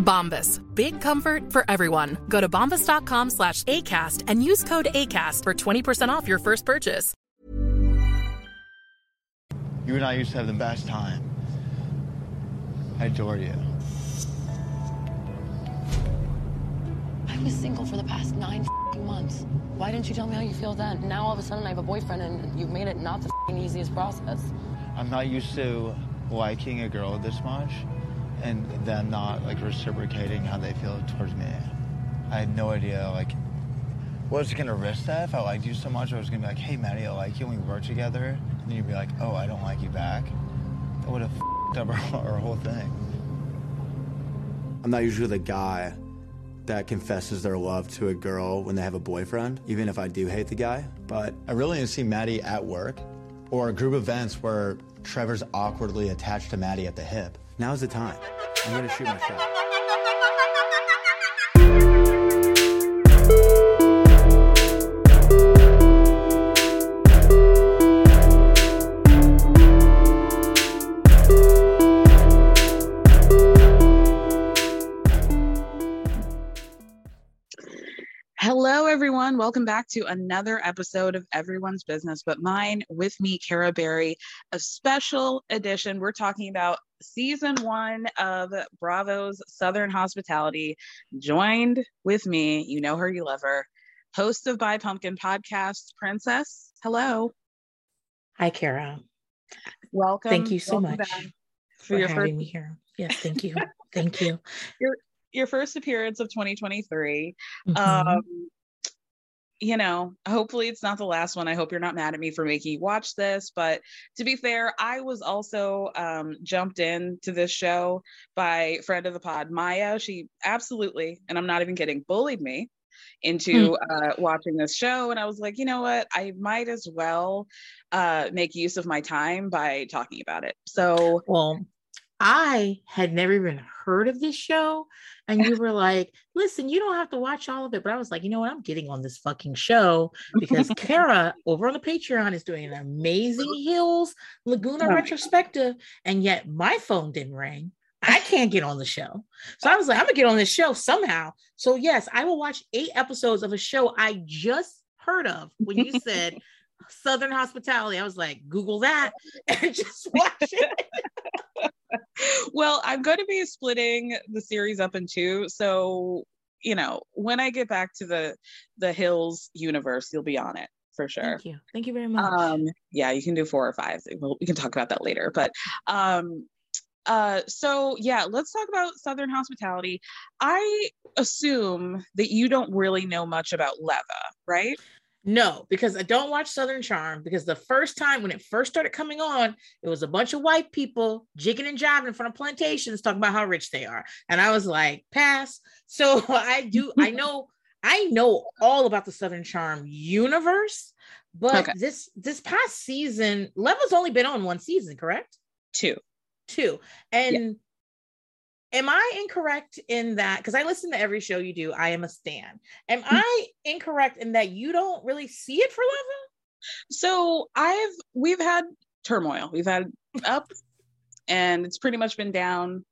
Bombas. Big comfort for everyone. Go to bombas.com slash ACAST and use code ACAST for 20% off your first purchase. You and I used to have the best time. I adore you. I was single for the past nine f***ing months. Why didn't you tell me how you feel then? Now all of a sudden I have a boyfriend and you've made it not the f***ing easiest process. I'm not used to liking a girl this much and them not like reciprocating how they feel towards me. I had no idea like was gonna risk that if I liked you so much. I was gonna be like, hey Maddie, I like you and we work together. And then you'd be like, oh, I don't like you back. That would have f***ed up our, our whole thing. I'm not usually the guy that confesses their love to a girl when they have a boyfriend, even if I do hate the guy. But I really didn't see Maddie at work or group events where Trevor's awkwardly attached to Maddie at the hip. Now's the time. I'm gonna shoot my shot. Hello, everyone. Welcome back to another episode of Everyone's Business But Mine with me, Kara Berry, a special edition. We're talking about season one of Bravo's Southern Hospitality. Joined with me, you know her, you love her, host of By Pumpkin podcast, Princess. Hello. Hi, Kara. Welcome. Thank you so Welcome much for for your having first me here. Yes, thank you. thank you. your your first appearance of 2023. Mhm. Um, you know, hopefully it's not the last one. I hope you're not mad at me for making you watch this. But to be fair, I was also um, jumped in to this show by friend of the pod, Maya. She absolutely, and I'm not even kidding, bullied me into uh, watching this show. And I was like, you know what? I might as well uh, make use of my time by talking about it. So well, I had never even heard of this show. And you were like, listen, you don't have to watch all of it. But I was like, you know what? I'm getting on this fucking show because Kara over on the Patreon is doing an amazing Hills Laguna Right. retrospective. And yet my phone didn't ring. I can't get on the show. So I was like, I'm gonna get on this show somehow. So yes, I will watch eight episodes of a show I just heard of when you said Southern Hospitality. I was like, Google that and just watch it. well, I'm going to be splitting the series up in two. So, you know, when I get back to the the Hills universe, you'll be on it for sure. Thank you. Thank you very much. Um, yeah, you can do four or five. We'll, we can talk about that later. But um, uh, so yeah, let's talk about Southern hospitality. I assume that you don't really know much about Leva, right? No, because I don't watch Southern Charm because the first time when it first started coming on, it was a bunch of white people jigging and jiving in front of plantations talking about how rich they are. And I was like, pass. So I do, I know, I know all about the Southern Charm universe, But Okay. this this past season, Leva's only been on one season, correct? Two. Two. And am I incorrect in that? Because I listen to every show you do. I am a stan. Am Hmm. I incorrect in that you don't really see it for Leva? So I've we've had turmoil. We've had up and it's pretty much been down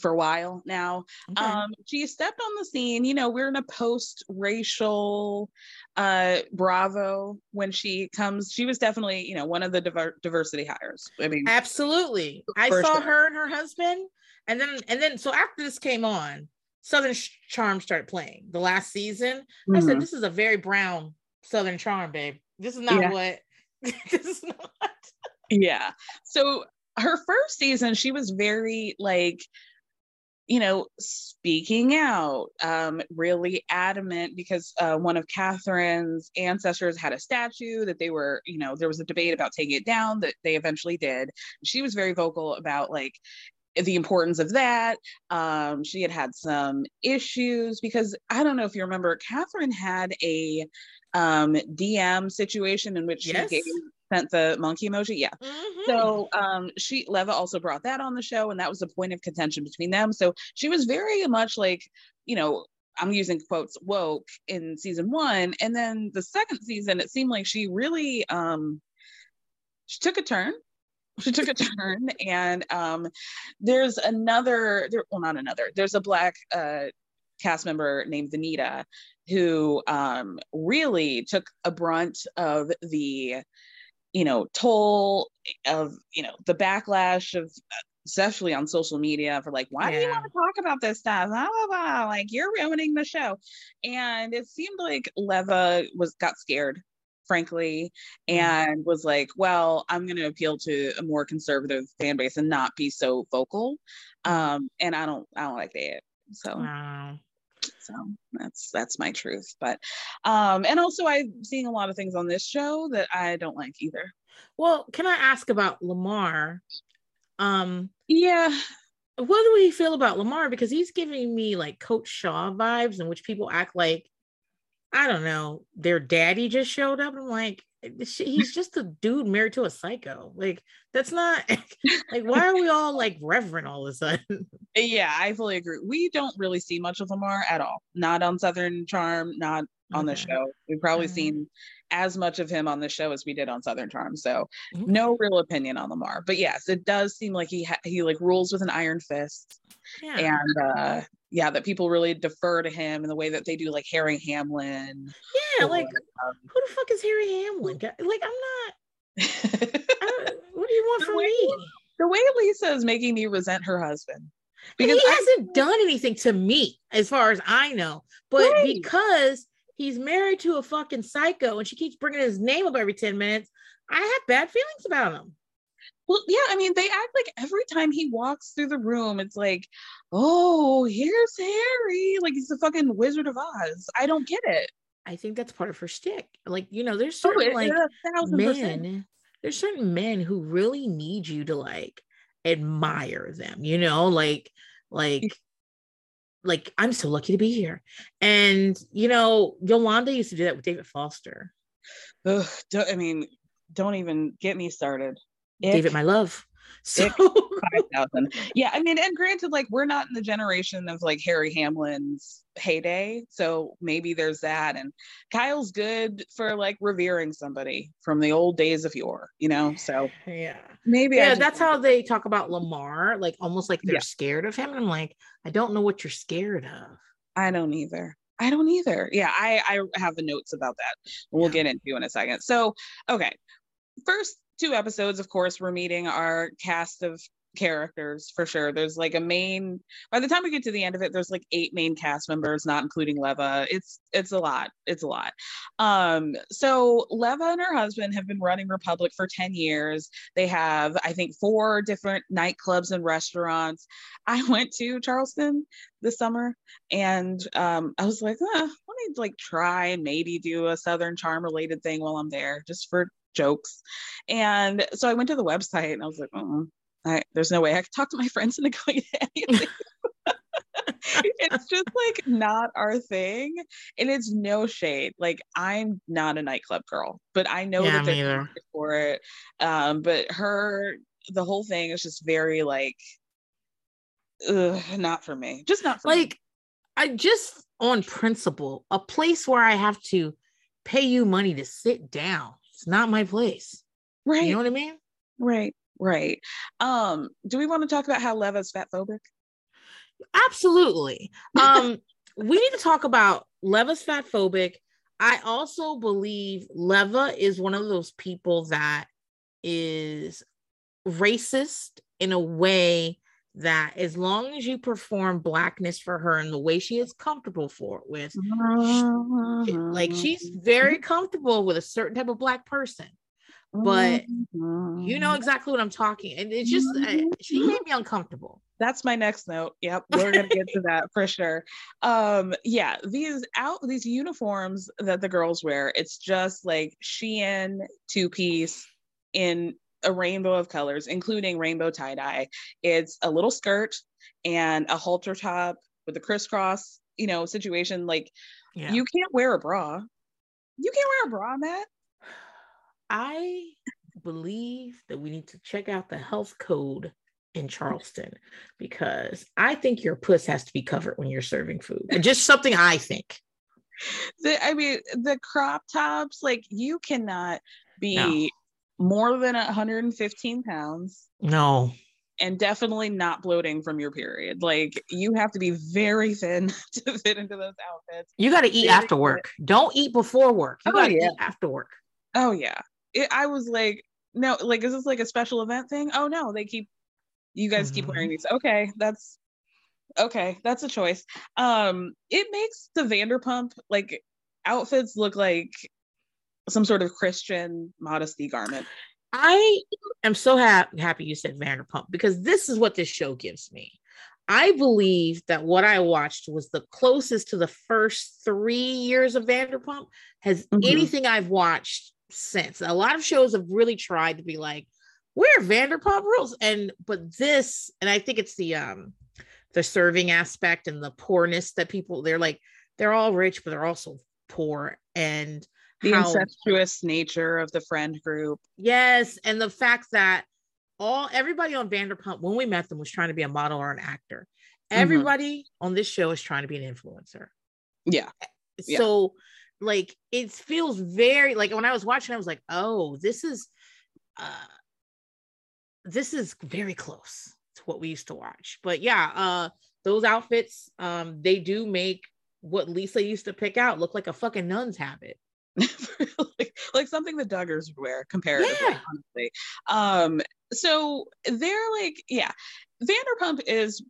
for a while now. Okay. Um she stepped on the scene. You know, we're in a post-racial uh Bravo when she comes. She was definitely, you know, one of the diver- diversity hires. I mean, Absolutely. I saw sure. her and her husband. And then and then so after this came on, Southern Charm started playing the last season. I said, mhm. This is a very brown Southern Charm, babe. This is not Yeah. what this is not. Yeah. So her first season, she was very like, you know, speaking out, um, really adamant because uh, one of Kathryn's ancestors had a statue that they were, you know, there was a debate about taking it down that they eventually did. She was very vocal about like the importance of that. Um, she had had some issues because I don't know if you remember, Kathryn had a um, DM situation in which she Yes. gave, sent the monkey emoji. Yeah. Mhm. So um she Leva also brought that on the show and that was a point of contention between them. So she was very much like, you know, I'm using quotes woke in season 1 and then the second season it seemed like she really um she took a turn. She took a turn and um there's another there well not another. There's a black uh cast member named Venita who um really took a brunt of the you know toll of you know the backlash of especially on social media for like why do you want to talk about this stuff blah, blah, blah. like you're ruining the show and it seemed like leva was got scared frankly and was like well i'm going to appeal to a more conservative fan base and not be so vocal um and i don't i don't like that so Wow. so that's that's my truth but um and also i'm seeing a lot of things on this show that i don't like either Well, can I ask about Lamar? Um, yeah what do we feel about Lamar? Because he's giving me like Coach Shaw vibes, in which people act like, I don't know, their daddy just showed up. I'm like, he's just a dude married to a psycho. Like, that's not like, why are we all like reverent all of a sudden? yeah i fully agree we don't really see much of lamar at all not on southern charm not on the show we've probably Alright. seen as much of him on the show as we did on southern charm so Okay. no real opinion on lamar but yes it does seem like he ha- he like rules with an iron fist Yeah. and uh yeah that people really defer to him in the way that they do like harry hamlin yeah, or, like um, who the fuck is Harry Hamlin? Like, I'm not. What do you want from way- me? The way lisa is making me resent her husband Because he I- hasn't done anything to me, as far as I know. But Right. because he's married to a fucking psycho and she keeps bringing his name up every 10 minutes, I have bad feelings about him. Well, yeah, I mean, they act like every time he walks through the room, it's like, oh, here's Harry. Like he's the fucking Wizard of Oz. I don't get it. I think that's part of her stick. Like, you know, there's Oh, certain it- like a thousand percent. men, there's certain men who really need you to like admire them, you know, like, like, like I'm so lucky to be here. And you know, Yolanda used to do that with David Foster. Ugh, don't, I mean, don't even get me started. David, Ick. my love. So. 5,000. Yeah, I mean, and granted, like we're not in the generation of like Harry Hamlin's heyday, so maybe there's that. And Kyle's good for like revering somebody from the old days of yore, you know. So yeah. maybe yeah, that's how get they talk about Lamar, like almost like they're Yeah. scared of him. And I'm like, I don't know what you're scared of. I don't either. I don't either. Yeah, I I have the notes about that. We'll Yeah. get into in a second. So, okay. First two episodes, of course, we're meeting our cast of characters for sure. There's like a main by the time we get to the end of it, there's like eight main cast members, not including Leva. It's it's a lot. It's a lot. Um, so Leva and her husband have been running Republic for 10 years. They have, I think, four different nightclubs and restaurants. I went to Charleston this summer and um, I was like, huh, let me like try and maybe do a Southern Charm related thing while I'm there, just for jokes. And so I went to the website and I was like, oh, I, there's no way I could talk to my friends and agree to anything. it's just like not our thing. And it's no shade. Like I'm not a nightclub girl, but I know Yeah, that they're for it. Um, but her the whole thing is just very like ugh, not for me. Just not for me. like I just on principle, a place where I have to pay you money to sit down. It's not my place. right. You know what I mean? right. Right. Um, do we want to talk about how Leva's fat phobic? Absolutely. Um, we need to talk about Leva's fat phobic. I also believe Leva is one of those people that is racist in a way that as long as you perform blackness for her in the way she is comfortable for it with she- like she's very comfortable with a certain type of black person but you know exactly what i'm talking and it's just uh, she made me uncomfortable. That's my next note. Yep we're gonna get to that for sure. Um yeah these out these uniforms that the girls wear it's just like shein two piece in a rainbow of colors including rainbow tie-dye. It's a little skirt and a halter top with a crisscross you know situation like yeah. you can't wear a bra. You can't wear a bra matt i believe that we need to check out the health code in charleston because i think your puss has to be covered when you're serving food just something i think the, I mean, the crop tops, like you cannot be No. more than 115 pounds no and definitely not bloating from your period. Like you have to be very thin to fit into those outfits. you got to eat Very after good. work don't eat before work you Oh, got to yeah. eat after work Oh yeah. It, I was like, no, like is this like a special event thing? Oh no, they keep you guys keep Mhm. wearing these. Okay, that's okay, that's a choice. Um, it makes the Vanderpump like outfits look like some sort of Christian modesty garment. I am so ha- happy you said Vanderpump because this is what this show gives me. I believe that what I watched was the closest to the first three years of Vanderpump has Mhm. anything I've watched since. A lot of shows have really tried to be like, where are Vanderpump rules? And but this, and I think it's the um the serving aspect and the poorness that people they're like, they're all rich, but they're also poor. And the how incestuous nature of the friend group. Yes, and the fact that all everybody on Vanderpump when we met them was trying to be a model or an actor. Mhm. Everybody on this show is trying to be an influencer. Yeah. Yeah. Like it feels very like when I was watching I was like, "Oh, this is uh this is very close to what we used to watch." But yeah, uh those outfits um they do make what Lisa used to pick out look like a fucking nun's habit. like, like something the Duggars would wear comparatively, Yeah. honestly. Um, so they're like, yeah, Vanderpump is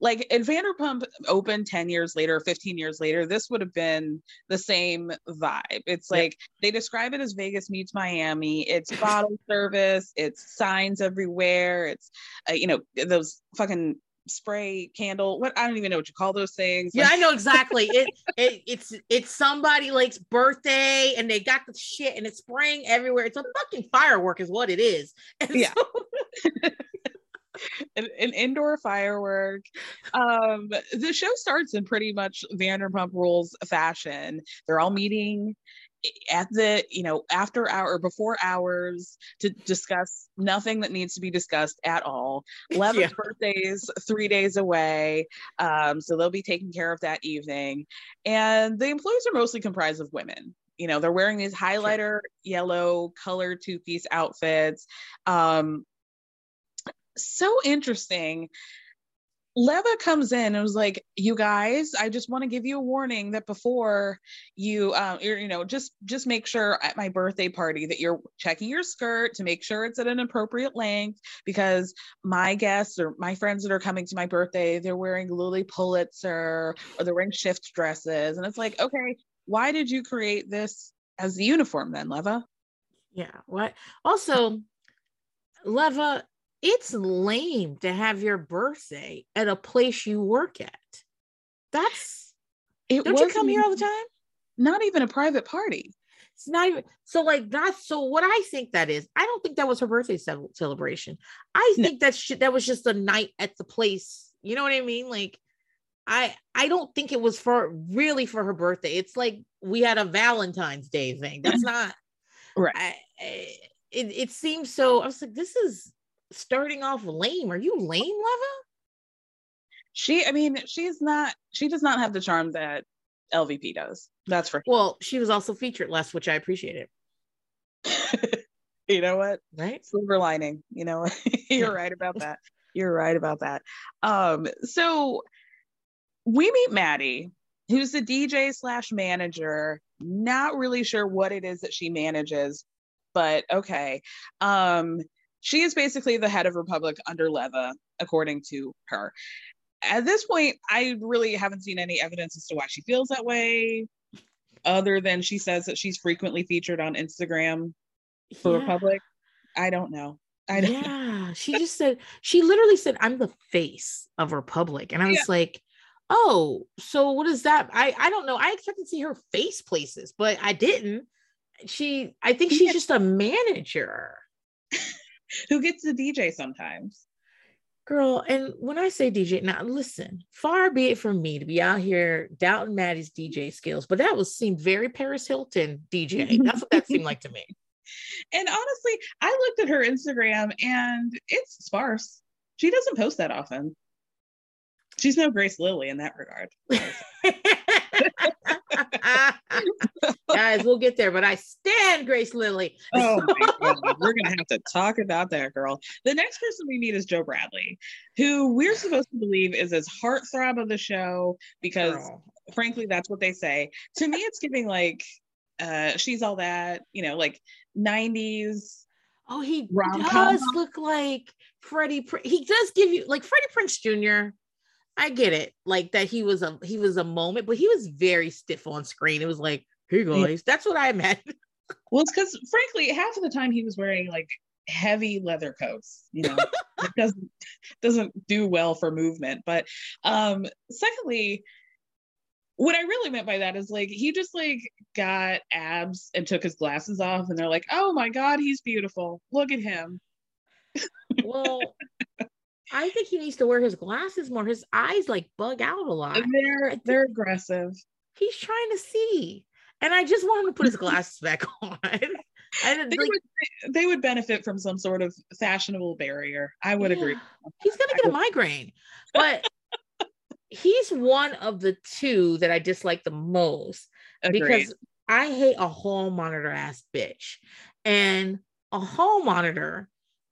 like if Vanderpump opened 10 years later, 15 years later, this would have been the same vibe. It's Yep. like they describe it as Vegas meets Miami. It's bottle service, it's signs everywhere, it's uh, you know, those fucking spray candle. What I don't even know what you call those things. Yeah, Like- I know exactly. It, it it's it's somebody like's birthday and they got the shit and it's spraying everywhere. It's a fucking firework, is what it is. And Yeah. so- an, an indoor firework. Um, the show starts in pretty much Vanderpump Rules fashion. They're all meeting at the you know after hour or before hours to discuss nothing that needs to be discussed at all. Levin's Yeah. birthday is three days away, um, so they'll be taking care of that evening. And the employees are mostly comprised of women. You know, they're wearing these highlighter yellow color two piece outfits. Um, so interesting. Leva comes in and was like, "You guys, I just want to give you a warning that before you, uh, you're, you know, just just make sure at my birthday party that you're checking your skirt to make sure it's at an appropriate length because my guests or my friends that are coming to my birthday, they're wearing Lilly Pulitzer or they're wearing shift dresses, and it's like, okay, why did you create this as the uniform then, Leva? yeah, what also Leva, it's lame to have your birthday at a place you work at. That's It don't you come here all the time? Not even a private party. It's not even so like that's so what I think that is. I don't think that was her birthday ce- celebration. I No. think that shit that was just a night at the place. You know what I mean? Like I I don't think it was for really for her birthday. It's like we had a Valentine's Day thing. That's not Right. I, I- it it seems so. I was like, this is starting off lame. Are you lame, Leva? She, I mean, she's not, she does not have the charm that LVP does. That's for Well, she was also featured less, which I appreciated. you know what? Right? Silver lining. You know, you're right about that. You're right about that. Um, so we meet Maddie, who's the DJ slash manager. Not really sure what it is that she manages, but okay. Um, she is basically the head of Republic under Leva, according to her. At this point, I really haven't seen any evidence as to why she feels that way, other than she says that she's frequently featured on Instagram for Yeah. Republic. I don't know. I don't know. yeah, she just said she literally said, "I'm the face of Republic," and I was Yeah. like, "Oh, so what is that?" I I don't know. I expected to see her face places, but I didn't. She, I think she's Yeah. just a manager, Who gets the DJ sometimes? girl. And when I say DJ, now listen, far be it from me to be out here doubting Maddie's DJ skills, but that was seemed very Paris Hilton DJ. That's what that seemed like to me. And honestly, I looked at her Instagram and it's sparse. She doesn't post that often. She's no Grace Lilly in that regard. Guys, we'll get there, but I stand Grace Lilly. Oh my god, we're gonna have to talk about that girl. The next person we meet is Joe Bradley, who we're supposed to believe is his heartthrob of the show because Girl. frankly, that's what they say. To me, it's giving like uh she's all that, you know, like 90s. Oh, he Rom-com. does look like Freddie. Pr- he does give you like Freddie Prinze Jr. I get it, like that he was a he was a moment, but he was very stiff on screen. It was like, hey Yeah. guys, that's what I meant. Well, it's because frankly, half of the time he was wearing like heavy leather coats, you know, it doesn't doesn't do well for movement. But um secondly, what I really meant by that is like he just like got abs and took his glasses off, and they're like, oh my god, he's beautiful. Look at him. well, I think he needs to wear his glasses more. His eyes like bug out a lot. And they're they're aggressive. He's trying to see, and I just want him to put his glasses back on. And They like, would they would benefit from some sort of fashionable barrier. I would agree. He's gonna get a migraine, but he's one of the two that I dislike the most Agreed. because I hate a hall monitor ass bitch, and a hall monitor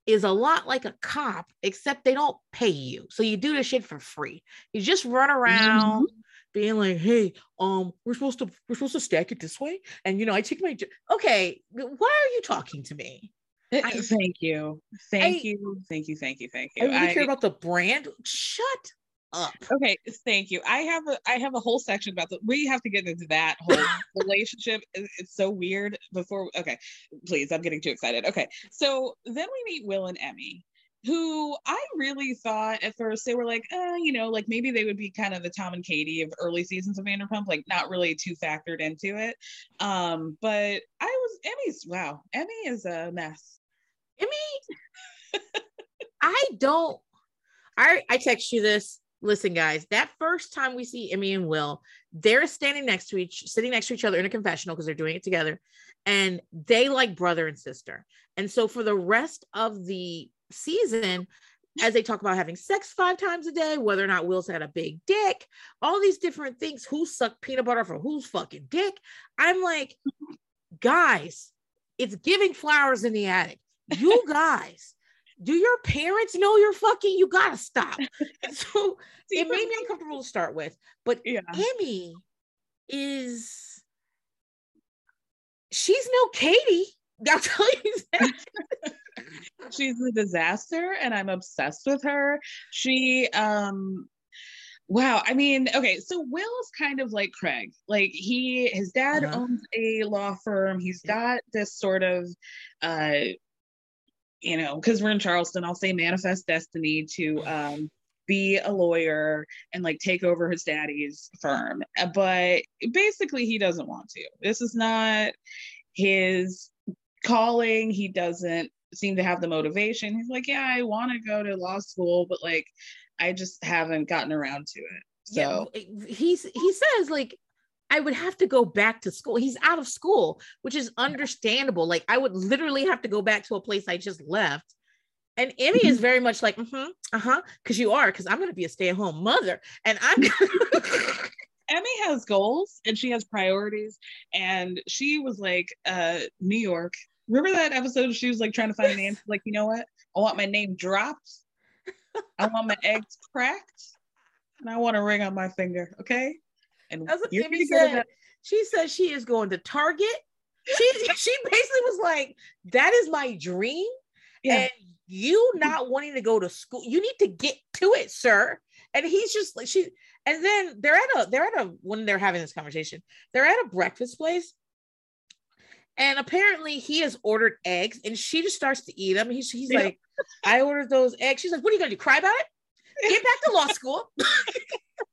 is a lot like a cop, except they don't pay you, so you do the shit for free. You just run around. Being like, hey, um, we're supposed to we're supposed to stack it this way, and you know, I take my okay. Why are you talking to me? Uh, I- thank you. Thank I- you. Thank you. Thank you. Thank I you. really care about the brand. Shut up. okay, thank you. I have a I have a whole section about the we have to get into that whole relationship. It's so weird before okay, please, I'm getting too excited. Okay. So then we meet Will and Emmy, who I really thought at first they were like, uh, you know, like maybe they would be kind of the Tom and Katie of early seasons of Vanderpump, like not really too factored into it. Um, but I was Emmy's wow, Emmy is a mess. Emmy, I don't. I I text you this. Listen, guys, that first time we see Emmy and Will, they're standing next to each, sitting next to each other in a confessional because they're doing it together, and they like brother and sister. And so for the rest of the season, as they talk about having sex five times a day, whether or not Will's had a big dick, all these different things, who sucked peanut butter for whose fucking dick. I'm like, guys, it's giving flowers in the attic. You guys, do your parents know you're fucking? You gotta stop. So it made me uncomfortable to start with, but Yeah. Emmy is she's no Katie. I'll tell you that. she's a disaster and i'm obsessed with her she um wow i mean okay so will's kind of like craig like he his dad Uh-huh. owns a law firm he's got this sort of uh you know because we're in charleston i'll say manifest destiny to um be a lawyer and like take over his daddy's firm. But basically he doesn't want to. This is not his calling. He doesn't seem to have the motivation. He's like yeah i want to go to law school but like i just haven't gotten around to it. So yeah, he's he says like I would have to go back to school. He's out of school, which is understandable. Like I would literally have to go back to a place I just left. And Emmy is very much like, mm-hmm, uh-huh, because you are, because I'm gonna be a stay-at-home mother. And I'm Emmy has goals and she has priorities. And she was like, uh, New York. Remember that episode? She was like trying to find an answer? Like, you know what? I want my name dropped. I want my eggs cracked. And I want a ring on my finger. Okay. And That's what you're Emmy gonna go to said. She says she is going to Target. She she basically was like, that is my dream. Yeah. And you not wanting to go to school, you need to get to it, sir. And he's just like she and then they're at a they're at a when they're having this conversation, they're at a breakfast place. And apparently he has ordered eggs and she just starts to eat them. He's, he's Yeah. like, I ordered those eggs. She's like, what are you gonna do? Cry about it? Get back to law school.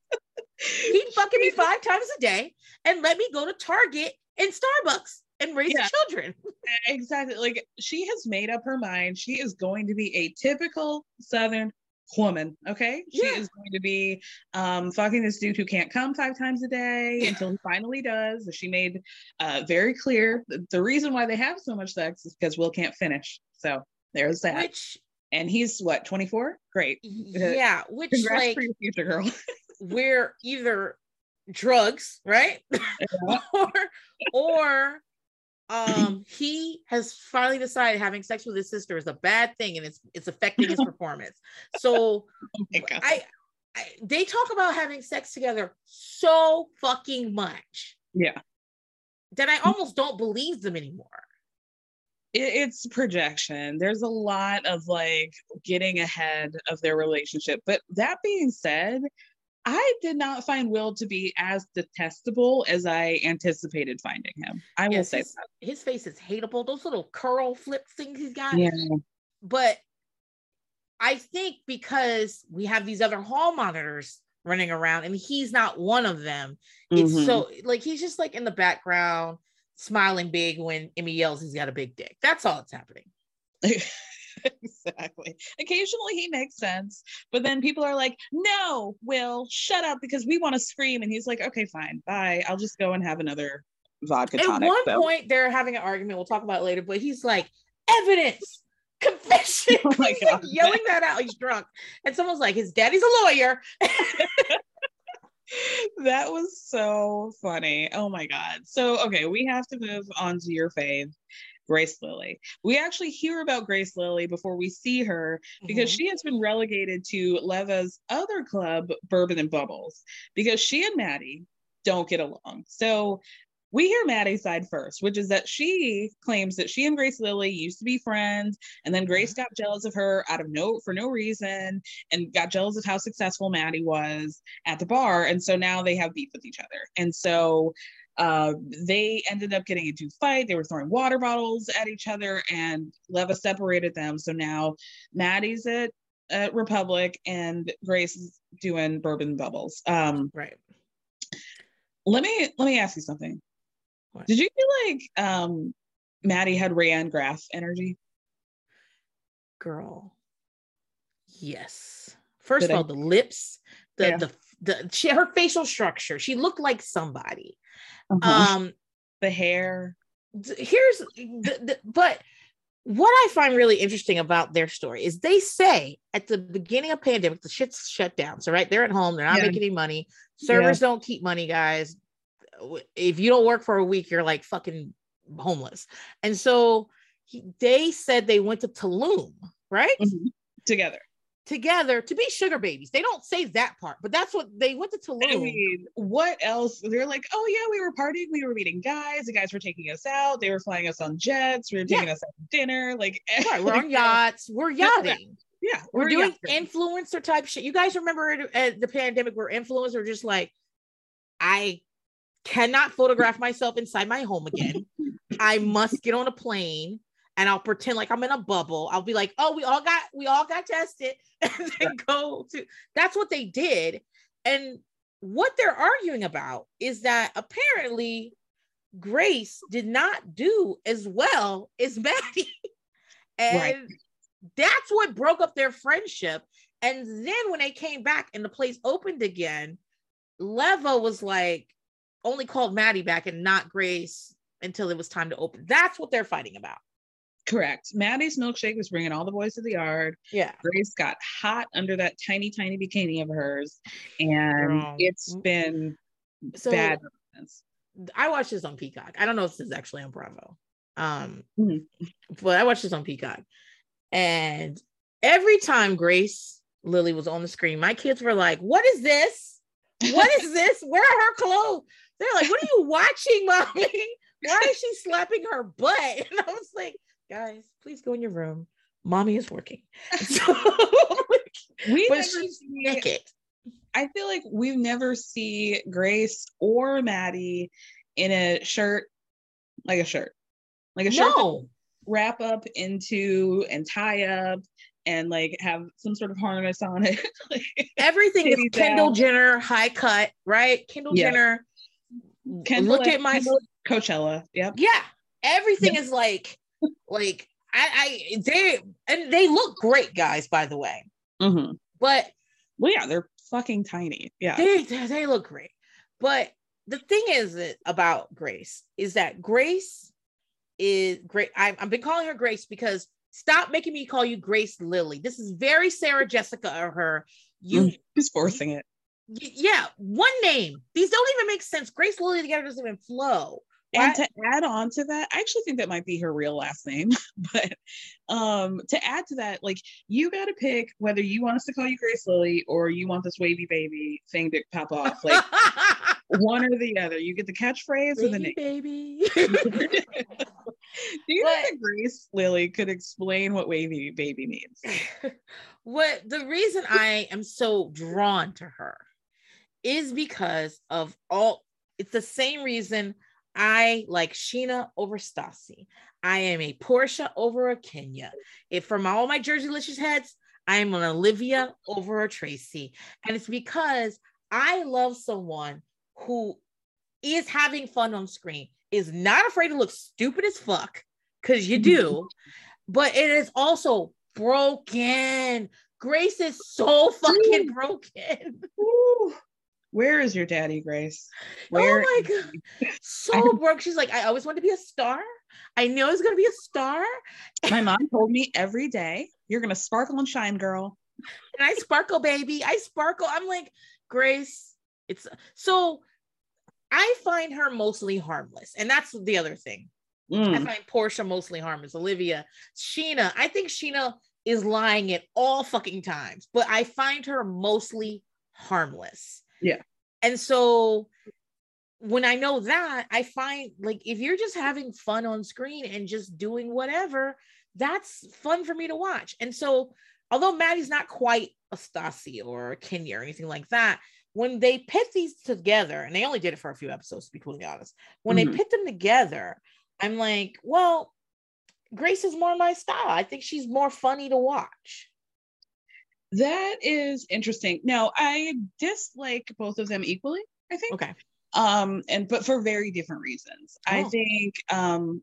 Keep fucking me five times a day and let me go to Target and Starbucks and raise Yeah. children. exactly. Like she has made up her mind. She is going to be a typical southern woman okay? She Yeah. is going to be um fucking this dude who can't come five times a day until he finally does. She made uh very clear the reason why they have so much sex is because will can't finish. So there's that. Which and he's what 24 great. Yeah, which congrats like for your future girl we're either drugs, right? or or um he has finally decided having sex with his sister is a bad thing and it's it's affecting his performance. So oh. I, I they talk about having sex together so fucking much yeah that I almost don't believe them anymore. it's projection. There's a lot of like getting ahead of their relationship. But that being said, I did not find Will to be as detestable as I anticipated finding him. I will say his, his face is hateable. Those little curl flip things he's got. Yeah. But I think because we have these other hall monitors running around and he's not one of them, it's Mhm. so like he's just like in the background smiling big when Emmy yells he's got a big dick. That's all that's happening. exactly. Occasionally he makes sense, but then people are like, "No, Will, shut up because we want to scream." And he's like, "Okay, fine. Bye. I'll just go and have another vodka tonic. At one So- point, they're having an argument. We'll talk about it later, but he's like, evidence, confession. Oh he's like yelling that out. He's drunk. And someone's like, his daddy's a lawyer. that was so funny. Oh my god. So okay, we have to move on to your fave, Grace Lilly. We actually hear about Grace Lilly before we see her because Mhm. she has been relegated to Leva's other club, Bourbon and Bubbles, because she and Maddie don't get along. So we hear Maddie's side first, which is that she claims that she and Grace Lilly used to be friends, and then Grace got jealous of her out of no for no reason, and got jealous of how successful Maddie was at the bar, and so now they have beef with each other, and so uh, they ended up getting into a fight. They were throwing water bottles at each other, and Leva separated them. So now Maddie's at, at Republic, and Grace is doing Bourbon Bubbles. Um, Right. let me let me ask you something. What? Did you feel like um Maddie had Rayanne Graff energy? Girl. Yes. First Did of I- all, the lips, the Yeah. the the she, her facial structure. She looked like somebody. Uh-huh. Um the hair. here's the, the, but what I find really interesting about their story is they say at the beginning of pandemic, the shit's shut down. So right, they're at home, they're not Yeah. making any money. Servers don't keep money, guys. If you don't work for a week, you're like fucking homeless. And so he, they said they went to Tulum, right? Mhm. Together. Together to be sugar babies. They don't say that part, but that's what they went to Tulum. I mean, what else? They're like, oh yeah, we were partying, we were meeting guys, the guys were taking us out, they were flying us on jets, we were taking Yeah. us out to dinner, like Right, we're on yachts, we're yachting. Yeah, we're, doing yachters. influencer type shit. You guys remember at, at uh, the pandemic where influencers were just like, I cannot photograph myself inside my home again. I must get on a plane and I'll pretend like I'm in a bubble. I'll be like, oh, we all got we all got tested and then go to that's what they did. And what they're arguing about is that apparently Grace did not do as well as Maddie. and Right. that's what broke up their friendship. And then when they came back and the place opened again, Leva was like only called Maddie back and not Grace until it was time to open. That's what they're fighting about. Correct. Maddie's milkshake was bringing all the boys to the yard. Yeah. Grace got hot under that tiny, tiny bikini of hers, and Girl. it's been So bad. I watched this on Peacock. I don't know if this is actually on Bravo. Um, Mhm. but I watched this on Peacock. And every time Grace Lilly was on the screen, my kids were like, What is this? What is this? Where are her clothes? They're like, What are you watching, mommy? Why is she slapping her butt? And I was like, Guys, please go in your room. Mommy is working. So, We but never she's see- naked. I feel like we never see Grace or Maddie in a shirt, like a shirt, like a shirt No. wrap up into and tie up and like have some sort of harness on it. Like, Everything is Kendall out. Jenner high cut, right? Kendall Yeah. Jenner. Kendall look at my Kendall Coachella. Yep. yeah. Everything is like, like I, I they and they look great, guys. By the way, Mm-hmm. but Well, yeah, they're fucking tiny. Yeah. they they, look great. But the thing is that about Grace is that Grace is great. I, I've been calling her Grace because stop making me call you Grace Lilly. This is very Sarah Jessica or her. You Who's forcing it? yeah, one name. These don't even make sense. Grace Lilly together doesn't even flow. And to add on to that, I actually think that might be her real last name. But um to add to that, like you gotta pick whether you want us to call you Grace Lilly or you want this wavy baby thing to pop off. Like one or the other. You get the catchphrase or the name. baby. Do you think Grace Lilly could explain what wavy baby means? what the reason I am so drawn to her is because of all it's the same reason I like Scheana over Stassi. I am a Porsha over a Kenya. If from all my Jerseylicious heads, I am an Olivia over a Tracy. And it's because I love someone who is having fun on screen, is not afraid to look stupid as fuck, because you do, but it is also broken. Grace is so fucking broken. Where is your daddy, Grace? Where oh my god, so broke. She's like, I always wanted to be a star. I knew I was gonna be a star, my mom told me every day, you're gonna sparkle and shine, girl. and I sparkle, baby. I sparkle. I'm like, Grace. It's so. I find her mostly harmless, and that's the other thing. I Mm. find Porsha mostly harmless. Olivia, Scheana. I think Scheana is lying at all fucking times, but I find her mostly harmless. Yeah. And so when I know that, I find like if you're just having fun on screen and just doing whatever, that's fun for me to watch. And so, although Maddie's not quite a Stassi or a Kenya or anything like that, when they pit these together, and they only did it for a few episodes, to be completely honest, when Mhm. they pit them together, I'm like, well, Grace is more my style. I think she's more funny to watch. That is interesting. Now, I dislike both of them equally, I think. Okay. Um, and but for very different reasons. I Oh. think um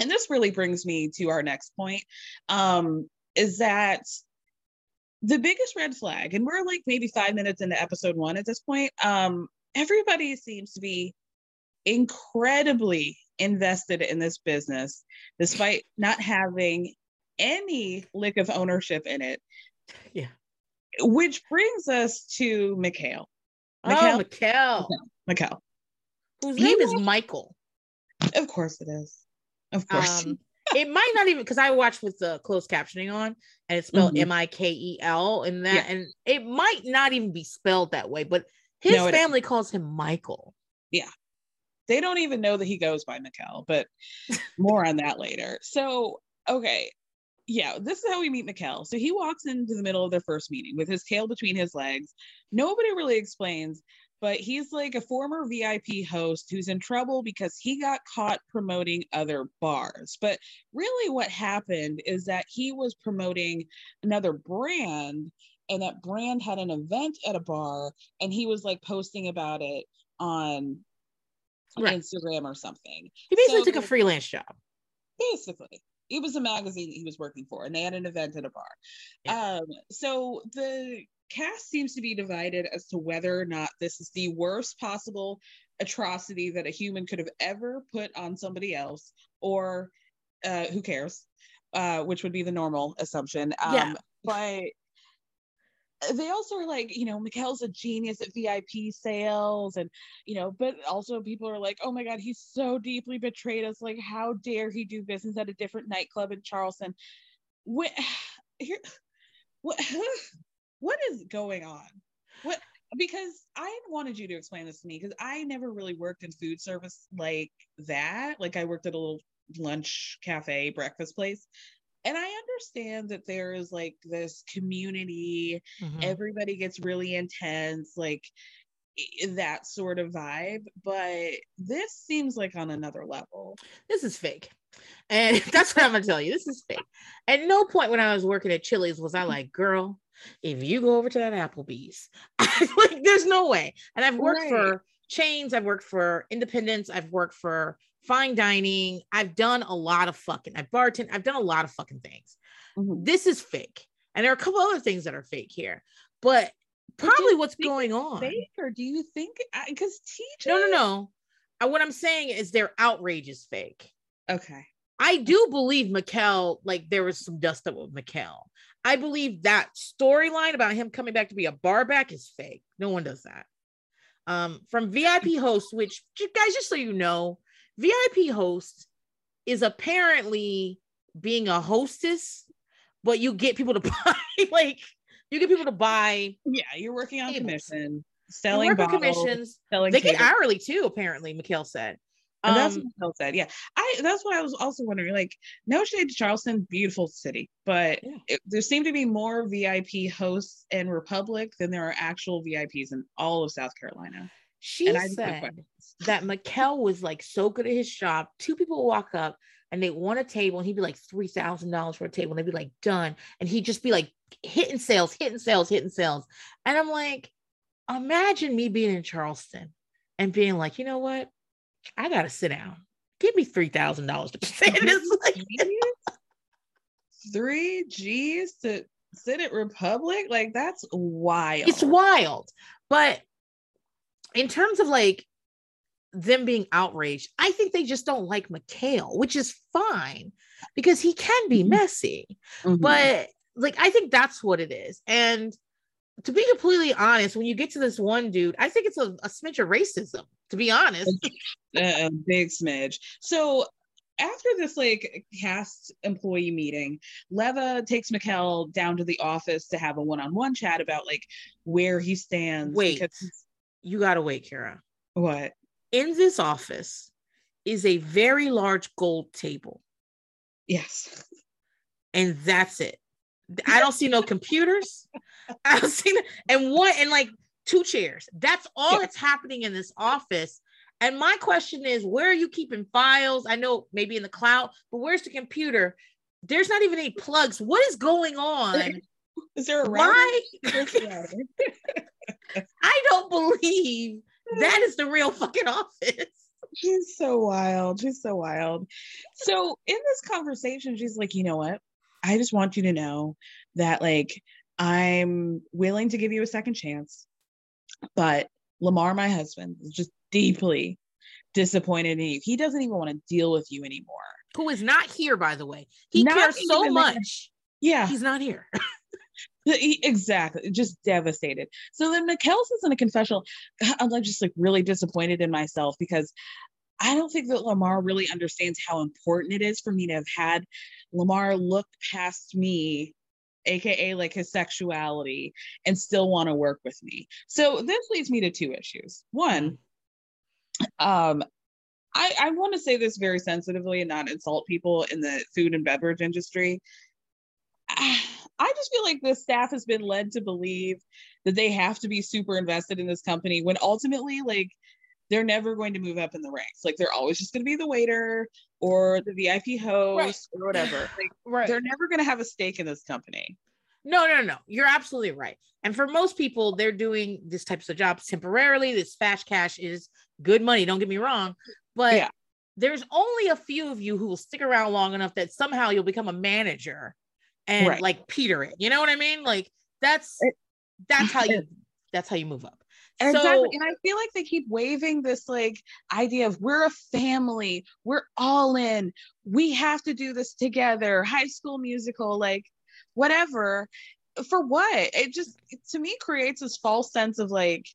and this really brings me to our next point. Um, is that the biggest red flag, and we're like maybe five minutes into episode one at this point. Um, everybody seems to be incredibly invested in this business, despite not having any lick of ownership in it. Yeah. Which brings us to Mikhail. Oh, Mikhail? Mikhail, Mikhail. whose He name is was- Michael. Of course it is. Of course. Um, it might not even because I watched with the closed captioning on, and it's spelled Mhm. M I K E L, and that, Yeah. and it might not even be spelled that way, but his No, is. family calls him Michael. Yeah. They don't even know that he goes by Mikel, but more on that later. So, okay. Yeah, this is how we meet Mikel. So he walks into the middle of their first meeting with his tail between his legs. Nobody really explains, but he's like a former VIP host who's in trouble because he got caught promoting other bars. But really, what happened is that he was promoting another brand, and that brand had an event at a bar, and he was like posting about it on Right. Instagram or something. He basically So- took a freelance job. Basically, it was a magazine that he was working for, and they had an event at a bar. Um, so the cast seems to be divided as to whether or not this is the worst possible atrocity that a human could have ever put on somebody else, or uh, who cares, uh, which would be the normal assumption. Um, Yeah. But Uh, they also are like, you know, Mikel's a genius at VIP sales, and you know, but also people are like, oh my god, he's so deeply betrayed us. Like, how dare he do business at a different nightclub in Charleston? What here? What? What is going on? What? Because I wanted you to explain this to me because I never really worked in food service like that. Like I worked at a little lunch cafe breakfast place and i understand that there is like this community Mhm. everybody gets really intense like that sort of vibe but this seems like on another level this is fake. And that's what I'm gonna tell you. This is fake. At no point when I was working at Chili's was I like, girl, if you go over to that Applebee's, like there's no way. And I've worked Right. for chains, I've worked for independents, I've worked for fine dining, I've done a lot of fucking, I've bartended, I've done a lot of fucking things. Mhm. This is fake. And there are a couple other things that are fake here, but probably what's going on. fake or do you think because TJ No, no, no. Uh, What I'm saying is their outrage is fake. okay I do believe Mikel, like there was some dust up with Mikel. I believe that storyline about him coming back to be a bar back is fake. No one does that. Um, from VIP host, which guys, just so you know, VIP host is apparently being a hostess, but you get people to buy like you get people to buy yeah you're working on Tables. commission selling bottles, commissions. selling They get hourly too, apparently, Mikel said. And that's Um, what Phil said. Yeah. I that's what I was also wondering. Like, no shade to Charleston, beautiful city, but Yeah. it, there seem to be more VIP hosts in Republic than there are actual VIPs in all of South Carolina. She And I just have said that Mikel was like so good at his job. Two people walk up and they want a table, and he'd be like three thousand dollars for a table, and they'd be like done, and he'd just be like hitting sales, hitting sales, hitting sales, and I'm like, imagine me being in Charleston and being like, you know what, I gotta sit down. Give me three thousand dollars to sit this. Like, Three G's to sit at Republic? Like that's wild. it's wild, but in terms of like them being outraged, I think they just don't like Mikel, which is fine because he can be messy. Mhm. But like, I think that's what it is. And to be completely honest, when you get to this one dude, I think it's a, a smidge of racism, to be honest. a, a big smidge. So after this like cast employee meeting, Leva takes Mikel down to the office to have a one-on-one chat about like where he stands. Wait, because- you gotta wait, Kara. what? In this office is a very large gold table, Yes. and that's it. I don't see no computers. I don't see, no- and one and like two chairs. That's all that's happening in this office. And my question is, where are you keeping files? I know maybe in the cloud, but where's the computer? There's not even any plugs. What is going on? Is there a router? Why? Where's the router? I don't believe that is the real fucking office. She's so wild. She's so wild. So in this conversation, she's like, you know what? I just want you to know that like I'm willing to give you a second chance, but Lamar, my husband, is just deeply disappointed in you. He doesn't even want to deal with you anymore. Who is not here, by the way. He Not cares so much. Yeah, He's not here. exactly. Just devastated. So then Mikel says in a confessional, I'm just like really disappointed in myself because I don't think that Lamar really understands how important it is for me to have had Lamar look past me, aka like his sexuality, and still want to work with me. So this leads me to two issues. One, um, I, I want to say this very sensitively and not insult people in the food and beverage industry. I just feel like the staff has been led to believe that they have to be super invested in this company when ultimately, like, they're never going to move up in the ranks. Like, they're always just going to be the waiter or the VIP host or whatever. Like, Right. they're never going to have a stake in this company. No, no, no. You're absolutely right. And for most people, they're doing this types of jobs temporarily. This fast cash is good money. Don't get me wrong, but Yeah. there's only a few of you who will stick around long enough that somehow you'll become a manager and Right. like Peter it. You know what I mean? Like that's that's how you that's how you move up. Exactly. So and I feel like they keep waving this like idea of we're a family, we're all in, we have to do this together, high school musical, like whatever. For what? It just to me creates this false sense of like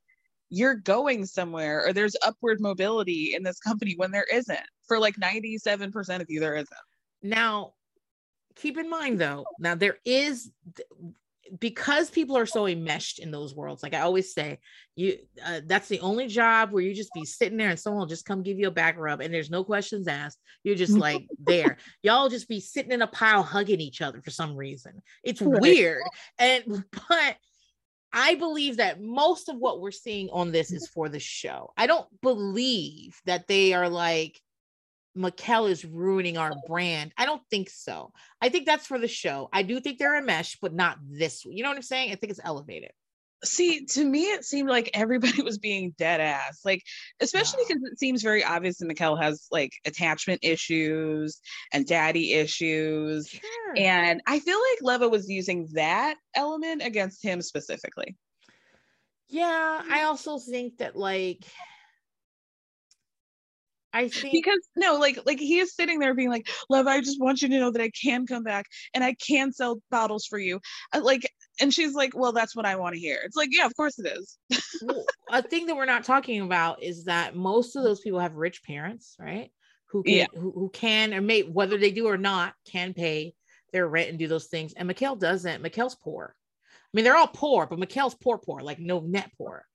you're going somewhere or there's upward mobility in this company when there isn't. For like 97% of you, there isn't. now keep in mind though, now there is because people are so enmeshed in those worlds like i always say you uh, that's the only job where you just be sitting there and someone will just come give you a back rub and there's no questions asked. You're just like there. Y'all just be sitting in a pile hugging each other for some reason. It's Right. weird. And but i believe that most of what we're seeing on this is for the show. I don't believe that they are like Mikel is ruining our brand. I don't think so. I think that's for the show. I do think they're a mesh, but not this. You know what I'm saying? I think it's elevated. See, to me, it seemed like everybody was being dead ass. Like, especially because it seems very obvious that Mikel has like attachment issues and daddy issues. Sure. And I feel like Leva was using that element against him specifically. yeah, I hmm. also think that like I think Because no, like like he is sitting there being like, "Love, I just want you to know that I can come back and I can sell bottles for you. Uh, Like, and she's like, Well, that's what I want to hear. It's like, yeah, of course it is. well, a thing that we're not talking about is that most of those people have rich parents, right? Who can Yeah. who, who can or may whether they do or not can pay their rent and do those things. And Mikel doesn't. Mikel's poor. I mean, they're all poor, but Mikel's poor, poor, like no net poor.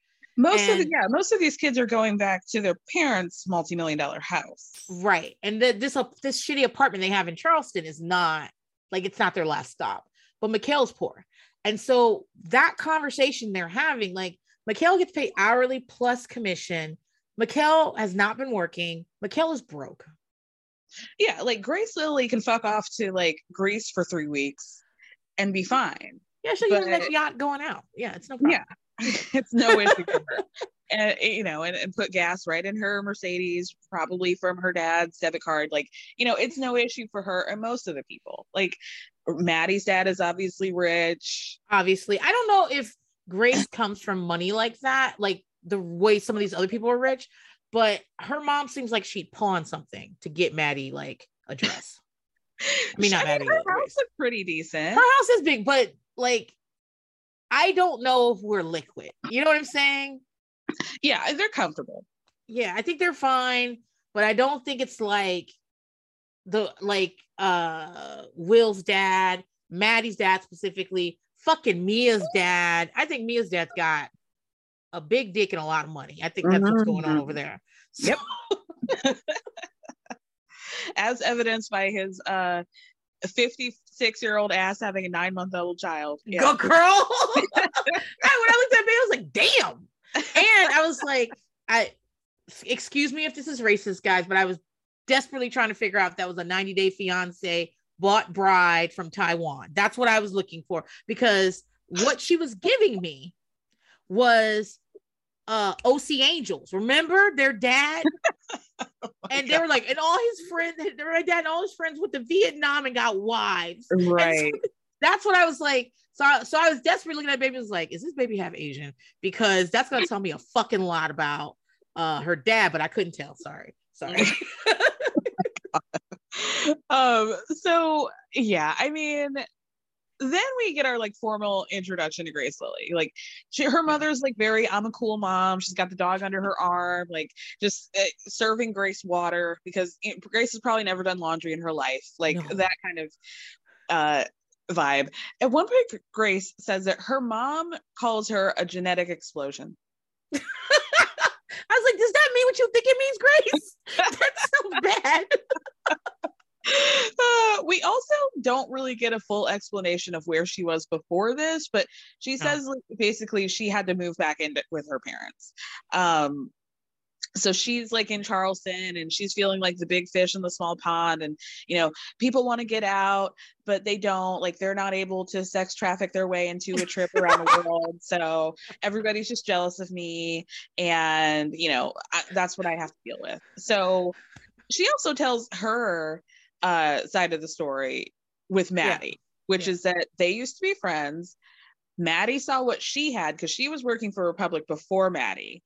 Most of the yeah, most of these kids are going back to their parents' multi-million dollar house. Right. And the, this uh, this shitty apartment they have in Charleston is not like it's not their last stop. But Mikel's poor. And so that conversation they're having, like Mikel gets paid hourly plus commission. Mikel has not been working. Mikel is broke. Yeah, like Grace Lilly can fuck off to like Greece for three weeks and be fine. Yeah, she'll use that yacht going out. Yeah, it's no problem. Yeah. it's no issue for her. And eh, you know, and, and put gas right in her Mercedes, probably from her dad's debit card. Like, you know, it's no issue for her and most of the people. Like Maddie's dad is obviously rich. Obviously. I don't know if Grace comes from money like that, like the way some of these other people are rich, but her mom seems like she'd pawn something to get Maddie like a dress. I mean, not Maddie. her house looked pretty decent. her house is big, but like I don't know if we're liquid. You know what I'm saying? Yeah, they're comfortable. Yeah, I think they're fine, but I don't think it's like the like uh Will's dad, Maddie's dad specifically, fucking Mia's dad. I think Mia's dad's got a big dick and a lot of money. I think that's what's going on over there. So, Yep. As evidenced by his uh 56 year old ass having a nine month old child. Yeah. Go girl. I, when I looked at me, I was like, damn. And I was like, I excuse me if this is racist, guys, but I was desperately trying to figure out if that was a 90 day fiance bought bride from Taiwan. That's what I was looking for because what she was giving me was uh OC Angels. Remember their dad? and they were like, and all his friends, their dad and all his friends went to Vietnam and got wives. And so Right. that's what I was like. So, I, so I was desperately looking at baby. I was like, is this baby half Asian? Because that's gonna tell me a fucking lot about uh her dad, but I couldn't tell. Sorry, sorry. um so yeah i mean then we get our like formal introduction to grace lilly like she, her mother's like very i'm a cool mom she's got the dog under her arm like just uh, serving grace water because grace has probably never done laundry in her life like No. that kind of uh vibe at one point grace says that her mom calls her a genetic explosion I was like, does that mean what you think it means, Grace? That's so bad. Uh, we also don't really get a full explanation of where she was before this, but she says like, basically she had to move back in with her parents. Um, so she's like in Charleston and she's feeling like the big fish in the small pond. And, you know, people want to get out, but they don't. Like they're not able to sex traffic their way into a trip around the world. So everybody's just jealous of me. And, you know, I, that's what I have to deal with. So she also tells her uh, side of the story with Maddie, which Yeah. is that they used to be friends. Maddie saw what she had because she was working for Republic before Maddie.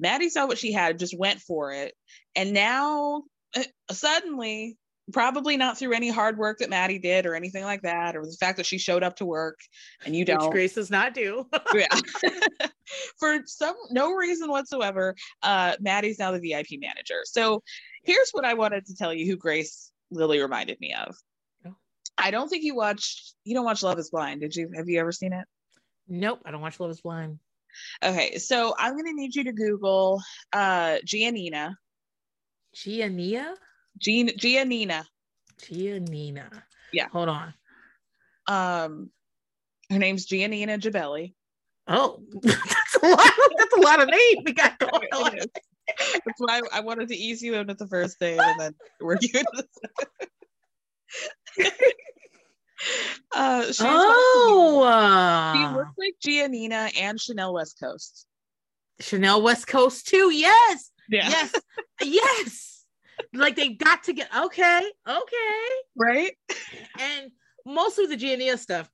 Maddie saw what she had, just went for it. And now uh, suddenly, probably not through any hard work that Maddie did or anything like that, or the fact that she showed up to work and you don't. Grace does not do. yeah. for some no reason whatsoever, uh, Maddie's now the VIP manager. So here's what I wanted to tell you who Grace Lilly reminded me of. Oh. I don't think you watched you don't watch Love is Blind, did you? Have you ever seen it? nope, I don't watch Love is Blind. Okay, so I'm gonna need you to Google uh Giannina. Giannina? Gian Giannina. Giannina. Yeah. Hold on. Um her name's Giannina Gibelli. Oh, that's a lot. That's a lot of names we got going on. That's why I wanted to ease you in with the first name and then work you into the uh she's Oh, She uh, looks like Giannina and Chanel West Coast. Chanel West Coast too. Yes, Yeah. yes, yes. Like they got to get okay, okay. Right? And most of the Giannina stuff,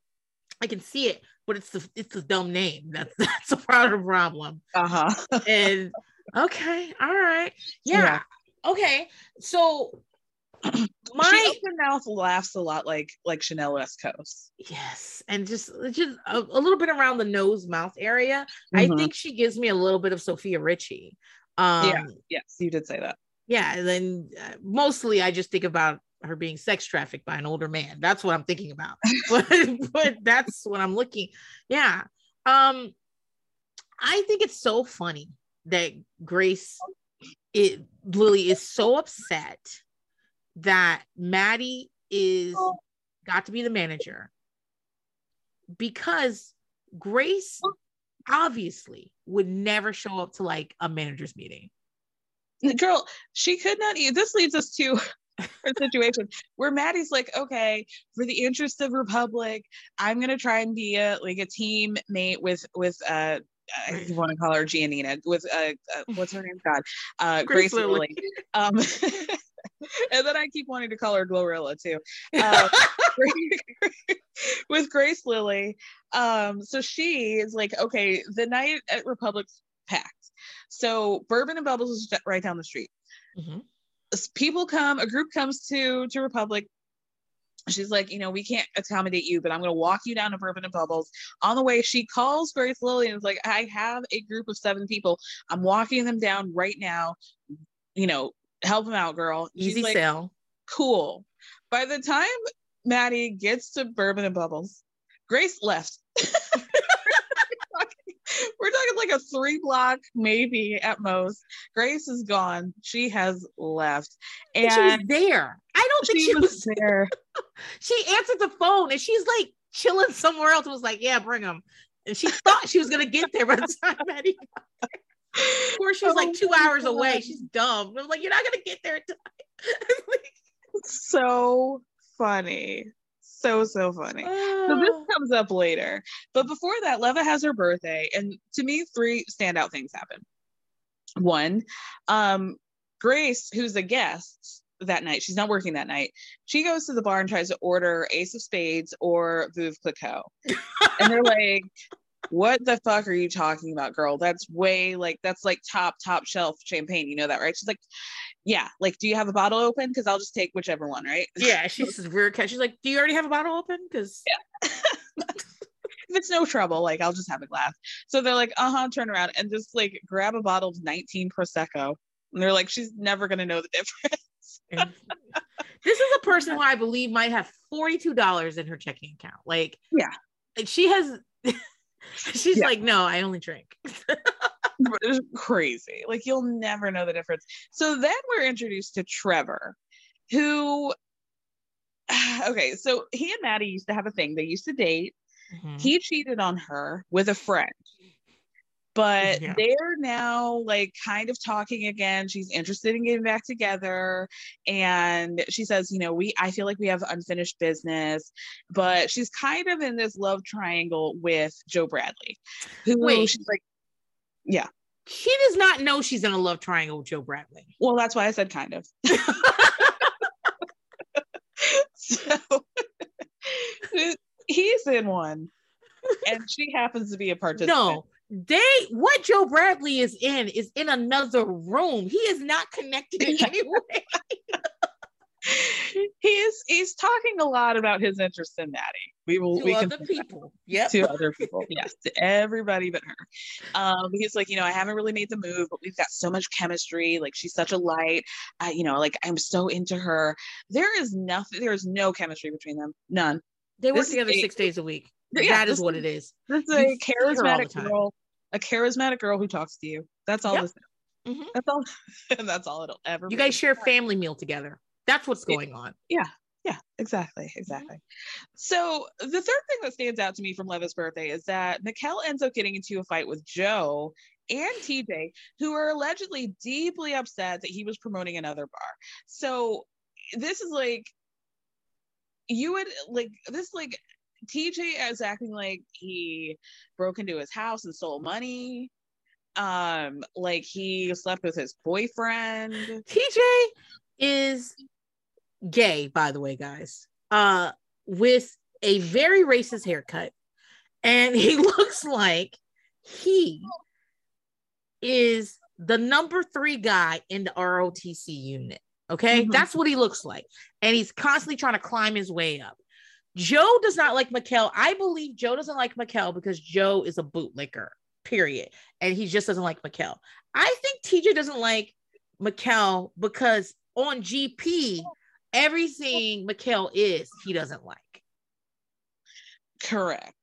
I can see it, but it's the it's the dumb name. That's that's a part of the problem. Uh-huh. And okay, all right, yeah, okay. So My mouth laughs a lot like like Chanel West Coast. yes, and just just a, a little bit around the nose mouth area. I Mhm. think she gives me a little bit of Sofia Richie. Um, yeah. Yes, you did say that. yeah and then uh, mostly i just think about her being sex trafficked by an older man that's what i'm thinking about but, but that's what i'm looking yeah um i think it's so funny that grace it lilly is so upset that maddie is got to be the manager because grace obviously would never show up to like a manager's meeting Girl, she could not eat. This leads us to a situation where Maddie's like, okay, for the interest of Republic, I'm gonna try and be a like a teammate with with uh I want to call her Giannina with uh, uh what's her name? God, uh Grace Grace, Lilly. Um and then I keep wanting to call her Glorilla too. Uh, with Grace Lilly. Um, so she is like, okay, the night at Republic's packed. So Bourbon and Bubbles is right down the street. Mhm. People come, a group comes to to Republic. She's like, you know, we can't accommodate you, but I'm gonna walk you down to Bourbon and Bubbles. On the way, she calls Grace Lilly and is like, I have a group of seven people. I'm walking them down right now. You know, help them out, girl. Easy like, sell cool. By the time Maddie gets to Bourbon and Bubbles, Grace left. We're talking like a three block, maybe at most. Grace is gone. She has left. And she was there. I don't think she she, was was. there. She answered the phone and she's like chilling somewhere else. and Was like, yeah, bring them. And she thought she was gonna get there by the time Maddie. got there. Of course, she was like oh two hours away. She's dumb. I was like, you're not gonna get there. in time." so funny. So, so funny. So this Oh. comes up later. But before that, Leva has her birthday. And to me, three standout things happen. One, um, Grace, who's a guest that night, she's not working that night. She goes to the bar and tries to order Ace of Spades or Veuve Clicquot. and they're like, what the fuck are you talking about, girl? That's way like that's like top, top shelf champagne. You know that, right? She's like, Yeah, like, do you have a bottle open? Because I'll just take whichever one, right? yeah, she's weird. cat. She's like, do you already have a bottle open? Because yeah. if it's no trouble, like I'll just have a glass. So they're like, uh huh, turn around and just like grab a bottle of 19 Prosecco. And they're like, she's never gonna know the difference. this is a person who I believe might have forty-two dollars in her checking account. Like, Yeah. like she has. she's Yeah. like, no, I only drink. It's crazy. Like you'll never know the difference. So then we're introduced to Trevor, who okay, so he and Maddie used to have a thing. They used to date. Mhm. He cheated on her with a friend. But Yeah. they're now like kind of talking again. She's interested in getting back together. And she says, you know, we I feel like we have unfinished business, but she's kind of in this love triangle with Joe Bradley. Who Wait. she's like, yeah. She does not know she's in a love triangle with Joe Bradley. Well, that's why I said kind of. so he's in one. and she happens to be a participant. No, they what Joe Bradley is in is in another room. He is not connected in any way. he's he's talking a lot about his interest in Maddie. We will To we other can people. Yep. to other people. Yes, to everybody but her. Um, he's like, you know, I haven't really made the move, but we've got so much chemistry. Like she's such a light. I, you know, like I'm so into her. There is nothing. There is no chemistry between them. None. They work This together a- six days a week. Yeah, that is this what is- it is. This is a see her all the charismatic time. girl. A charismatic girl who talks to you. That's all Yep. Mhm. That's all. and that's all it'll ever. You be. guys share a family meal together. That's what's going on. Yeah, yeah, exactly, Mm-hmm. exactly. So the third thing that stands out to me from Leva's birthday is that Mikel ends up getting into a fight with Joe and TJ, who are allegedly deeply upset that he was promoting another bar. So this is like you would like this like TJ is acting like he broke into his house and stole money. Um, like he slept with his boyfriend. TJ is gay, by the way, guys. Uh, with a very racist haircut, and he looks like he is the number three guy in the ROTC unit. Okay, Mhm. that's what he looks like, and he's constantly trying to climb his way up. Joe does not like Mikel. I believe Joe doesn't like Mikel because Joe is a bootlicker, period. And he just doesn't like Mikel. I think TJ doesn't like Mikel because on GP, everything Mikel is, he doesn't like. Correct.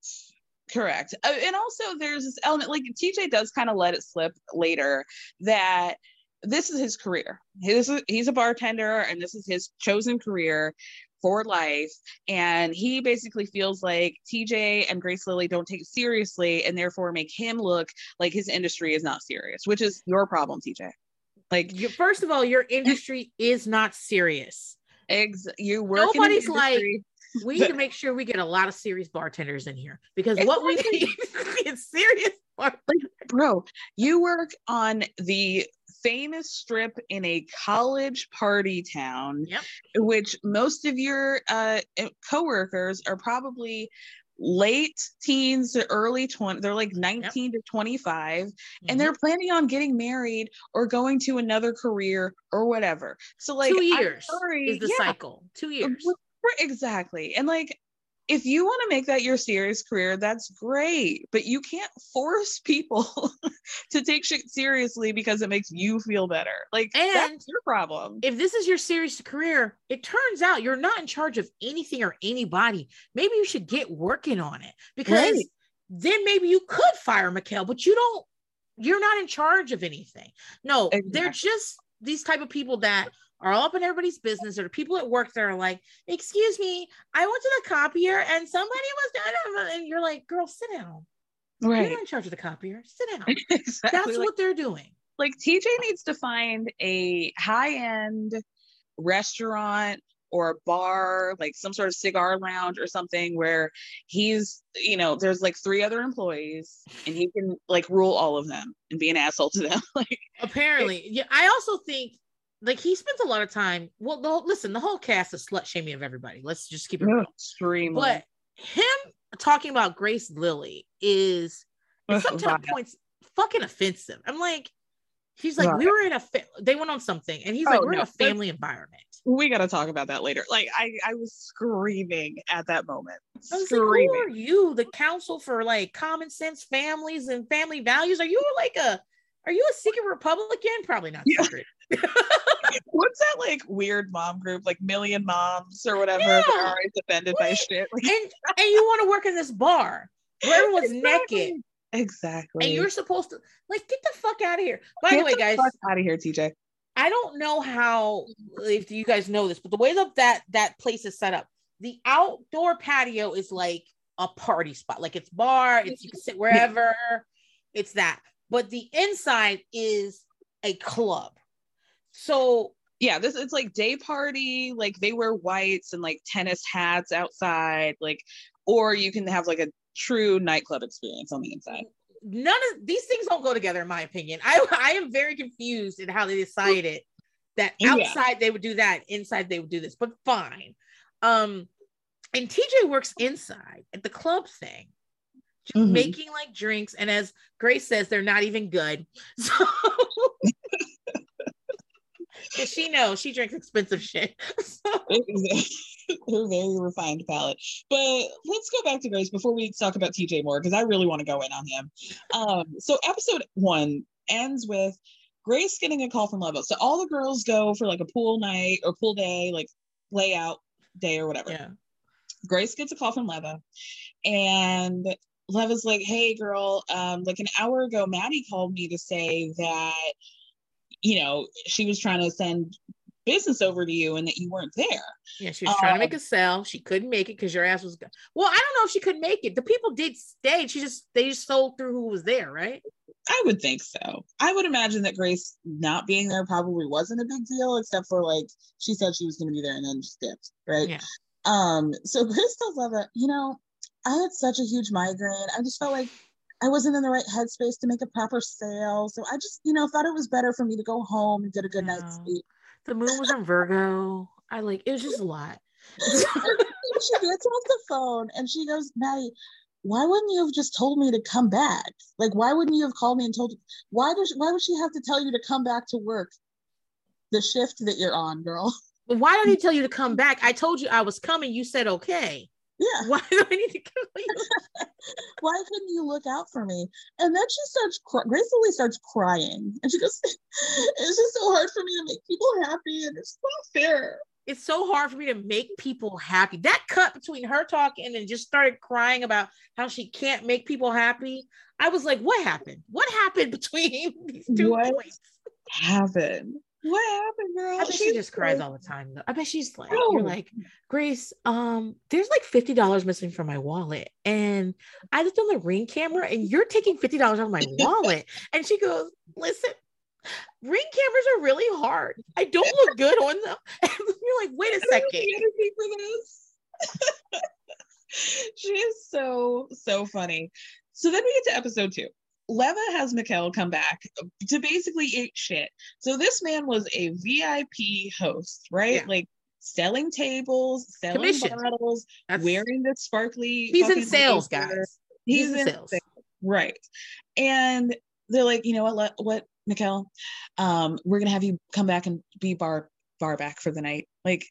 Correct. Uh, and also there's this element like TJ does kind of let it slip later that this is his career. His he's a bartender and this is his chosen career for life and he basically feels like TJ and Grace Lilly don't take it seriously and therefore make him look like his industry is not serious, which is your problem, TJ. Like You, first of all, your industry is not serious. ex- you work Nobody's like, we need to make sure we get a lot of serious bartenders in here because what we need is serious. bar- bro you work on the famous strip in a college party town Yep. which most of your uh coworkers are probably late teens to early 20 they're like 19 to 25 Mhm. and they're planning on getting married or going to another career or whatever so like two years sorry, is the yeah, cycle. Two years. Exactly. And like if you want to make that your serious career, that's great. But you can't force people to take shit seriously because it makes you feel better. Like And- that's your problem. if this is your serious career, it turns out you're not in charge of anything or anybody. Maybe you should get working on it because Right. then maybe you could fire Mikel, but you don't, you're not in charge of anything. No, they're just these type of people that are all up in everybody's business or the people at work that are like, excuse me, I went to the copier and somebody was done and you're like, girl, sit down. You're in charge of the copier. Sit down. exactly. That's like, what they're doing. like TJ needs to find a high-end restaurant or a bar, like some sort of cigar lounge or something where he's, you know, there's like three other employees and he can like rule all of them and be an asshole to them. like apparently yeah i also think like he spends a lot of time well the whole, listen the whole cast is slut shaming of everybody let's just keep it real extremely. but him talking about grace lilly is at Ugh, sometimes points fucking offensive i'm like he's like we were in a fa- they went on something and he's like Oh, we're in a family environment we got to talk about that later. Like I, I was screaming at that moment. I was like, who are you, the council for like common sense families and family values? Are you like a, are you a secret Republican? Probably not Yeah. secret. What's that like weird mom group, like Million Moms or whatever? that Yeah. are always offended by shit. Like, and and you want to work in this bar where everyone's Exactly. naked exactly. and you're supposed to like get the fuck out of here. By the way, guys, out of here, TJ. I don't know how if you guys know this, but the way that that that place is set up, the outdoor patio is like a party spot. Like it's bar, it's you can sit wherever. It's that. But the inside is a club. So Yeah, this it's like day party. Like they wear whites and like tennis hats outside. Like, or you can have like a true nightclub experience on the inside. none of these things don't go together in my opinion i i am very confused in how they decided that Yeah. outside they would do that inside they would do this but fine um and tj works inside at the club thing Mhm. making like drinks. And as Grace says, they're not even good. So she knows she drinks expensive shit. So her very refined palate. But let's go back to Grace before we talk about TJ more because I really want to go in on him. Um, so episode one ends with Grace getting a call from Leva. So all the girls go for like a pool night or pool day, like layout day or whatever. yeah. Grace gets a call from Leva, and Leva's like, "Hey, girl, um, like an hour ago, Maddie called me to say that, you know, she was trying to send business over to you and that you weren't there." Yeah, she was trying to make Um, a sale. She couldn't make it because your ass was go- well. I don't know if she could make it. The people did stay. She just they just sold through who was there, right? I would think so. I would imagine that Grace not being there probably wasn't a big deal, except for like she said she was going to be there and then just dipped, right? Yeah. Um. So Grace tells Leva, you know, I had such a huge migraine. I just felt like I wasn't in the right headspace to make a proper sale. So I just, you know, thought it was better for me to go home and get a good night's sleep. The moon was in Virgo. I like it was just a lot. She gets off the phone and she goes, Maddie, why wouldn't you have just told me to come back? Like, why wouldn't you have called me and told why does why would she have to tell you to come back to work? The shift that you're on, girl. Why don't he tell you to come back? I told you I was coming. You said okay. Yeah. Why do I need to tell you? Why couldn't you look out for me? And then she starts, cry- Grace Lilly starts crying. And she goes, It's just so hard for me to make people happy. And it's not fair. It's so hard for me to make people happy. That cut between her talking and just started crying about how she can't make people happy. I was like, what happened? What happened between these two What points? Happened. What happened, girl? I bet she She's just cries all the time. Though. I bet she's like, No. you're like, Grace, um, there's like fifty dollars missing from my wallet, and I looked on the ring camera, and you're taking fifty dollars out of my wallet. And she goes, listen, ring cameras are really hard. I don't look good on them. And you're like, wait a second. energy for this. she is so so funny. So then we get to episode two. Leva has Mikel come back to basically eat shit. So this man was a VIP host, right? Yeah. Like selling tables, selling Commission. bottles, That's- wearing the sparkly. He's in sales, guys. He's, He's in in sales. sales. Right. And they're like, you know what, what, Mikel, um, we're gonna have you come back and be bar bar back for the night. Like,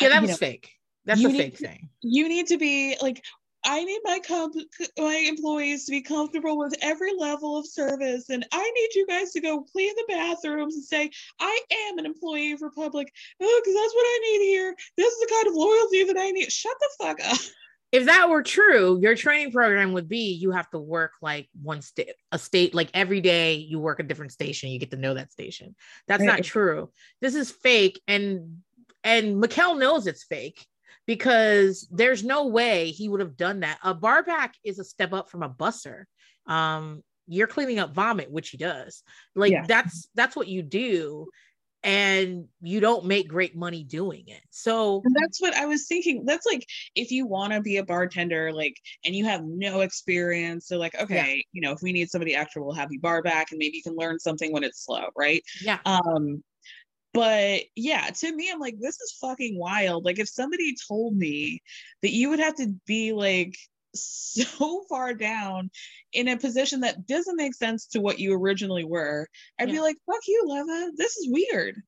Yeah, that was know, fake. That's a fake to- thing. you need to be like i need my com- my employees to be comfortable with every level of service and i need you guys to go clean the bathrooms and say i am an employee of republic oh because that's what i need here this is the kind of loyalty that i need shut the fuck up If that were true, your training program would be you have to work like one state, a state, like every day you work a different station. You get to know that station. That's Right. not true. This is fake, and and Mikel knows it's fake because there's no way he would have done that. A barback is a step up from a busser. Um, you're cleaning up vomit, which he does. Like Yeah. that's that's what you do, and you don't make great money doing it. So And that's what I was thinking. That's like if you want to be a bartender, like, and you have no experience, so like, okay, you know, if we need somebody extra, we'll have you bar back, and maybe you can learn something when it's slow, right? yeah, Um, but yeah, to me, I'm like, this is fucking wild. Like, if somebody told me that you would have to be like so far down in a position that doesn't make sense to what you originally were, I'd be like, fuck you, Leva. This is weird.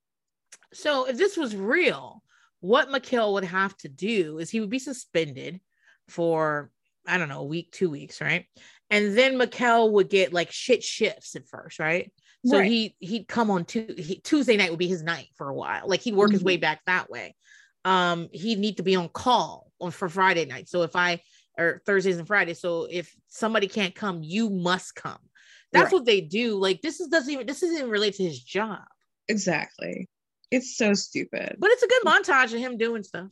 So if this was real, what Mikel would have to do is he would be suspended for I don't know a week, two weeks, right? And then Mikel would get like shit shifts at first, right? So Right. he he'd come on he, Tuesday night would be his night for a while. Like he'd work his way back that way. Um, he'd need to be on call on for Friday night. So if I or Thursdays and Fridays. So if somebody can't come, you must come. That's Right. what they do. Like this is doesn't even this isn't even related to his job. Exactly. It's so stupid. But it's a good montage of him doing stuff.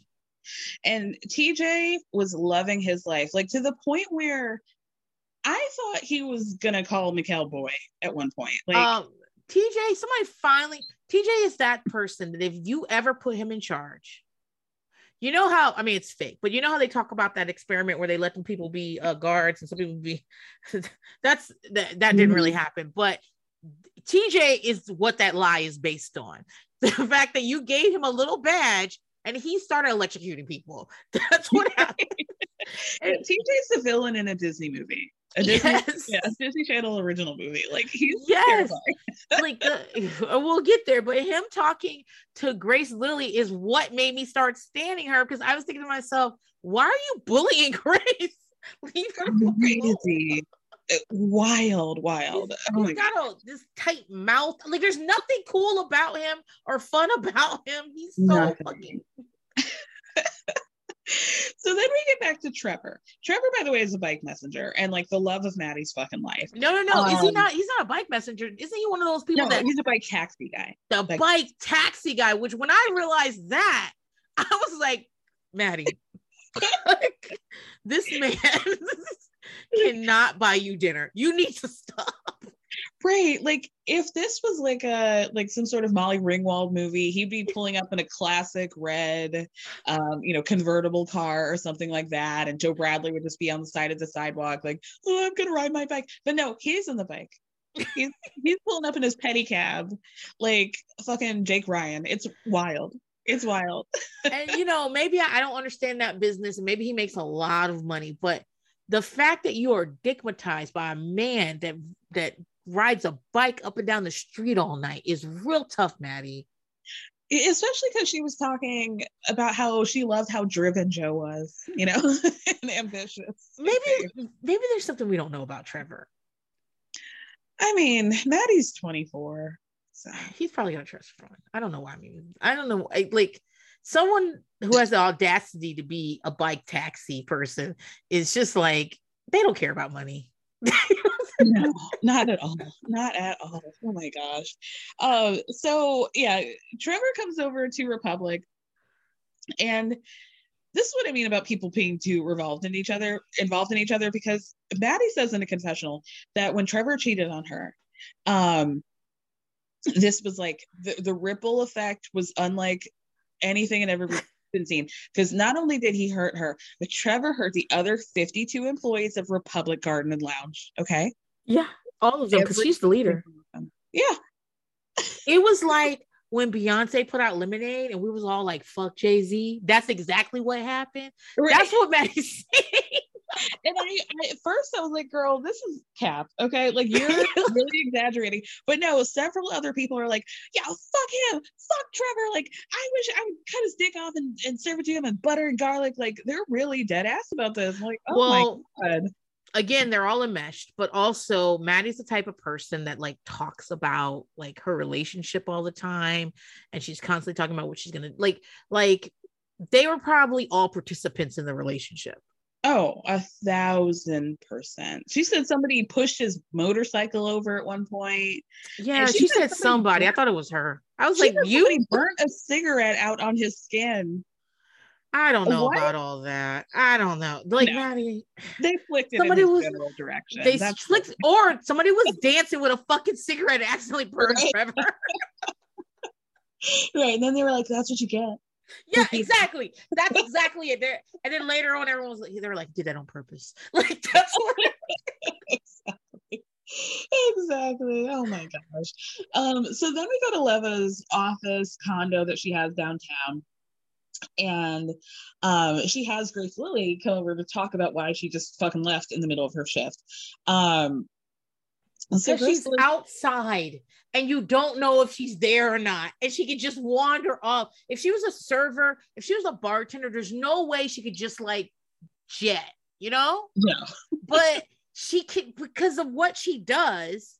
And TJ was loving his life, like to the point where I thought he was gonna call Mikel boy at one point. Like, um TJ, somebody finally TJ is that person that if you ever put him in charge, you know how I mean it's fake, but you know how they talk about that experiment where they let them people be uh, guards and some people be that's that that didn't really happen, but TJ is what that lie is based on. The fact that you gave him a little badge and he started electrocuting people. That's what happened. And TJ's the villain in a Disney movie. A Disney, Yes. yeah, a Disney Channel original movie. Like he's Yes. like the, we'll get there, but him talking to Grace Lilly is what made me start standing her because I was thinking to myself, why are you bullying Grace? Leave her alone. crazy. Uh, Wild, wild. Oh my He's got a this tight mouth. Like there's nothing cool about him or fun about him. He's so Nothing. fucking So then we get back to Trevor. Trevor, by the way, is a bike messenger and like the love of Maddie's fucking life. no no no. is he Um, not he's not a bike messenger? Isn't he one of those people No, that he's a bike taxi guy. the bike- bike taxi guy? Which when I realized that, I was like, Maddie, like, this man cannot buy you dinner. You need to stop. Right. Like if this was like a like some sort of Molly Ringwald movie, he'd be pulling up in a classic red um, you know, convertible car or something like that. And Joe Bradley would just be on the side of the sidewalk, like, oh, I'm gonna ride my bike. But no, he's in the bike. He's he's pulling up in his pedicab, like fucking Jake Ryan. It's wild. It's wild. and you know, maybe I, I don't understand that business, and maybe he makes a lot of money, but the fact that you are digmatized by a man that that rides a bike up and down the street all night is real tough, Maddie. Especially because she was talking about how she loved how driven Joe was, you know, and ambitious. Maybe maybe there's something we don't know about Trevor. I mean, Maddie's 24. So He's probably gonna trust fund. I don't know why. I mean, I don't know. I, like someone who has the audacity to be a bike taxi person is just like they don't care about money. no, not at all. Not at all. Oh my gosh. Um, so yeah, Trevor comes over to Republic, and this is what I mean about people being too involved in each other, involved in each other, because Maddie says in a confessional that when Trevor cheated on her, um, this was like the, the ripple effect was unlike anything and ever been seen. Because not only did he hurt her, but Trevor hurt the other 52 employees of Republic Garden and Lounge. Okay. Yeah, all of them because she's the leader. Yeah. It was like when Beyonce put out Lemonade and we was all like, fuck Jay Z. That's exactly what happened. That's what Maddie's saying. And I, I at first I was like, girl, this is cap. Okay. Like you're really exaggerating. But no, several other people are like, yeah, fuck him. Fuck Trevor. Like, I wish I would cut his dick off and, and serve it to him and butter and garlic. Like they're really dead ass about this. I'm like, oh Well, my God. Again, they're all enmeshed, but also Maddie's the type of person that like talks about like her relationship all the time. And she's constantly talking about what she's gonna like, like they were probably all participants in the relationship. Oh, a thousand percent. She said somebody pushed his motorcycle over at one point. Yeah, And she, said somebody. I thought it was her. I was she like, said you burnt a cigarette out on his skin. I don't know What? about all that. I don't know. Like No. Maddie, They flicked it Somebody in was- general direction. they That's flicked, or somebody was dancing with a fucking cigarette and accidentally burned Right. Trevor. right. And then they were like, that's what you get. yeah, exactly. That's exactly it. There, and then later on, everyone was like, they were like, did that on purpose. Like that's what. exactly. Exactly. Oh my gosh. Um, so then we go to Leva's office condo that she has downtown. And um, she has Grace Lilly come over to talk about why she just fucking left in the middle of her shift. Um, so she's outside and you don't know if she's there or not. And she could just wander off. If she was a server, if she was a bartender, there's no way she could just like jet, you know? no. But she could because of what she does.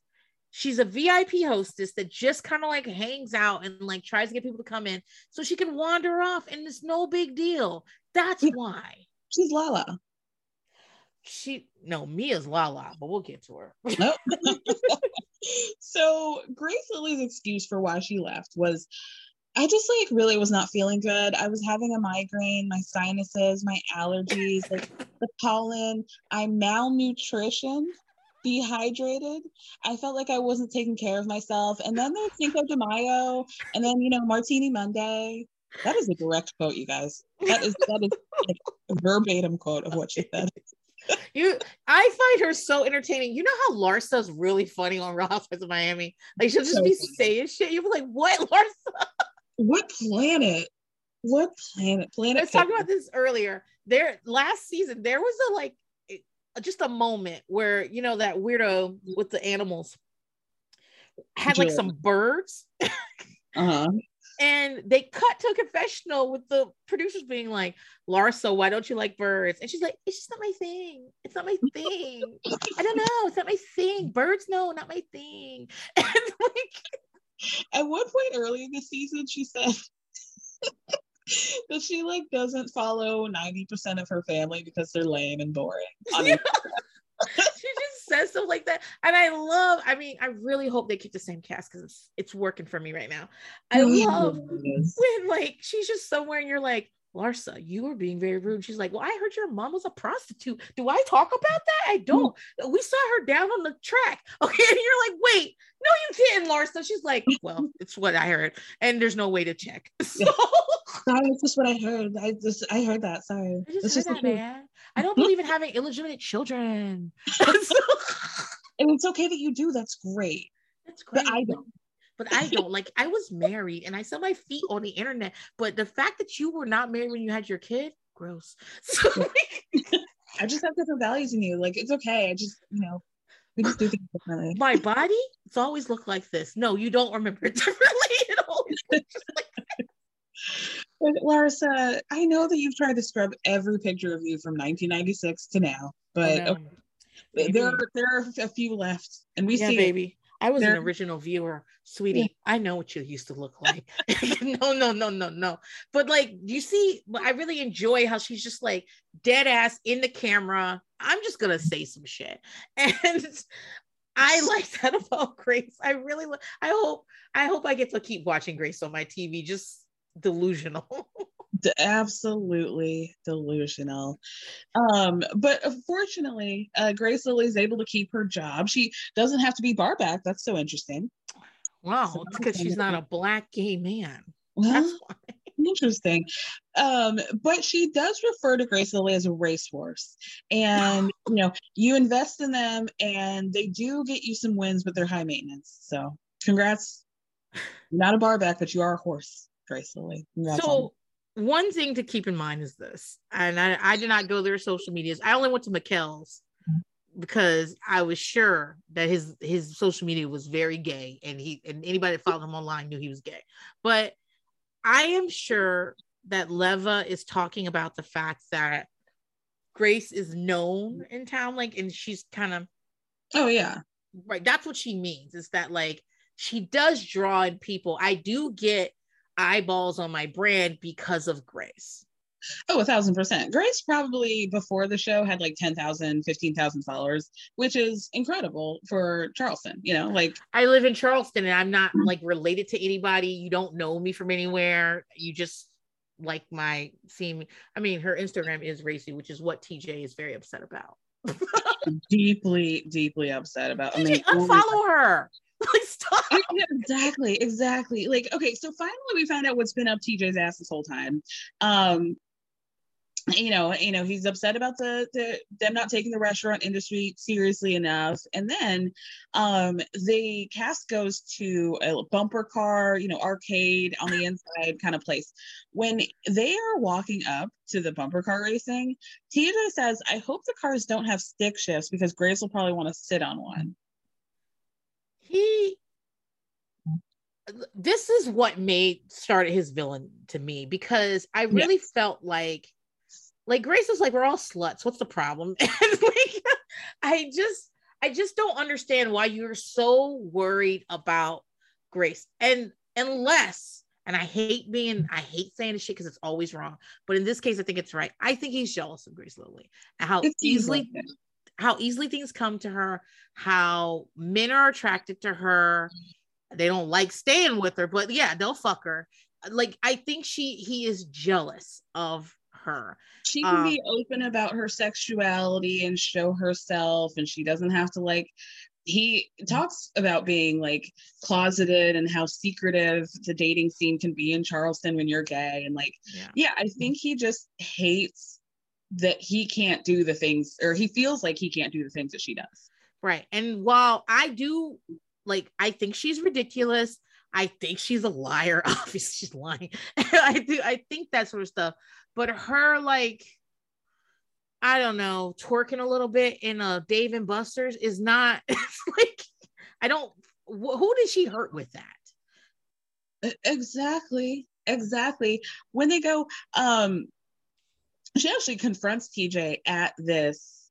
She's a VIP hostess that just kind of like hangs out and like tries to get people to come in so she can wander off and it's no big deal. That's why. She's Lala. She no, Mia's Lala, but we'll get to her. Nope. so Grace Lilly's excuse for why she left was I just like really was not feeling good. I was having a migraine, my sinuses, my allergies, like the pollen. I'm malnutrition, dehydrated. I felt like I wasn't taking care of myself. And then there's Cinco de Mayo, and then you know Martini Monday. That is a direct quote, you guys. That is that is like a verbatim quote of what she said. You, I find her so entertaining. You know how Larsa's really funny on Real Housewives of Miami? Like she'll just So be funny. saying shit. You'll be like, "What, Larsa?" What planet What planet? Planet. Let's talk about this earlier. There last season, there was a like just a moment where you know that weirdo with the animals had like some birds. uh-huh. And they cut to a confessional with the producers being like, Larsa, why don't you like birds? And she's like, it's just not my thing. It's not my thing. I don't know. It's not my thing. Birds, no, not my thing. And like, at one point early in the season, she said that she like doesn't follow 90% of her family because they're lame and boring. she just says stuff like that. And I love, I mean, I really hope they keep the same cast because it's it's working for me right now. I mm-hmm. love when like she's just somewhere and you're like, Larsa, you were being very rude. She's like, Well, I heard your mom was a prostitute. Do I talk about that? I hmm. don't. We saw her down on the track. Okay. And you're like, Wait, no, you didn't, Larsa. She's like, Well, it's what I heard. And there's no way to check. So Sorry, it's just what I heard. I just I heard that. Sorry. I just just that, man. I don't believe in having illegitimate children. And it's okay that you do. That's great. That's great. But I don't. But I don't like I was married and I saw my feet on the internet. But the fact that you were not married when you had your kid, gross. So I just have different values in you. Like it's okay. I just, you know, we just do things differently. my body, it's always looked like this. No, you don't remember it differently. It always like But Larsa, I know that you've tried to scrub every picture of you from 1996 to now, but Oh, no. okay, there are there are a few left, and we yeah, see it. baby. I was an original viewer, sweetie. I know what you used to look like. no, no, no, no, no. But like, you see, I really enjoy how she's just like dead ass in the camera. I'm just gonna say some shit, and I like that about Grace. I really, I hope, I hope I get to keep watching Grace on my TV. Just delusional. Absolutely delusional. Um, but fortunately uh, Grace Lilly is able to keep her job. She doesn't have to be barback. That's so interesting. wow, So it's because she's not a black gay man. Well, That's why. interesting. Um, but she does refer to Grace Lilly as a racehorse. And you know, you invest in them and they do get you some wins, but they're high maintenance. So congrats. You're not a barback, but you are a horse, Grace Lilly. Congrats on So one thing to keep in mind is this, and I, I did not go their social medias. I only went to Mikel's because I was sure that his his social media was very gay, and he and anybody that followed him online knew he was gay. But I am sure that Leva is talking about the fact that Grace is known in town, like, and she's kind of Oh yeah. right that's what she means is that like she does draw in people i do get eyeballs on my brand because of grace Oh, a thousand percent. Grace probably before the show had like 10,000, 15,000 followers, which is incredible for Charleston. You know, like, i live in charleston and i'm not like related to anybody you don't know me from anywhere you just like my seeing i mean her instagram is racy which is what tj is very upset about deeply, deeply upset about. I tj mean, unfollow her like stop exactly, exactly. Like, okay, so finally we found out what's been up TJ's ass this whole time. Um, you know, you know, he's upset about the, the them not taking the restaurant industry seriously enough. And then um the cast goes to a bumper car, you know, arcade on the inside kind of place. When they are walking up to the bumper car racing, TJ says, I hope the cars don't have stick shifts because Grace will probably want to sit on one. he this is what made started his villain to me because I really felt like like Grace is like we're all sluts. What's the problem? And like I just I just don't understand why you're so worried about Grace. And unless and I hate being I hate saying this shit because it's always wrong but in this case I think it's right. I think he's jealous of Grace Lilly how It seems easily like how easily things come to her, how men are attracted to her. They don't like staying with her, but yeah, they'll fuck her. Like I think she he is jealous of her. she can Um, be open about her sexuality and show herself and she doesn't have to like he talks about being like closeted and how secretive the dating scene can be in charleston when you're gay and like Yeah. yeah i think he just hates that he can't do the things or he feels like he can't do the things that she does Right. And while I do like I think she's ridiculous, I think she's a liar. Obviously, she's lying. I do. I think that sort of stuff. But her like, I don't know, twerking a little bit in a Dave and Buster's is not like. I don't. wh- Who did she hurt with that? Exactly. Exactly. When they go, um, she actually confronts TJ at this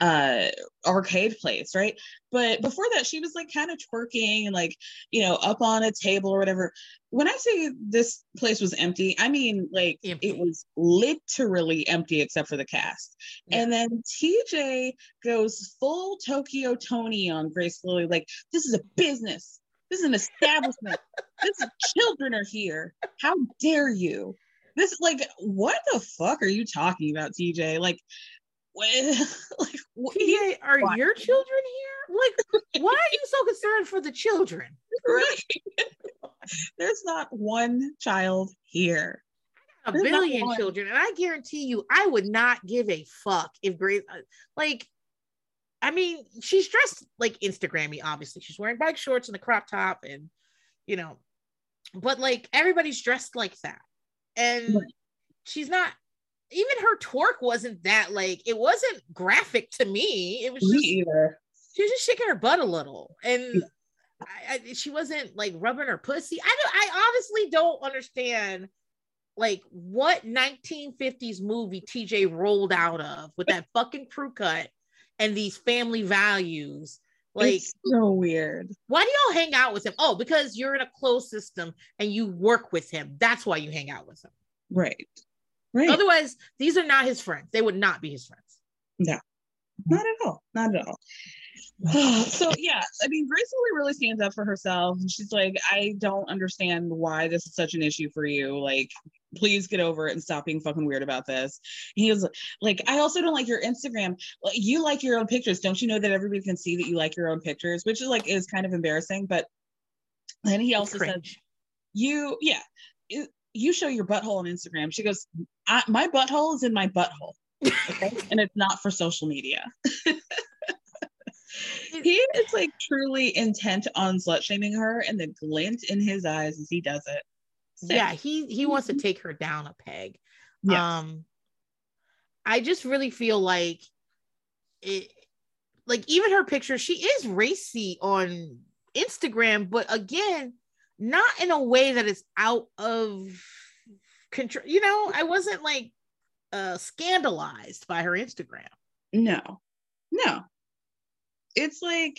uh arcade place, right? But before that, she was like kind of twerking and like, you know, up on a table or whatever. When I say this place was empty, I mean like Empty. it was literally empty except for the cast. And then TJ goes full Tokyo Tony on Grace Lilly, like, this is a business. This is an establishment. this is children are here. How dare you? This like what the fuck are you talking about, TJ? Like, like what, are your children here? Like, why are you so concerned for the children? right? There's not one child here. a There's not children, and I guarantee you, I would not give a fuck if Grace, uh, like, I mean, she's dressed like Instagrammy. Obviously, she's wearing bike shorts and a crop top, and you know, but like everybody's dressed like that, and Right. she's not. Even her twerk wasn't that like it wasn't graphic to me. It was Me just either. she was just shaking her butt a little and I, I, she wasn't like rubbing her pussy i don't i honestly don't understand like what 1950s movie tj rolled out of with that fucking crew cut and these family values like it's so weird. why do y'all hang out with him oh because you're in a closed system and you work with him that's why you hang out with him Right. Right. otherwise these are not his friends they would not be his friends No, Not at all. Not at all. so yeah, I mean, Grace Lilly really stands up for herself, and she's like, "I don't understand why this is such an issue for you. Like, please get over it and stop being fucking weird about this." He was like, "I also don't like your Instagram. Like, you like your own pictures. Don't you know that everybody can see that you like your own pictures?" Which is like is kind of embarrassing, but then he also said, "You, yeah, it- you show your butthole on Instagram." She goes, I, "My butthole is in my butthole." okay and it's not for social media he is like truly intent on slut shaming her and the glint in his eyes as he does it Sick. yeah he he wants to take her down a peg Yes. um i just really feel like it like even her picture she is racy on instagram but again not in a way that is out of control. You know i wasn't like uh scandalized by her instagram. No. No. It's like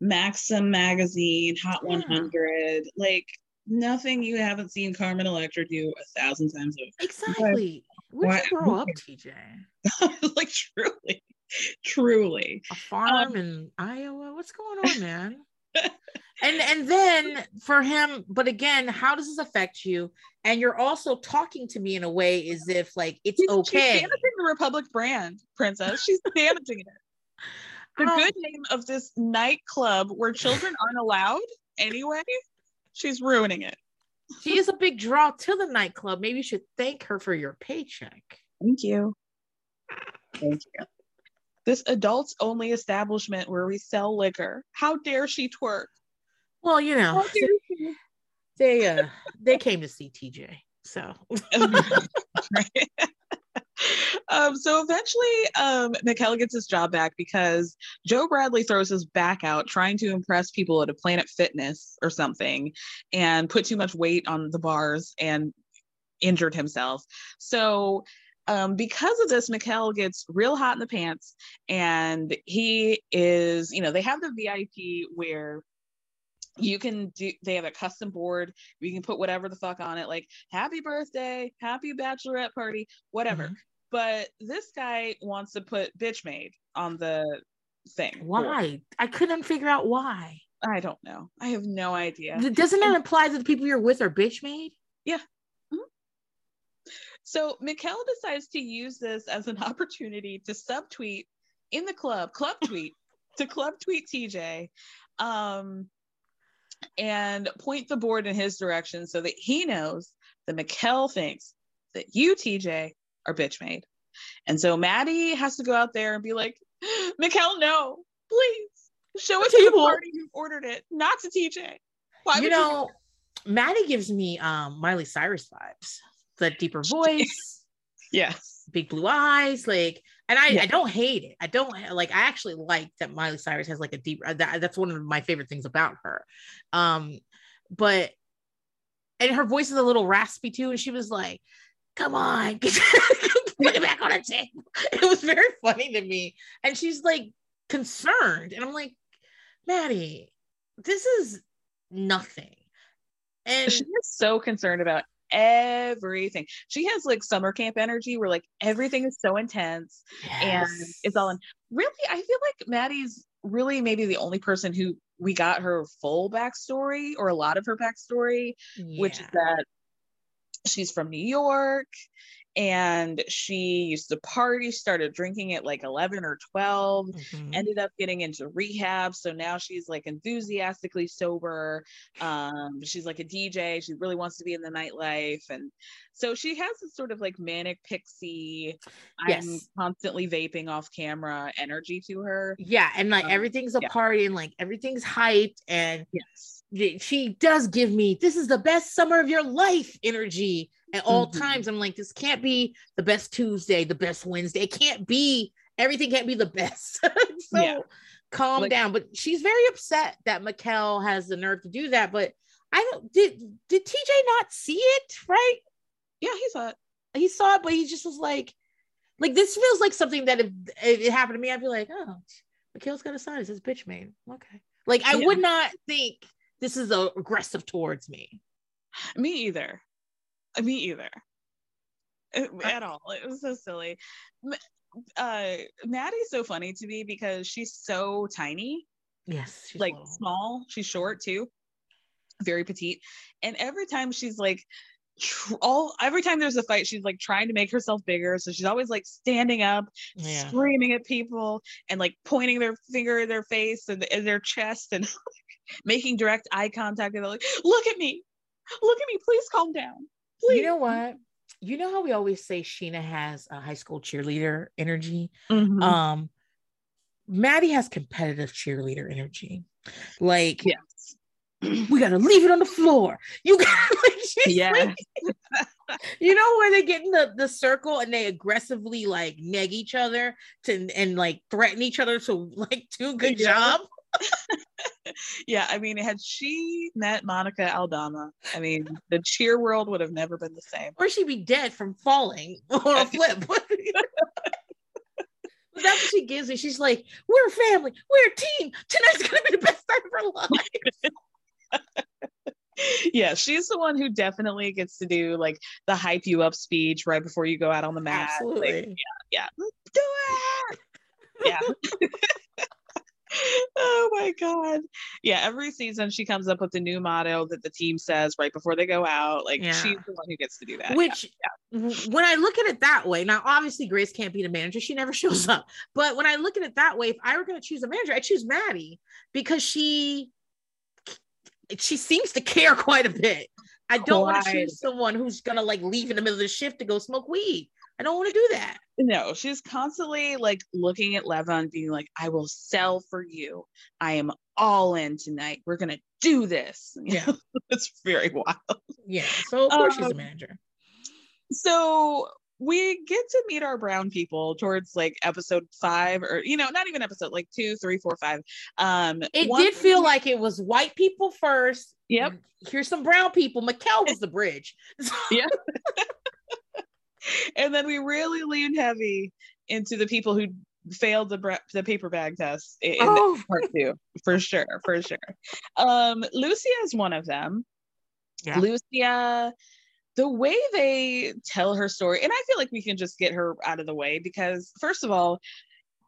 maxim magazine hot Yeah. 100 like nothing you haven't seen carmen electra do a thousand times over. Exactly. Where'd Why- you grow up tj like truly truly. A farm in Iowa. What's going on, man? And and then for him, but again, how does this affect you? And you're also talking to me in a way as if like it's She's- okay. She's damaging the Republic brand, Princess. She's damaging it. The Um, good name of this nightclub where children aren't allowed anyway, she's ruining it. she is a big draw to the nightclub. Maybe you should thank her for your paycheck. Thank you. Thank you. This adults only establishment where we sell liquor. How dare she twerk? Well, you know, How they uh they came to see TJ. So um, so eventually, um, Mikel gets his job back because Joe Bradley throws his back out trying to impress people at a Planet Fitness or something and put too much weight on the bars and injured himself. So, um, because of this, Mikel gets real hot in the pants and he is, you know, they have the VIP where you can do they have a custom board you can put whatever the fuck on it like happy birthday happy bachelorette party whatever Mhm. but this guy wants to put bitch made on the thing board. why? I couldn't figure out why. i don't know i have no idea Doesn't that imply that the people you're with are bitch made? So Mikel decides to use this as an opportunity to subtweet in the club club tweet to club tweet tj um and point the board in his direction so that he knows that Mikel thinks that you, TJ, are bitch made. And so Maddie has to go out there and be like, Mikel, no, please show it to the party who ordered it, not to TJ. Why you know, Maddie gives me um Miley Cyrus vibes. The deeper voice, Yes. big blue eyes, like, and I, Yeah. I don't hate it. I don't like. I actually like that Miley Cyrus has like a deep. uh, That, that's one of my favorite things about her. Um, but and her voice is a little raspy too. And she was like, "Come on, put it back on the table." It was very funny to me. And she's like concerned, and I'm like, Maddie, this is nothing. And She is so concerned about everything. She has like summer camp energy where like everything is so intense and it's all in. Really, I feel like Maddie's really maybe the only person who we got her full backstory or a lot of her backstory, which is that she's from New York and she used to party, started drinking at like 11 or 12 Mhm. ended up getting into rehab so now she's like enthusiastically sober um she's like a dj she really wants to be in the nightlife and so she has this sort of like manic pixie i'm Yes. constantly vaping off camera energy to her yeah, and like Um, everything's a yeah. party and like everything's hyped and yes she does give me this is the best summer of your life energy at all Mhm. times. I'm like, this can't be the best Tuesday, the best Wednesday. It can't be everything can't be the best. so Yeah. calm Like- down. But she's very upset that Mikel has the nerve to do that. But I don't did did TJ not see it, right? yeah he thought He saw it, but he just was like, like this feels like something that if, if it happened to me, I'd be like, oh, Mikhail's got a sign. It says bitch made. Okay. Like I Yeah. would not think this is uh, aggressive towards me. me either me either at all it was so silly uh maddie's so funny to me because she's so tiny Yes, she's like little. small. She's short too, very petite. And every time she's like, tr- all every time there's a fight, she's like trying to make herself bigger. So she's always like standing up, Yeah. screaming at people, and like pointing their finger at their face and, and their chest, and making direct eye contact. And they're like, "Look at me, look at me, please calm down." Please. You know what? You know how we always say Scheana has a high school cheerleader energy? Mhm. Um, Maddie has competitive cheerleader energy. Like, yes, we gotta leave it on the floor. You got like, Yeah. like- you know where they get in the, the circle and they aggressively like neg each other to and like threaten each other to like do a good Yeah. job. yeah. I mean, had she met Monica Aldama, I mean, the cheer world would have never been the same. Or she'd be dead from falling or a flip. But that's what she gives me. She's like, "We're a family. We're a team. Tonight's gonna be the best night of our life." yeah, she's the one who definitely gets to do like the hype you up speech right before you go out on the mat. Like, Absolutely. yeah, do it. Yeah. oh my god. Yeah, every season she comes up with a new motto that the team says right before they go out. Like Yeah. she's the one who gets to do that. Which, w- when I look at it that way, now obviously Grace can't be the manager; she never shows up. But when I look at it that way, if I were going to choose a manager, I choose Maddie because she she seems to care quite a bit. I don't want to choose someone who's going to like leave in the middle of the shift to go smoke weed. I don't want to do that. No, she's constantly like looking at Leva and being like, I will sell for you. I am all in tonight. We're gonna do this. You Yeah. know, it's very wild. Yeah. So of course she's a Um, manager. So we get to meet our brown people towards like episode five, or you know, not even episode like two, three, four, five. Um It one- did feel like it was white people first. Yep. Here's some brown people. Mikel was the bridge. Yeah. and then we really leaned heavy into the people who failed the bra- the paper bag test in Oh. part two for sure for sure um lucia is one of them Yeah. lucia the way they tell her story and i feel like we can just get her out of the way because first of all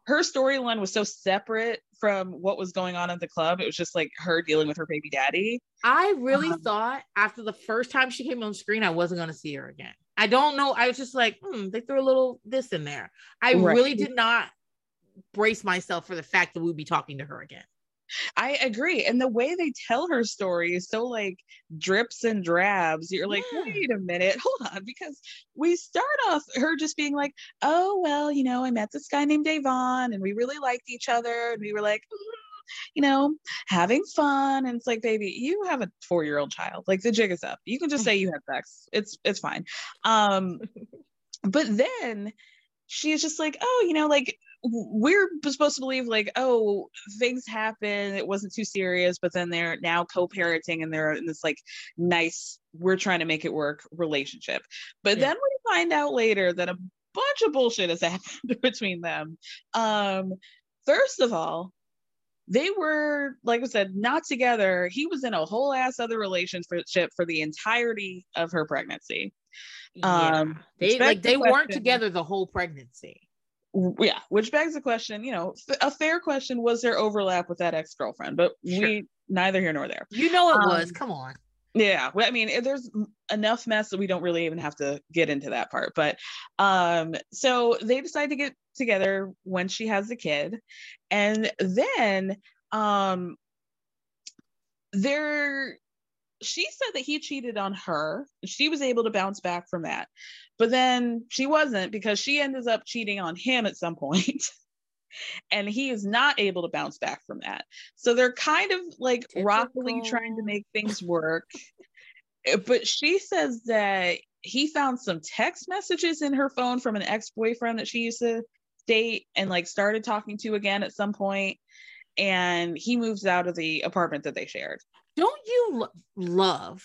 her storyline was so separate from what was going on at the club it was just like her dealing with her baby daddy I really Um, thought after the first time she came on screen, I wasn't going to see her again. I don't know. I was just like, hmm, they threw a little this in there. I Right. really did not brace myself for the fact that we'd be talking to her again. I agree. And the way they tell her story is so like drips and drabs. You're like, Yeah. wait a minute, hold on. Because we start off her just being like, oh, well, you know, I met this guy named Davon and we really liked each other. And we were like, "Mm, you know, having fun. And it's like, baby, you have a four year old child. Like the jig is up. You can just say you had sex. It's it's fine. Um, but then she's just like, oh, you know, like we're supposed to believe like oh things happen it wasn't too serious but then they're now co-parenting and they're in this like nice we're trying to make it work relationship but yeah. then we find out later that a bunch of bullshit has happened between them um first of all they were like i said not together. He was in a whole ass other relationship for the entirety of her pregnancy. Yeah. um they like they the weren't together the whole pregnancy. Yeah which begs the question you know a fair question was there overlap with that ex-girlfriend? But sure. we neither here nor there. You know it um, was come on yeah well, i mean there's enough mess that we don't really even have to get into that part but um so they decide to get together when she has the kid and then um there she said that he cheated on her. She was able to bounce back from that. But then she wasn't because she ended up cheating on him at some point. and he is not able to bounce back from that. So they're kind of like Typical. rockily trying to make things work. Eh, but she says that he found some text messages in her phone from an ex-boyfriend that she used to date and like started talking to again at some point and he moves out of the apartment that they shared don't you lo- love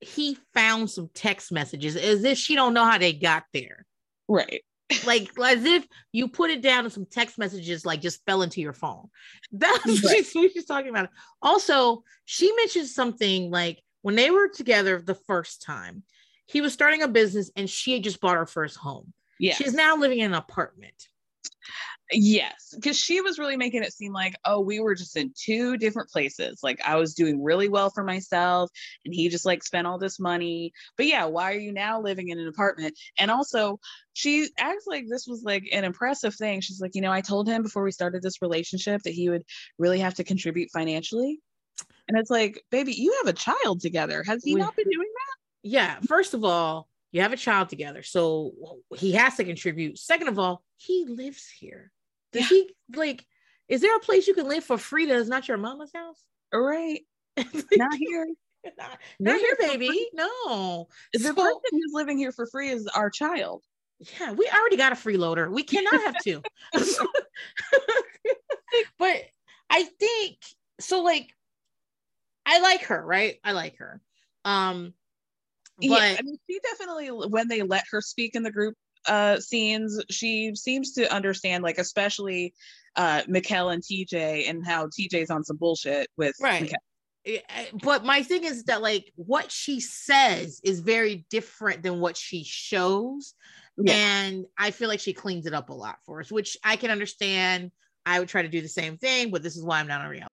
he found some text messages as if she don't know how they got there right like as if you put it down and some text messages like just fell into your phone. That's right. what she's talking about. Also she mentioned something like when they were together the first time he was starting a business and she had just bought her first home. Yeah. She's now living in an apartment Yes, because she was really making it seem like, oh, we were just in two different places. Like I was doing really well for myself, and he just like spent all this money. But yeah, why are you now living in an apartment? And also, she acts like this was like an impressive thing. She's like, you know, I told him before we started this relationship that he would really have to contribute financially. And it's like, baby, you have a child together. Has he we, not been doing that? Yeah. First of all, you have a child together. So he has to contribute. Second of all, he lives here. Does yeah. he like? Is there a place you can live for free that is not your mama's house? All right, not here. Not, not here, baby. No. The so, person who's living here for free is our child. Yeah, we already got a freeloader. We cannot have two. but I think so. Like, I like her, right? I like her. Um, but yeah, I mean, she definitely when they let her speak in the group uh, scenes, she seems to understand, like especially uh, Mikel and TJ, and how TJ's on some bullshit with right. Mikel. Eh, eh, but my thing is that like what she says is very different than what she shows, yeah. and I feel like she cleans it up a lot for us, which I can understand. I would try to do the same thing, but this is why I'm not on reality.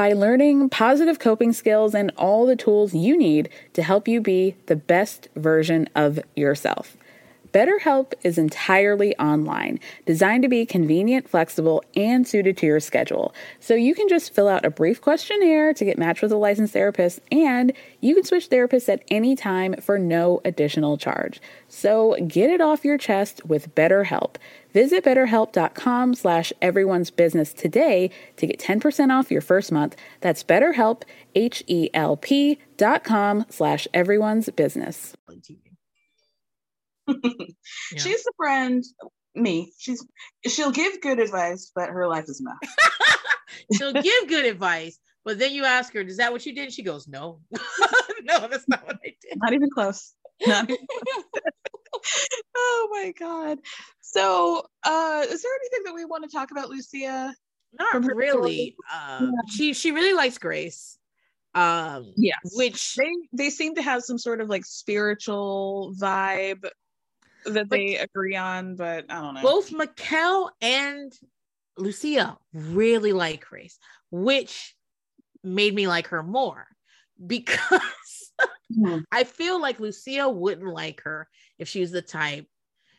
by learning positive coping skills and all the tools you need to help you be the best version of yourself. BetterHelp is entirely online, designed to be convenient, flexible, and suited to your schedule. So you can just fill out a brief questionnaire to get matched with a licensed therapist, and you can switch therapists at any time for no additional charge. So get it off your chest with BetterHelp. Visit betterhelp.com slash everyone's business today to get 10% off your first month. That's betterhelp, H-E-L-P dot com slash everyone's business. She's the friend, me. She's she'll give good advice, but her life is a mess. She'll give good advice, but then you ask her, "Is that what you did?" She goes, "No, no, that's not what I did." Not even close. Oh my god. So, uh, is there anything that we want to talk about, Lucia? Not really. Um, She she really likes Grace. Um, Yes. which they they seem to have some sort of like spiritual vibe that they agree on, but I don't know. both Mikel and Lucia really like Grace, which made me like her more because Mhm. I feel like Lucia wouldn't like her if she was the type.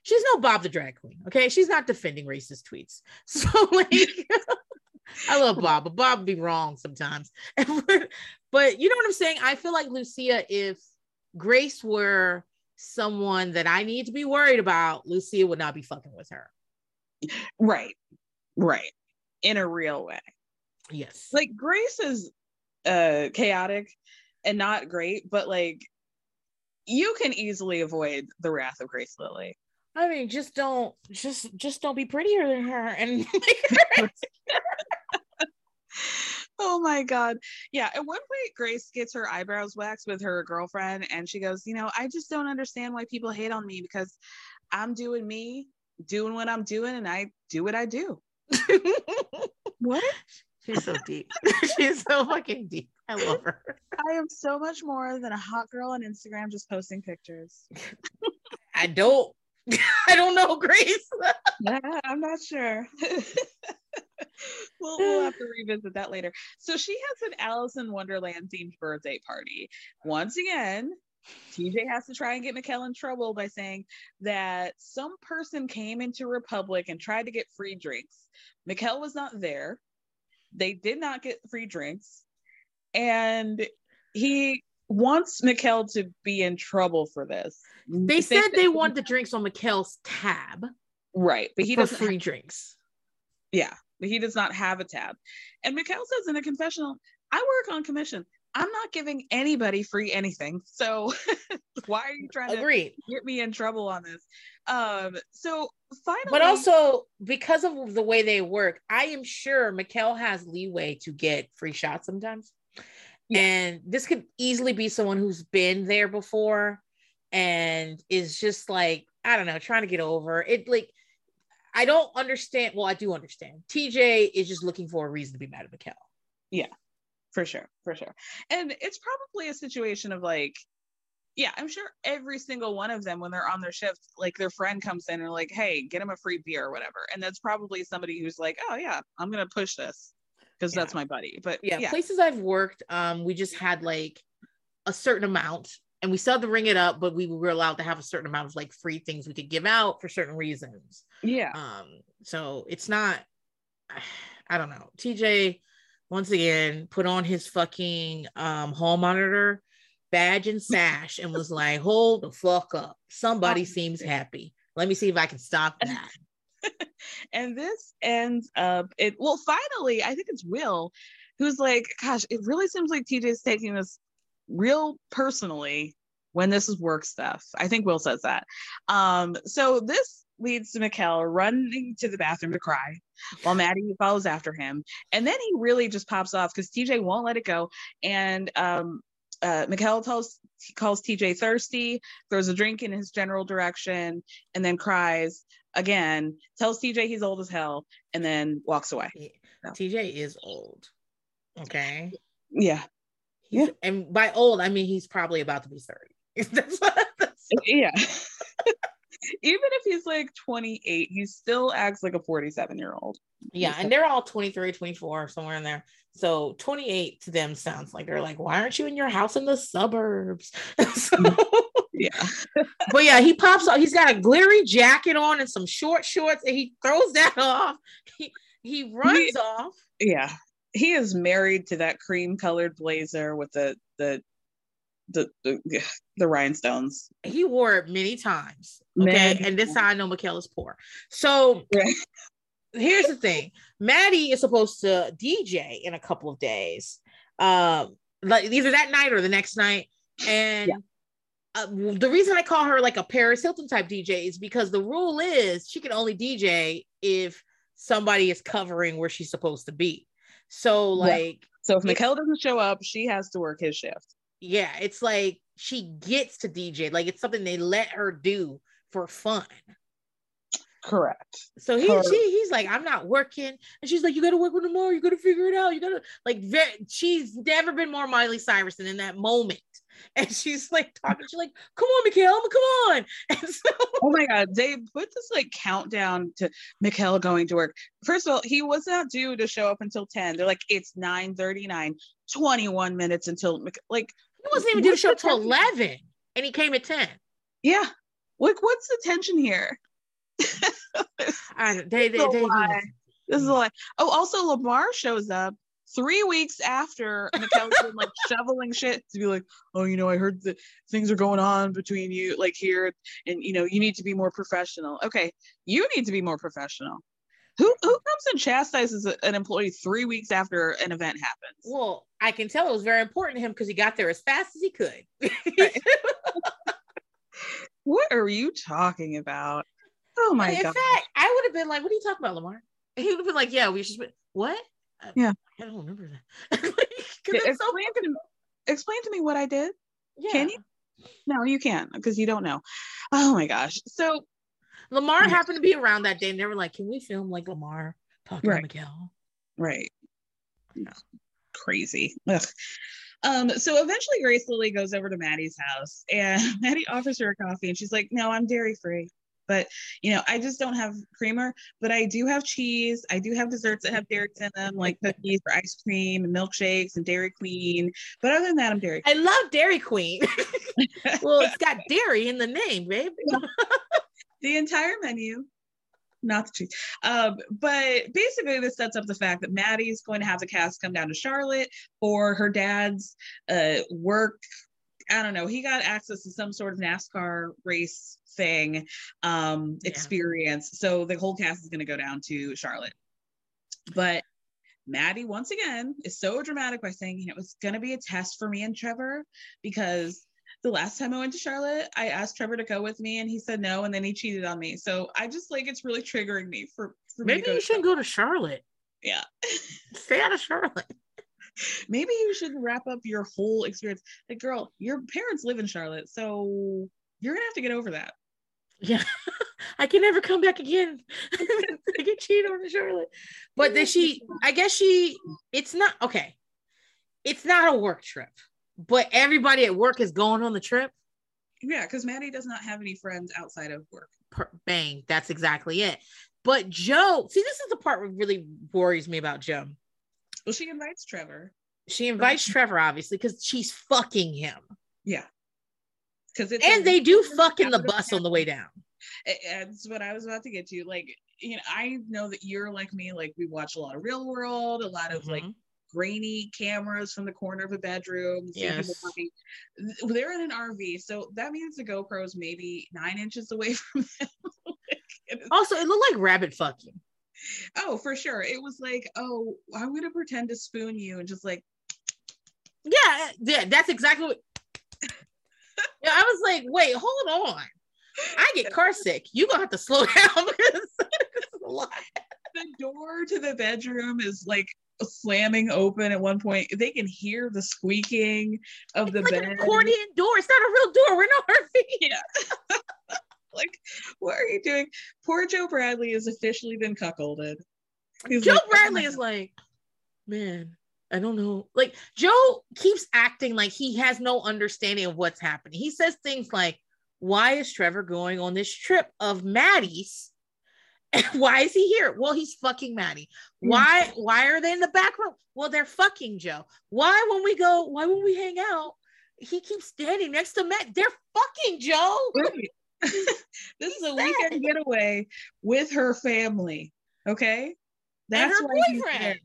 She's no Bob the drag queen, okay? She's not defending racist tweets. So like I love Bob, but Bob would be wrong sometimes. but you know what I'm saying? I feel like Lucia, if Grace were someone that I need to be worried about, Lucia would not be fucking with her. Right. Right. In a real way. Yes. Like Grace is uh chaotic and not great, but like you can easily avoid the wrath of Grace Lilly. I mean, just don't, just, just don't be prettier than her. And Oh my god. Yeah, at one point Grace gets her eyebrows waxed with her girlfriend and she goes, "You know, I just don't understand why people hate on me because I'm doing me, doing what I'm doing and I do what I do." what? she's so deep. she's so fucking deep. I love her. I am so much more than a hot girl on Instagram just posting pictures. I don't, I don't know, Grace. I'm not sure. we'll, we'll have to revisit that later. So she has an Alice in Wonderland themed birthday party. Once again, TJ has to try and get Mikel in trouble by saying that some person came into Republic and tried to get free drinks. Mikel was not there. They did not get free drinks. And he wants Mikel to be in trouble for this. They said they want the drinks on Mikel's tab right, but he doesn't free drinks. Yeah, but he does not have a tab. And Mikhail says in a confessional, I work on commission. I'm not giving anybody free anything. So why are you trying Agreed. to get me in trouble on this? Um, so finally But also because of the way they work, I am sure Mikel has leeway to get free shots sometimes. And this could easily be someone who's been there before and is just like, I don't know, trying to get over it. Like, I don't understand. Well, I do understand. TJ is just looking for a reason to be mad at Mikel. Yeah, for sure, for sure. And it's probably a situation of like, yeah, I'm sure every single one of them, when they're on their shift, like their friend comes in and like, hey, get him a free beer or whatever. And that's probably somebody who's like, oh yeah, I'm gonna push this because that's my buddy. But yeah, yeah, places I've worked, um, we just had like a certain amount and we still had to ring it up, but we were allowed to have a certain amount of like free things we could give out for certain reasons. yeah. Um, so it's not, I don't know. TJ once again put on his fucking um hall monitor badge and sash and was like, hold the fuck up. Somebody seems happy. Let me see if I can stop that. and this ends up it well finally i think it's will who's like gosh it really seems like tj's taking this real personally when this is work stuff i think will says that um so this leads to Mikel running to the bathroom to cry while Maddie follows after him. And then he really just pops off because TJ won't let it go. And um, uh, Mikel tells calls TJ thirsty, throws a drink in his general direction, and then cries again, tells TJ he's old as hell, and then walks away. TJ is old. Okay. Yeah. yeah. And by old, I mean he's probably about to be 30. That's what, that's Yeah. Even if he's like 28, he still acts like a 47 year old. yeah. And they're all 23, 24, somewhere in there. So 28 to them sounds like they're like, why aren't you in your house in the suburbs? so, mm. Yeah. but yeah, he pops off. He's got a glittery jacket on and some short shorts, and he throws that off. He he runs He- off. Yeah. He is married to that cream colored blazer with the the the the, the rhinestones. He wore it many times. Okay. Many and this is how I know Mikhail is poor. So Right. here's the thing Maddie is supposed to DJ in a couple of days. Um, like either that night or the next night. And uh, the reason I call her like a Paris Hilton type DJ is because the rule is she can only DJ if somebody is covering where she's supposed to be. So Yeah. like So if Mikel doesn't show up, she has to work his shift. yeah, it's like she gets to DJ. Like it's something they let her do for fun. Correct. So he Her- she, he's like, I'm not working. And she's like, You gotta work with him more, you gotta figure it out. You gotta like very she's never been more Miley Cyrus than in that moment. And she's like talking, she's like, Come on, Mikhail, come on. And so Oh my god, they put this like countdown to Mikel going to work. First of all, he was not due to show up until 10. They're like, it's 9 21 minutes until like he wasn't even due to show up till 11 and he came at 10. Yeah. Like, what's the tension here? I don't they they, This is a they. This is a lie. Oh, also Lamar shows up three weeks after Mikel's been like shoveling shit to be like, oh, you know, I heard that things are going on between you, like here, and you know, you need to be more professional. Okay, you need to be more professional. Who who comes and chastises an employee three weeks after an event happens? well, I can tell it was very important to him because he got there as fast as he could. What are you talking about? Oh my in god! fact, I would have been like, "What are you talking about, Lamar?" He would have been like, "Yeah, we should." What? Uh, Yeah. I don't remember that. Yeah, it's so- explain, to me, explain to me what I did. yeah. Can you? No, you can't because you don't know. Oh my gosh! So Lamar happened to be around that day, and they were like, "Can we film like Lamar talking Right. to Miguel?" Right. No. Crazy. Ugh. Um, so eventually Grace Lilly goes over to Maddie's house and Maddie offers her a coffee and she's like, No, I'm dairy free. But you know, I just don't have creamer, but I do have cheese. I do have desserts that have dairies in them, like cookies or ice cream and milkshakes and Dairy Queen. But other than that, I'm dairy. I love Dairy Queen. well, it's got dairy in the name, babe. the entire menu, not the cheese. Um, but basically, this sets up the fact that Maddie's going to have the cast come down to Charlotte for her dad's uh, work. I don't know. He got access to some sort of NASCAR race thing um, Yeah. experience. So the whole cast is going to go down to Charlotte. But Maddie, once again, is so dramatic by saying, you know, it's going to be a test for me and Trevor because the last time I went to Charlotte, I asked Trevor to go with me and he said no, and then he cheated on me. So I just like it's really triggering me for, for Maybe go you shouldn't go to Charlotte. Yeah. Stay out of Charlotte. Maybe you should wrap up your whole experience. Like, girl, your parents live in Charlotte, so you're gonna have to get over that. Yeah, I can never come back again. I get cheated on Charlotte. But then she, I guess she, it's not okay. It's not a work trip, but everybody at work is going on the trip. Yeah, because Maddie does not have any friends outside of work. Per- bang, that's exactly it. But Joe, see, this is the part that really worries me about Joe. Well, she invites Trevor. She invites Trevor, obviously, because she's fucking him. Yeah. Because it's And a- they do fuck in the bus on the way down. That's what I was about to get to. Like, you know, I know that you're like me. Like, we watch a lot of Real World, a lot of like Mhm. grainy cameras from the corner of a bedroom. Yes. They're in an RV, so that means the GoPro's maybe nine inches away from them. Like, Also, it looked like rabbit fucking. oh, for sure. It was like, oh, I'm gonna pretend to spoon you and just like, Yeah, yeah, that's exactly what. yeah, I was like, wait, hold on. I get car sick. You gonna have to slow down because this is a lot. the door to the bedroom is like slamming open at one point. They can hear the squeaking of the It's like bed. an accordion door. It's not a real door. We're not RV. Yeah. like, what are you doing? Poor Joe Bradley has officially been cuckolded. He's Joe like, "Oh Bradley is like, man, I don't know. Like Joe keeps acting like he has no understanding of what's happening. He says things like, "Why is Trevor going on this trip of Maddie's? And why is he here? Well, he's fucking Maddie. Hmm. Why? Why are they in the back room? Well, they're fucking Joe. Why when we go? Why when we hang out? he keeps standing next to Matt. They're fucking Joe. this is a weekend getaway with her family. Okay. And her boyfriend.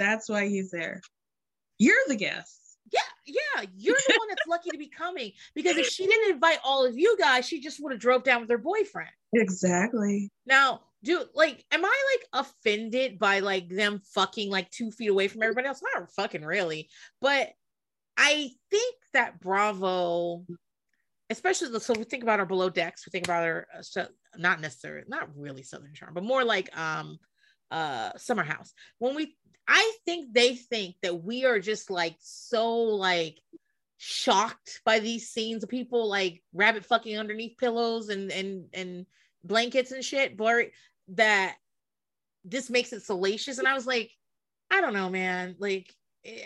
That's why he's there. You're the guest. Yeah, yeah, you're the one that's lucky to be coming because if she didn't invite all of you guys, she just would have drove down with her boyfriend. Exactly. Now, dude, like, am I like offended by like them fucking like two feet away from everybody else? Not fucking really, but I think that Bravo, especially the, so we think about our below decks, we think about our uh, so- not necessarily, not really Southern Charm, but more like um uh Summer House. When we, I think they think that we are just like so like shocked by these scenes of people like rabbit fucking underneath pillows and and and blankets and shit blurry that this makes it salacious. And i was like i don't know man. Like yeah,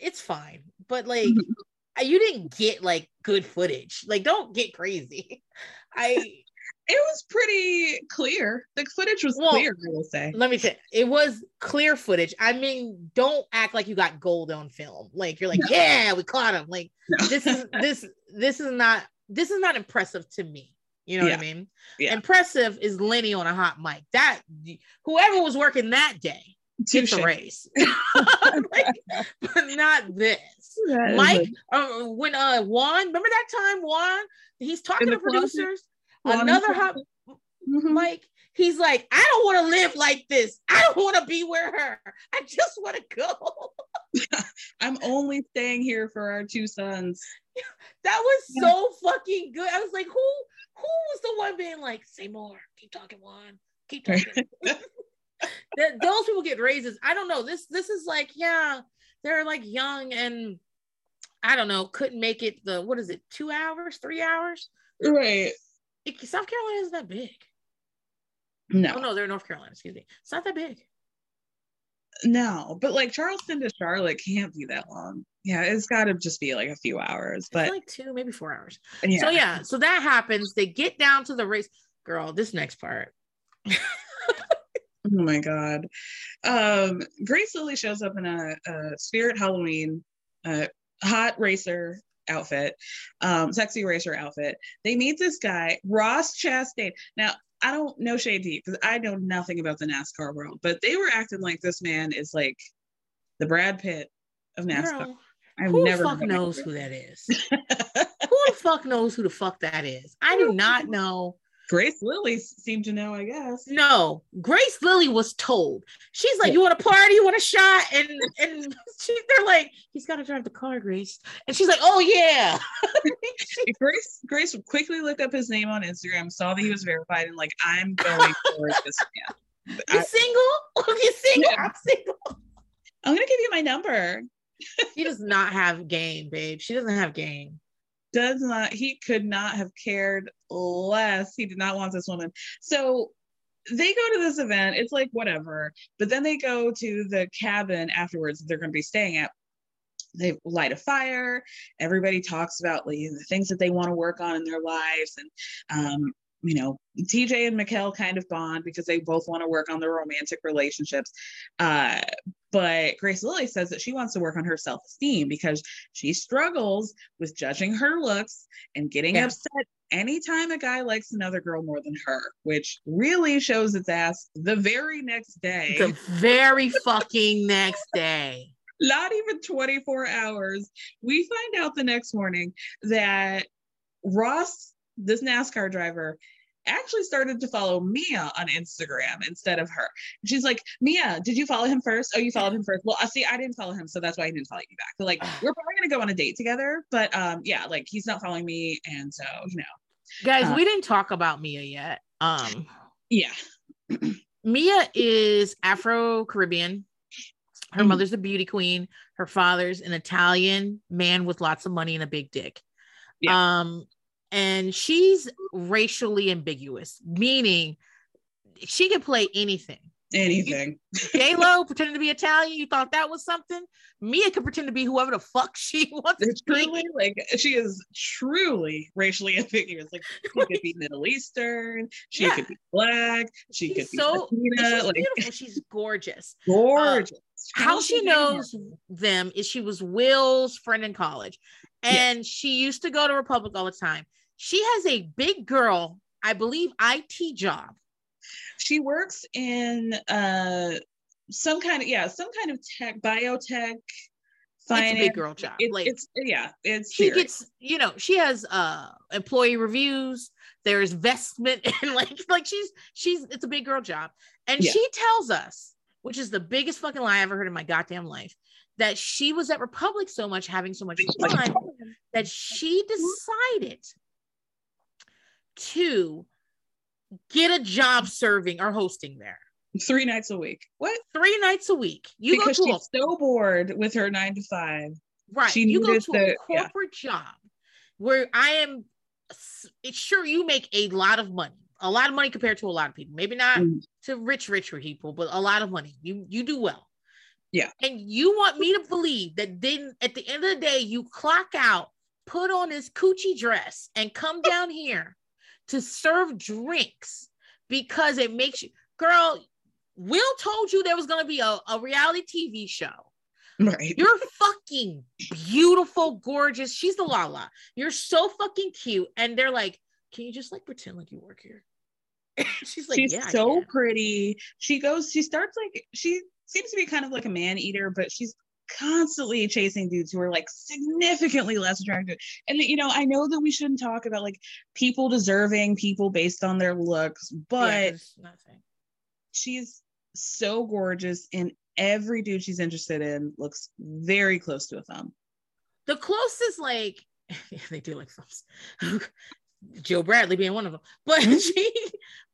it's fine. But like mm-hmm. you didn't get like good footage. Like don't get crazy. I It was pretty clear. The footage was Well, clear, I will say. let me say it was clear footage. I mean, don't act like you got gold on film. Like you're like, yeah, we caught him. Like this is this this is not this is not impressive to me. You know what I mean? Yeah. Impressive is Lenny on a hot mic. That whoever was working that day gets a Touche. raise, Like, but not this. That Mike, uh, when uh Juan, remember that time Juan? He's talking to the closet? Juan Another hot Mhm. mic, he's like, I don't want to live like this. I don't want to be with her. I just want to go. I'm only staying here for our two sons. That was so fucking good. I was like, who who was the one being like, say more, keep talking one, keep talking. that those people get raises. I don't know. This this is like, yeah, they're like young and I don't know, couldn't make it the what is it, two hours, three hours? Right. It- South Carolina isn't that big. No. Oh no, they're North Carolina, excuse me. It's not that big. No, but like Charleston to Charlotte can't be that long. Yeah, it's got to just be like a few hours. But like two, maybe four hours. yeah. So yeah, so that happens. They get down to the race. Girl, this next part. Oh my god. Um, Grace Lilly shows up in a, a Spirit Halloween uh, hot racer outfit, um, sexy racer outfit. They meet this guy, Ross Chastain. Now, I don't know Shade Deep because I know nothing about the NASCAR world, but they were acting like this man is like the Brad Pitt of NASCAR. Girl, I've who never the fuck knows who that is? who the fuck knows who the fuck that is? I do not know. Grace Lilly seemed to know, I guess. No, Grace Lilly was told. She's like. "You want a party? You want a shot?" And and she, they're like, "He's got to drive the car, Grace." And she's like, "Oh yeah." Grace Grace quickly looked up his name on Instagram, saw that he was verified, and like, I'm going for this man. You single? You single? Yeah. I'm single. I'm gonna give you my number. She does not have game, babe. She doesn't have game. Does not he could not have cared less. He did not want this woman. So they go to this event. It's like whatever, but then they go to the cabin afterwards. that They're going to be staying at. They light a fire. Everybody talks about like, the things that they want to work on in their lives, and um, you know, TJ and Mikel kind of bond because they both want to work on their romantic relationships. Uh, but Grace Lilly says that she wants to work on her self esteem because she struggles with judging her looks and getting Yeah. upset anytime a guy likes another girl more than her, which really shows its ass the very next day. The very fucking next day. Not even 24 hours. We find out the next morning that Ross, this NASCAR driver, actually started to follow Mia on Instagram instead of her. She's like, Mia, did you follow him first? Oh, you followed him first. Well, I see, I didn't follow him, so that's why he didn't follow you back. But like, we're probably gonna go on a date together. But um, yeah, like he's not following me, and so you know, Guys, Uh, we didn't talk about Mia yet. Um yeah, Mia is Afro Caribbean. Her Mhm. mother's a beauty queen. Her father's an Italian man with lots of money and a big dick. Yeah. Um, and she's racially ambiguous, meaning she can play anything. anything. J Lo pretending to be Italian. You thought that was something. Mia could pretend to be whoever the fuck she wants It's to be. truly like she is truly racially ambiguous. Like she could be Middle Eastern, she Yeah. could be black, she She's could be so Latina, she's like beautiful. She's gorgeous. gorgeous. Um, how she knows them is she was Will's friend in college, and she used to go to Republic all the time. She has a big girl, I believe, IT job. She works in uh some kind of yeah, some kind of tech, biotech, finance. It's a big girl job. It- like it's yeah, it's she serious. gets, you know, she has uh employee reviews. There's vestment and like like she's she's it's a big girl job, and Yeah. she tells us, which is the biggest fucking lie I ever heard in my goddamn life, that she was at Republic so much, having so much fun, that she decided to get a job serving or hosting there three nights a week. What? three nights a week. You because go to a she's so bored with her nine to five. right. she you go to the- a yeah. corporate job where I am sure you make a lot of money, a lot of money compared to a lot of people. Maybe not Mm. to rich, richer people, but a lot of money. You you do well. Yeah. And you want me to believe that then at the end of the day, you clock out, put on this coochie dress, and come down here to serve drinks because it makes you, girl. Will told you there was going to be a, a reality TV show. Right. You're fucking beautiful, gorgeous. She's the Lala. You're so fucking cute. And they're like, can you just like pretend like you work here? She's like, she's yeah. So pretty. She goes, she starts like she seems to be kind of like a man eater, but she's constantly chasing dudes who are like significantly less attractive. And you know, I know that we shouldn't talk about like people deserving people based on their looks, Yeah, nothing. she's so gorgeous and every dude she's interested in looks very close to a thumb. The closest, like, they do like thumbs. Joe Bradley being one of them. But mm-hmm. she,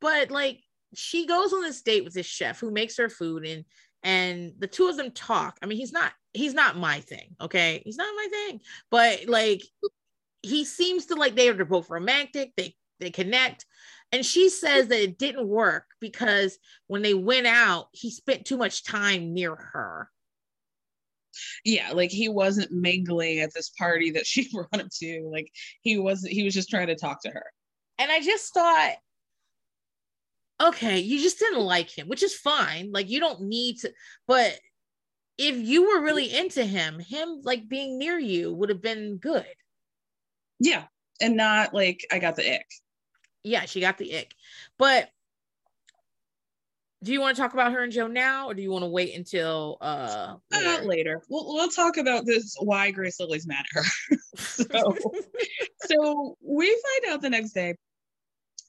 but like, she goes on this date with this chef who makes her food and and the two of them talk. I mean, he's not he's not my thing, okay? He's not my thing. But like he seems to like they're both romantic, they they connect. And she says that it didn't work because when they went out, he spent too much time near her. yeah like he wasn't mingling at this party that she brought him to like he wasn't he was just trying to talk to her And I just thought, okay, you just didn't like him, which is fine. Like you don't need to, but if you were really into him, him like being near you would have been good. yeah and not like i got the ick Yeah, she got the ick. But do you want to talk about her and Joe now, or do you want to wait until uh Uh, later? later we'll, we'll talk about this why grace lilly's mad at her so so we find out the next day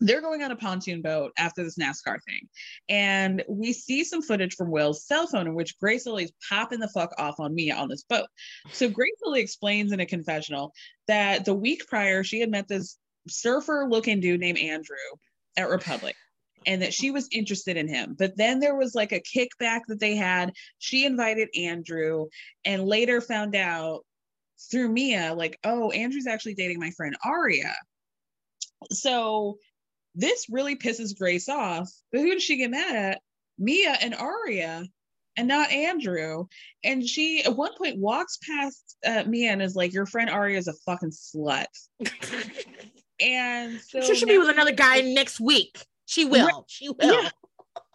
they're going on a pontoon boat after this NASCAR thing. And we see some footage from Will's cell phone in which Grace Lilly's popping the fuck off on Mia on this boat. So Grace Lilly explains in a confessional that the week prior she had met this surfer looking dude named Andrew at Republic and that she was interested in him. But then there was like a kickback that they had. She invited Andrew and later found out through Mia, like, oh, Andrew's actually dating my friend Aria. So this really pisses Grace off. But who does she get mad at? Mia and Aria, and not Andrew. And she at one point walks past uh, Mia and is like, "Your friend Aria is a fucking slut." and so she should be with another guy next week. She will. Right. She will. Yeah.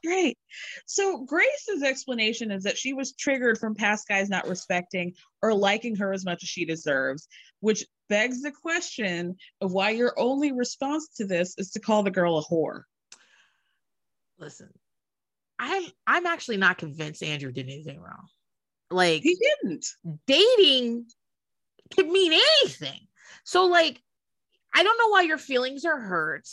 Right. So Grace's explanation is that she was triggered from past guys not respecting or liking her as much as she deserves, which begs the question of why your only response to this is to call the girl a whore. Listen, I'm I'm actually not convinced Andrew did anything wrong. Like He didn't. dating could mean anything. So like, I don't know why your feelings are hurt.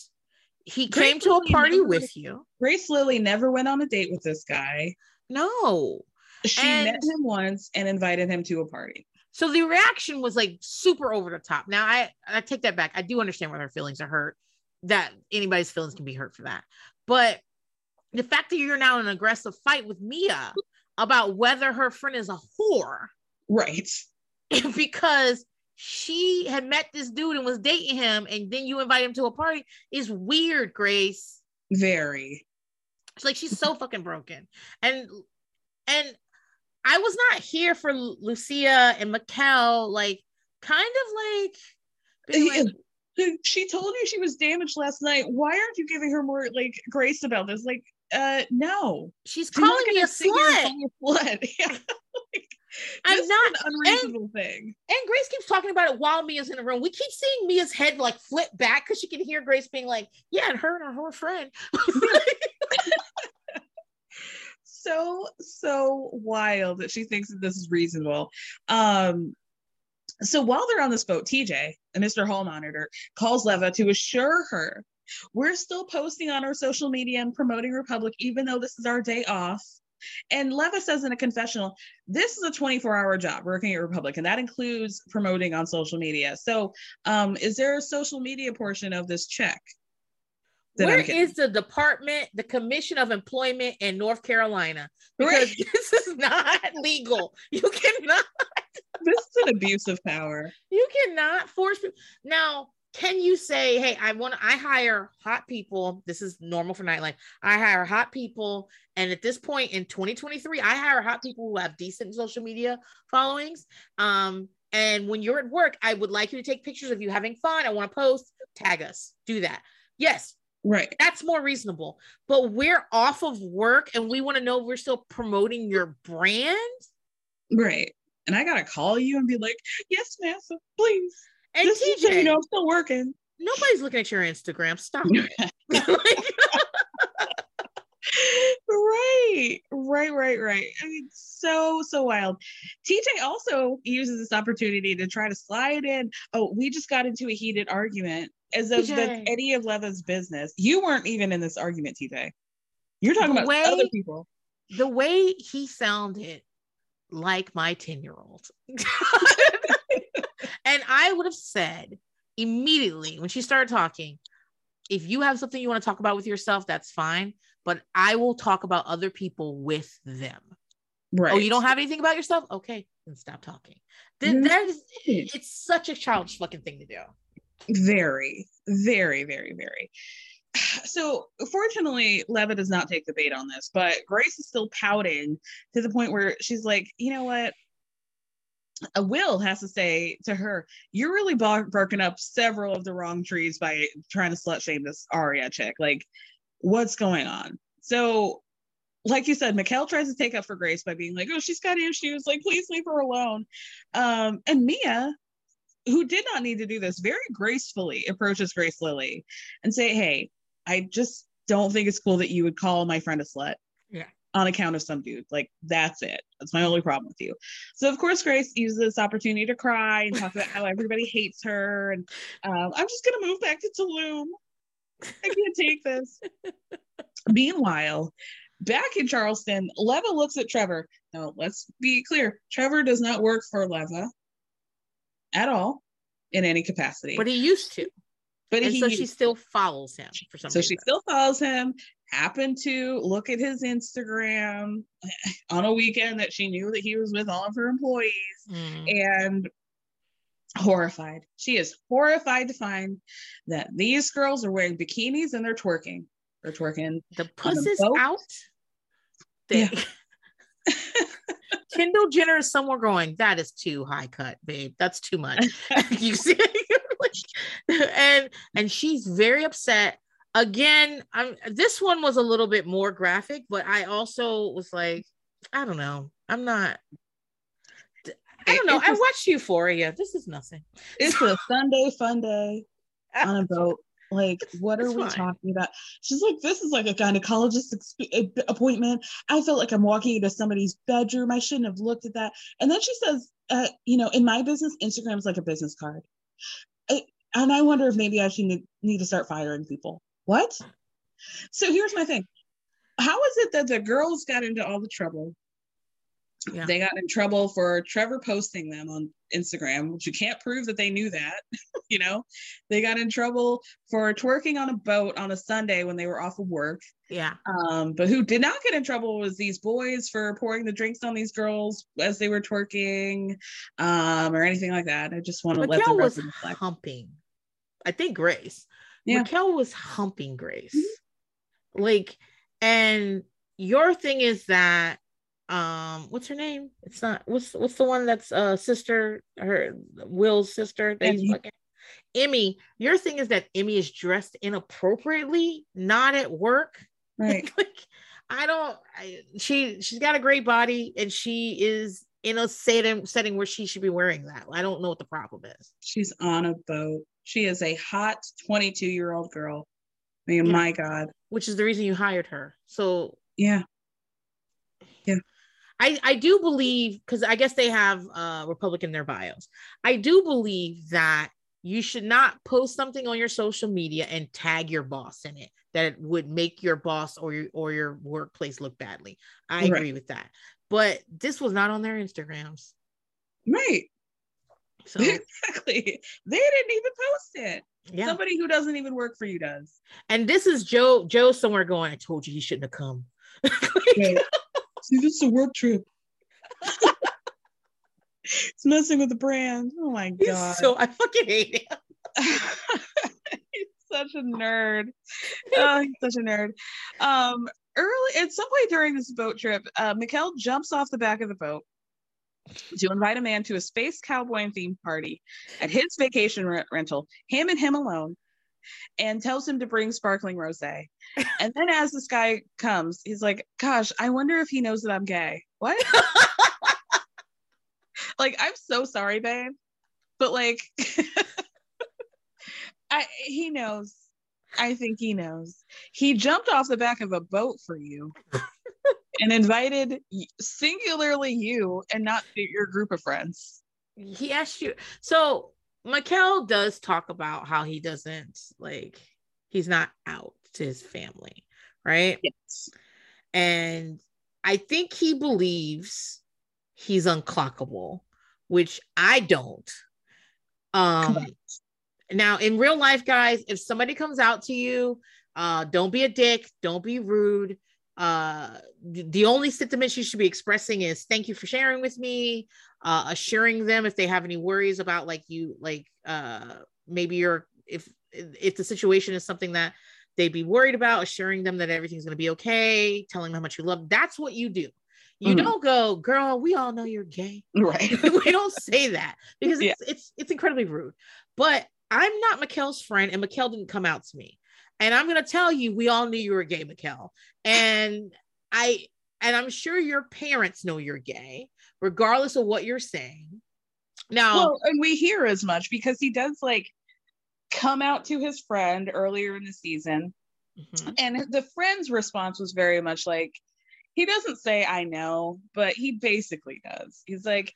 He Grace came to a party never- with you. Grace Lilly never went on a date with this guy. No. She And- met him once and invited him to a party. So the reaction was like super over the top. Now I I take that back. I do understand why her feelings are hurt. That anybody's feelings can be hurt for that. But the fact that you're now in an aggressive fight with Mia about whether her friend is a whore Right. because she had met this dude and was dating him, and then you invite him to a party is weird, Grace. Very. It's like she's so fucking broken. And and I was not here for Lucia and Mikel, like kind of like like, she told you she was damaged last night. Why aren't you giving her more like grace about this? Like, uh, no. she's calling me a and slut. a slut. Yeah. Like, I'm not- an unreasonable thing. And Grace keeps talking about it while Mia's in the room. We keep seeing Mia's head like flip back because she can hear Grace being like, "Yeah, and her and her friend." so so wild that she thinks that this is reasonable. Um so while they're on this boat tj mr hall monitor calls leva to assure her we're still posting on our social media and promoting republic even though this is our day off. And leva says in a confessional this is a 24 hour job working at republic and that includes promoting on social media. So um is there a social media portion of this check Where is the department, the Commission of Employment in North Carolina? Because this is not legal. You cannot, this is an abuse of power you cannot force people. Now, can you say, "Hey, I want, I hire hot people. This is normal for nightlife. I hire hot people, and at this point in 2023, I hire hot people who have decent social media followings. Um, and when you're at work, I would like you to take pictures of you having fun. I want to post. Tag us. Do that. Yes, right that's more reasonable. But we're off of work and we want to know if we're still promoting your brand. Right. And I gotta call you and be like, yes, Massa, please. And This is TJ, you know I'm still working. nobody's looking at your Instagram. Stop it. right, right, right, right. I mean, so, so wild. TJ also uses this opportunity to try to slide in. Oh, we just got into a heated argument as if that's TJ. any of Leva's business. You weren't even in this argument, TJ. You're talking The about way- other people. the way he sounded like my 10 year old. and I would have said immediately when she started talking, if you have something you want to talk about with yourself, that's fine. But I will talk about other people with them. Right. Oh, you don't have anything about yourself? Okay, then stop talking. Then that is, it's such a childish fucking thing to do. Very, very, very, very. So, fortunately, Leva does not take the bait on this, but Grace is still pouting to the point where she's like, you know what? A Will has to say to her, You're really bar- barking up several of the wrong trees by trying to slut shame this Aria chick. Like, what's going on? So, like you said, Mikel tries to take up for Grace by being like, Oh, she's got issues. Like, please leave her alone. Um, and Mia, who did not need to do this, very gracefully approaches Grace Lilly and say, Hey, I just don't think it's cool that you would call my friend a slut Yeah. on account of some dude. Like, that's it. That's my only problem with you. So, of course, Grace uses this opportunity to cry and talk about how everybody hates her. And um, I'm just going to move back to Tulum. I can't take this. Meanwhile, back in Charleston, Leva looks at Trevor. Now, let's be clear Trevor does not work for Leva at all in any capacity. But he used to. But and he so she still follows him for some so reason. she still follows him happened to look at his instagram on a weekend that she knew that he was with all of her employees Mm. and horrified she is horrified to find that these girls are wearing bikinis and they're twerking they're twerking the puss is out. They- Kendall Jenner is somewhere going, that is too high cut, babe. That's too much. you see, and and she's very upset. Again, I'm this one was a little bit more graphic, but I also was like, I don't know. I'm not I don't know. It's I watched Euphoria. This is nothing. it's a sunday fun day on a boat like what are It's we fine. talking about? She's like this is like a gynecologist exp- appointment. I felt like i'm walking into somebody's bedroom. I shouldn't have looked at that. And then she says uh, you know in my business instagram is like a business card. I, and i wonder if maybe i should need, need to start firing people. What? So here's my thing. How is it that the girls got into all the trouble Yeah. they got in trouble for Trevor posting them on Instagram, which you can't prove that they knew that. you know, they got in trouble for twerking on a boat on a Sunday when they were off of work. Yeah. Um, but who did not get in trouble was these boys for pouring the drinks on these girls as they were twerking, um, or anything like that. I just want to let the Raquel was humping. I think Grace. Yeah. Raquel was humping Grace. Like And your thing is that um what's her name? It's not what's what's the one that's uh sister her Will's sister Emmy. fucking Emmy, your thing is that Emmy is dressed inappropriately, not at work. Right. like I don't I, she she's got a great body and she is in a setting setting where she should be wearing that. I don't know what the problem is. She's on a boat. She is a hot 22 year old girl. I mean, Yeah. my God. Which is the reason you hired her. So Yeah. I, I do believe because I guess they have uh Republican in their bios. I do believe that you should not post something on your social media and tag your boss in it that would make your boss or your or your workplace look badly. I Right. agree with that. But this was not on their Instagrams. Right. So exactly. They didn't even post it. yeah. Somebody who doesn't even work for you does. And this is Joe Joe somewhere going, I told you he shouldn't have come. Right. See, this is a work trip. it's messing with the brand. Oh my He's god. so I fucking hate him. he's such a nerd. Oh, he's such a nerd. Um, early at some point during this boat trip, uh, Mikel jumps off the back of the boat to invite a man to a space cowboy themed party at his vacation re- rental, him and him alone, and tells him to bring sparkling rosé. And then as this guy comes, he's like, "Gosh, I wonder if he knows that I'm gay." What? like, I'm so sorry, babe, but like, I he knows. I think he knows. He jumped off the back of a boat for you and invited singularly you and not your group of friends. he asked you so Mikel does talk about how he doesn't like he's not out to his family right? Yes. and i think he believes he's unclockable which i don't. Um now in real life guys if somebody comes out to you uh don't be a dick don't be rude uh the only sentiments you should be expressing is thank you for sharing with me uh assuring them if they have any worries about like you like uh maybe you're if if the situation is something that they'd be worried about assuring them that everything's going to be okay telling them how much you love that's what you do you Mhm. don't go girl we all know you're gay Right. we don't say that because Yeah. it's it's it's incredibly rude. But I'm not Mikel's friend, and Mikel didn't come out to me. And I'm gonna tell you, we all knew you were gay, Mikel. And I and I'm sure your parents know you're gay, regardless of what you're saying. Now, Well, and we hear as much because he does like come out to his friend earlier in the season. Mhm. And the friend's response was very much like, he doesn't say, I know, but he basically does. He's like,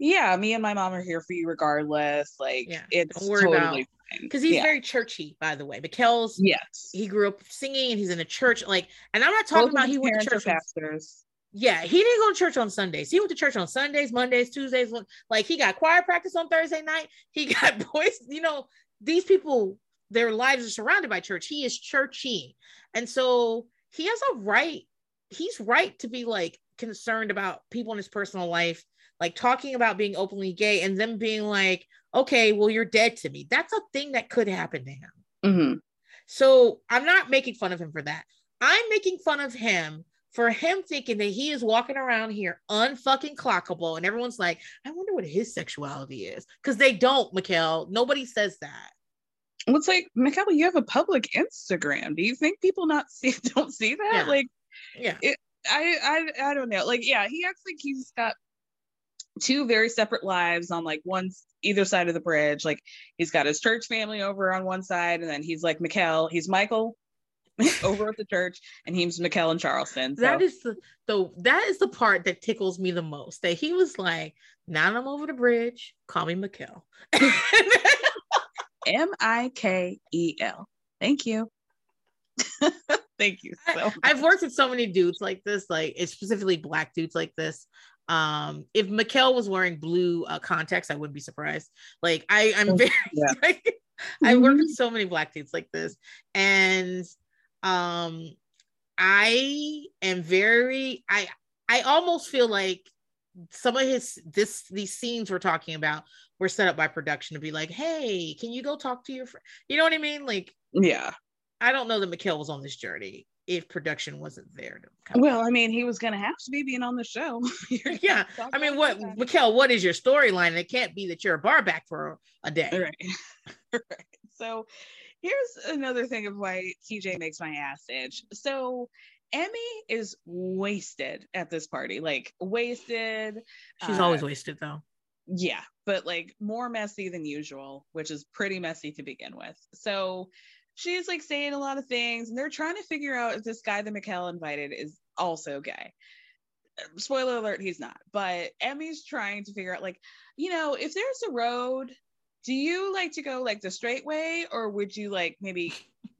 yeah, me and my mom are here for you regardless. Like, Yeah, it's totally because he's Yeah. very churchy, by the way. Mikel's yes. he grew up singing and he's in a church, like, and I'm not talking of about he went to church. on- pastors. Yeah, he didn't go to church on Sundays. He went to church on Sundays, Mondays, Tuesdays. Like he got choir practice on Thursday night. He got boys. You know, these people, their lives are surrounded by church. He is churchy, and so he has a right. He's right to be like concerned about people in his personal life, like talking about being openly gay, and them being like, "Okay, well, you're dead to me." That's a thing that could happen to him. hmm So I'm not making fun of him for that. I'm making fun of him for him thinking that he is walking around here unfucking clockable, and everyone's like, I wonder what his sexuality is. Because they don't, Mikel. Nobody says that. Well, it's like, Michaela, you have a public Instagram. Do you think people not see don't see that? Yeah. Like, Yeah. it, I, I I don't know. Like, yeah, he acts like he's got two very separate lives on like one either side of the bridge. Like he's got his church family over on one side, and then he's like Mikel. He's Michael over at the church, and he's Mikel and Charleston. So That is the, the that is the part that tickles me the most. That he was like, now I'm over the bridge. Call me Mikel. M I K E L. Thank you. Thank you so much. I've worked with so many dudes like this, like it's specifically black dudes like this. Um, if Mikel was wearing blue uh, contacts, I wouldn't be surprised. Like I, I'm very, Yeah. like, I work with so many black dudes like this, and um, I am very, I, I almost feel like some of his this these scenes we're talking about were set up by production to be like, hey, can you go talk to your friend? You know what I mean? Like Yeah. I don't know that Mikel was on this journey. If production wasn't there. To well, I mean, he was going to have to be being on the show. yeah. I mean, what, Mikel, what is your storyline? It can't be that you're a bar back for a day. Right. right. So here's another thing of why TJ makes my ass itch. So Emmy is wasted at this party, like wasted. She's uh, always wasted though. Yeah, but like more messy than usual, which is pretty messy to begin with. So she's like saying a lot of things, and they're trying to figure out if this guy that Mikel invited is also gay. Spoiler alert, he's not. But Emmy's trying to figure out, like, you know, if there's a road, do you like to go like the straight way, or would you like maybe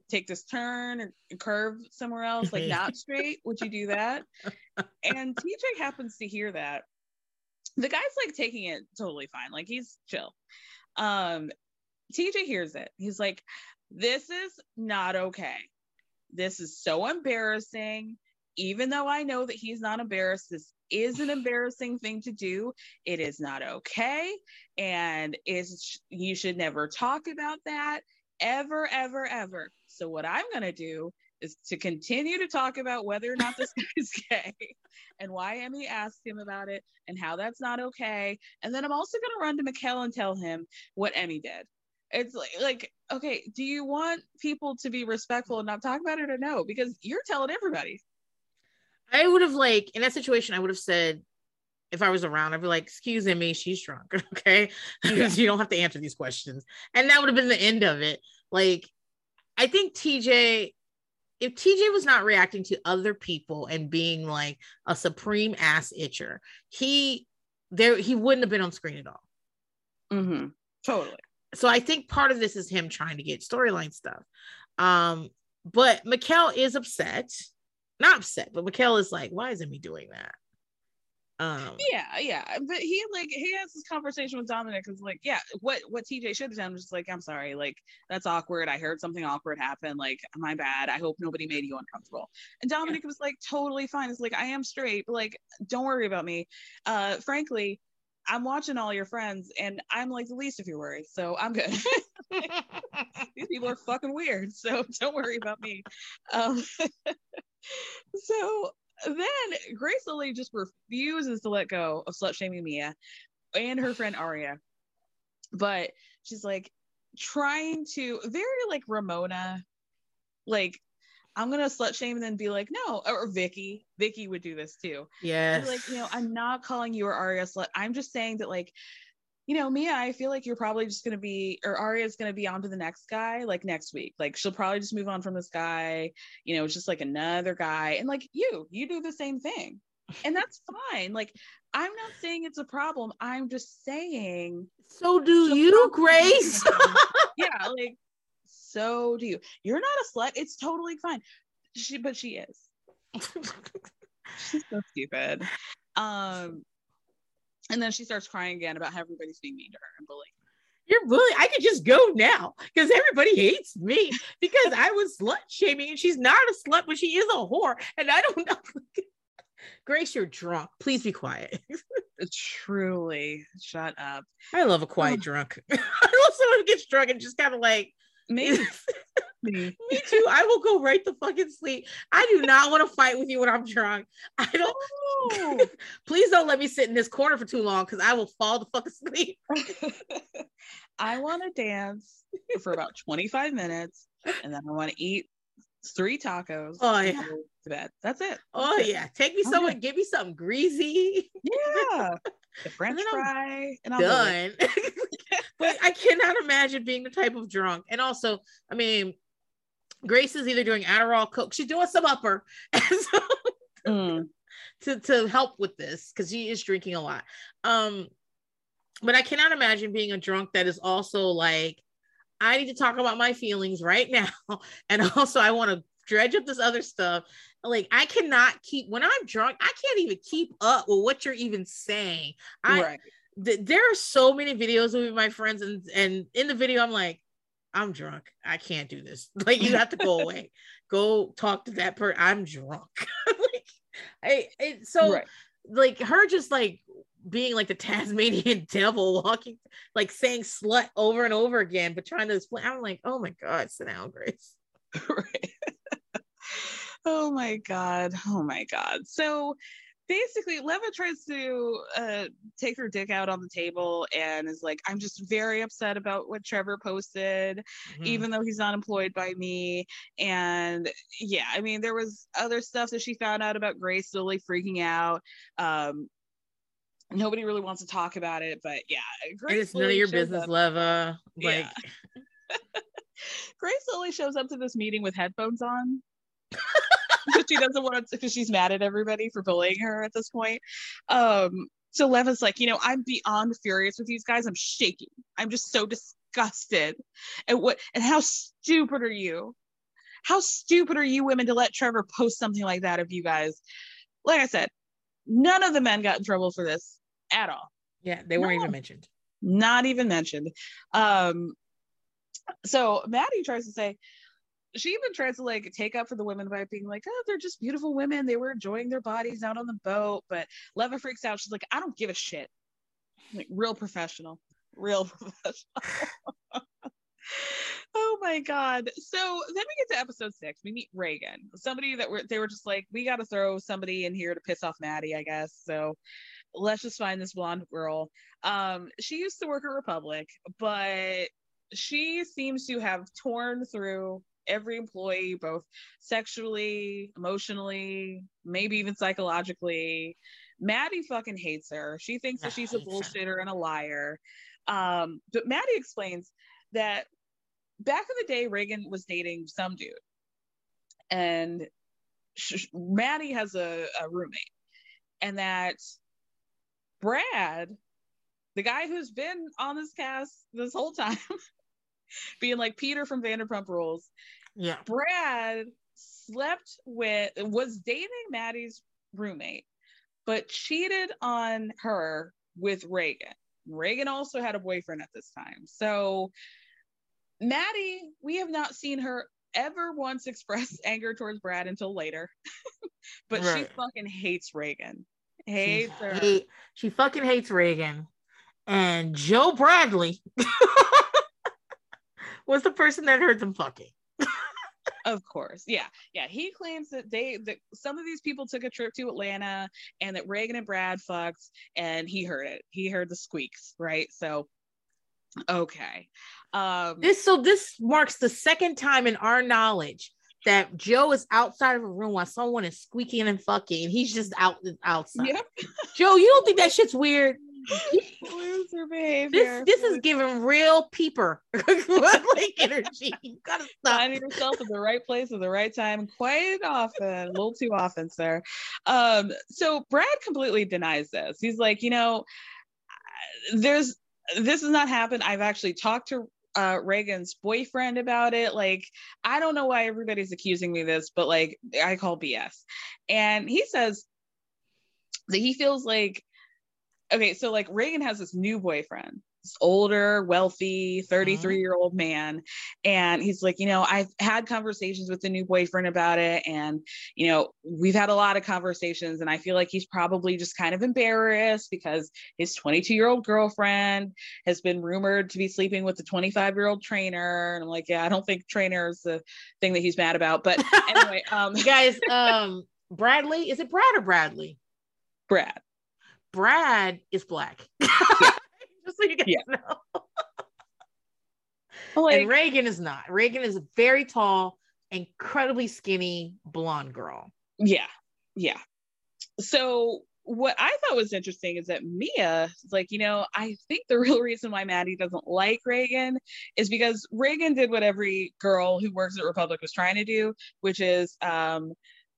take this turn or curve somewhere else, like not straight? Would you do that? And TJ happens to hear that. The guy's like taking it totally fine, like he's chill. Um, TJ hears it. He's like, This is not okay. This is so embarrassing. Even though I know that he's not embarrassed, this is an embarrassing thing to do. It is not okay. And is you should never talk about that ever, ever, ever. So what I'm going to do is to continue to talk about whether or not this guy is gay and why Emmy asked him about it and how that's not okay. And then I'm also going to run to Mikel and tell him what Emmy did. It's like, like, okay, do you want people to be respectful and not talk about it or no? Because you're telling everybody. I would have like in that situation, I would have said, if I was around, I'd be like, excuse me, she's drunk. Okay. Yeah. you don't have to answer these questions. And that would have been the end of it. Like, I think TJ, if TJ was not reacting to other people and being like a supreme ass itcher, he there he wouldn't have been on screen at all. Mm-hmm. Totally. So I think part of this is him trying to get storyline stuff. Um, but Mikel is upset, not upset, but Mikel is like, why isn't he doing that? Um, yeah, yeah, but he like he has this conversation with Dominic. Is like, yeah, what what TJ should have done was just like, I'm sorry, like that's awkward. I heard something awkward happen. Like, my bad. I hope nobody made you uncomfortable. And Dominic yeah. was like, totally fine. It's like I am straight, but like, don't worry about me. Uh, frankly, I'm watching all your friends, and I'm like the least of your worries, so I'm good. These people are fucking weird, so don't worry about me. Um, so then Grace Lilly just refuses to let go of slut shaming Mia and her friend Aria. But she's like trying to very like Ramona, like I'm gonna slut shame and then be like, no, or Vicki. Vicki would do this too. Yeah. Like, you know, I'm not calling you or Aria slut. I'm just saying that like you know, Mia, I feel like you're probably just gonna be, or Aria's gonna be on to the next guy like next week. Like she'll probably just move on from this guy. You know, it's just like another guy. And like you, you do the same thing. And that's fine. Like, I'm not saying it's a problem. I'm just saying. So do you, Grace? yeah, like, so do you. You're not a slut. It's totally fine. She, but she is. She's so stupid. Um, and then she starts crying again about how everybody's being mean to her and bullying. You're bullying. I could just go now because everybody hates me because I was slut shaming and she's not a slut, but she is a whore. And I don't know. Grace, you're drunk. Please be quiet. Truly, shut up. I love a quiet drunk. I love someone who gets drunk and just kind of like me. Me. Me too. I will go right to fucking sleep. I do not want to fight with you when I'm drunk. I don't. Please don't let me sit in this corner for too long because I will fall the fuck asleep. I want to dance for about 25 minutes and then I want to eat three tacos. Oh yeah. To bed. That's it. Oh That's yeah. Take me somewhere. Give me something greasy. Yeah. The French fry and I'm done. but I cannot imagine being the type of drunk. And also, I mean, Grace is either doing Adderall, Coke. She's doing some upper so, mm. to to help with this because she is drinking a lot. Um, but I cannot imagine being a drunk that is also like, I need to talk about my feelings right now, and also I want to dredge up this other stuff. Like I cannot keep when I'm drunk, I can't even keep up with what you're even saying. I right. th- there are so many videos with my friends, and and in the video, I'm like, I'm drunk. I can't do this. Like you have to go away. go talk to that person. I'm drunk. like I it, so right. like her just like being like the Tasmanian devil walking like saying slut over and over again, but trying to explain. I'm like, oh my God, sit down, Grace. right. oh my god. Oh my god. So basically Leva tries to uh, take her dick out on the table and is like, I'm just very upset about what Trevor posted, Mm-hmm. even though he's not employed by me. And yeah, I mean, there was other stuff that she found out about Grace slowly freaking out. Um, nobody really wants to talk about it, but yeah, Grace it's none of your business, up- Leva. Like, Yeah. Grace slowly shows up to this meeting with headphones on. because she doesn't want to because she's mad at everybody for bullying her at this point. Um, so Leva's like, you know, I'm beyond furious with these guys. I'm shaking. I'm just so disgusted. And what and how stupid are you? How stupid are you women to let Trevor post something like that of you guys? Like I said, none of the men got in trouble for this at all yeah, they weren't No. even mentioned. not even mentioned. Um, so Maddie tries to say, she even tries to like take up for the women by being like, oh, they're just beautiful women. They were enjoying their bodies out on the boat. But Leva freaks out. She's like, I don't give a shit. Like, real professional, real professional. oh my god. So then we get to episode six. We meet Reagan, somebody that were they were just like, we got to throw somebody in here to piss off Maddie, I guess. So let's just find this blonde girl. Um, she used to work at Republic, but she seems to have torn through every employee, both sexually, emotionally, maybe even psychologically. Maddie fucking hates her. She thinks that she's a bullshitter and a liar. Um, but Maddie explains that back in the day, Reagan was dating some dude, and sh- Maddie has a, a roommate, and that Brad, the guy who's been on this cast this whole time, being like Peter from Vanderpump Rules, Yeah. Brad slept with was dating Maddie's roommate, but cheated on her with Reagan. Reagan also had a boyfriend at this time. So Maddie, we have not seen her ever once express anger towards Brad until later. but she fucking hates Reagan. She, Hates her. hate- she fucking hates Reagan. And Joe Bradley was the person that heard them fucking. Of course. Yeah. Yeah. He claims that they that some of these people took a trip to Atlanta and that Reagan and Brad fucked and he heard it. He heard the squeaks, right? So okay. Um This so this marks the second time in our knowledge that Joe is outside of a room while someone is squeaking and fucking. and He's just out outside. Yep. Joe, you don't think that shit's weird? loser behavior. This this is giving real peeper like energy. You gotta stop. finding yourself in the right place at the right time quite often, a little too often, sir. Um, so Brad completely denies this. He's like, you know, there's this has not happened. I've actually talked to uh Reagan's boyfriend about it. Like, I don't know why everybody's accusing me this, but like I call BS. And he says that he feels like okay, so like Reagan has this new boyfriend, older, wealthy, 33 year old man. And he's like, you know, I've had conversations with the new boyfriend about it. And, you know, we've had a lot of conversations. And I feel like he's probably just kind of embarrassed because his 22 year old girlfriend has been rumored to be sleeping with the 25 year old trainer. And I'm like, yeah, I don't think trainer is the thing that he's mad about. But anyway, um, guys, um, Bradley, is it Brad or Bradley? Brad. Brad is black. Just so you guys Yeah. know. Like, and Reagan is not. Reagan is a very tall, incredibly skinny blonde girl. Yeah. Yeah. So what I thought was interesting is that Mia is like, you know, I think the real reason why Maddie doesn't like Reagan is because Reagan did what every girl who works at Republic was trying to do, which is um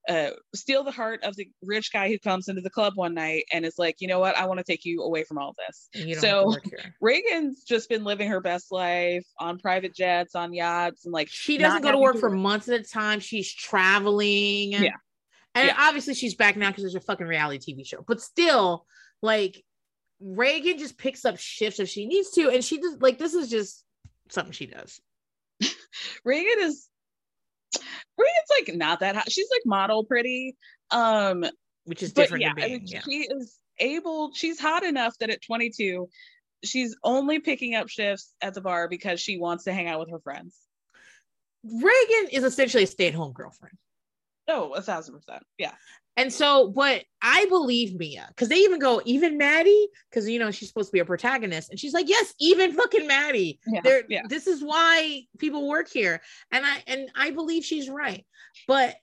uh, steal the heart of the rich guy who comes into the club one night and is like, you know what, I want to take you away from all this. And you don't have to So. Reagan's just been living her best life on private jets, on yachts, and like She doesn't go to work for months at a time. She's traveling. Yeah. And Yeah. obviously she's back now because there's a fucking reality TV show. But still, like Reagan just picks up shifts if she needs to. And she just like this is just something she does. Reagan is Reagan's like not that hot. She's like model pretty. Um Which is different yeah, than I mean, yeah. she is able, she's hot enough that at 22, she's only picking up shifts at the bar because she wants to hang out with her friends. Reagan is essentially a stay-at-home girlfriend. Oh, a thousand percent. Yeah. And so, but I believe Mia because they even go, even Maddie, because you know she's supposed to be a protagonist, and she's like, yes, even fucking Maddie. Yeah, There, yeah. this is why people work here, and I and I believe she's right, but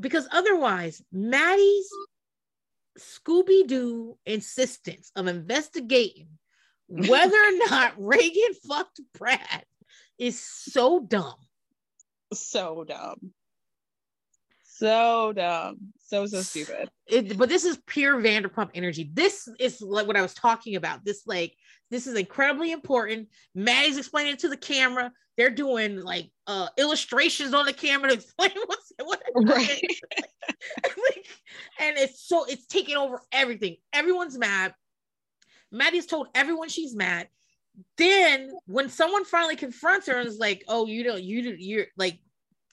because otherwise, Maddie's Scooby Doo insistence of investigating whether or not Reagan fucked Brad is so dumb. So dumb. So dumb. So so stupid. it, but this is pure Vanderpump energy. This is like what I was talking about. This like this is incredibly important. Maddie's explaining it to the camera. They're doing like uh illustrations on the camera to explain what's what Right. like, and it's so it's taking over everything. Everyone's mad. Maddie's told everyone she's mad. Then when someone finally confronts her and is like, "Oh, you don't, you do, you're like,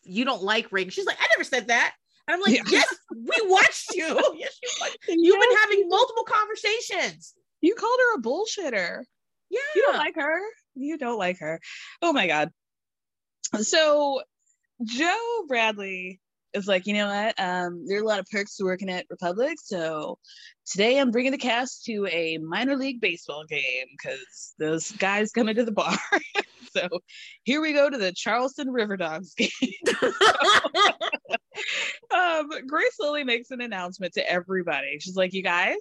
you don't like Reagan," she's like, "I never said that." And I'm like, Yeah. "Yes, we watched you. Yes, you watched. You've been Yes, having multiple conversations. You called her a bullshitter. Yeah, You don't like her. You don't like her. Oh my god. So Joe Bradley is like, you know what? Um, there are a lot of perks to working at Republic. So today I'm bringing the cast to a minor league baseball game because those guys come into the bar. so here we go to the Charleston RiverDogs game. um, Grace Lilly makes an announcement to everybody. She's like, you guys,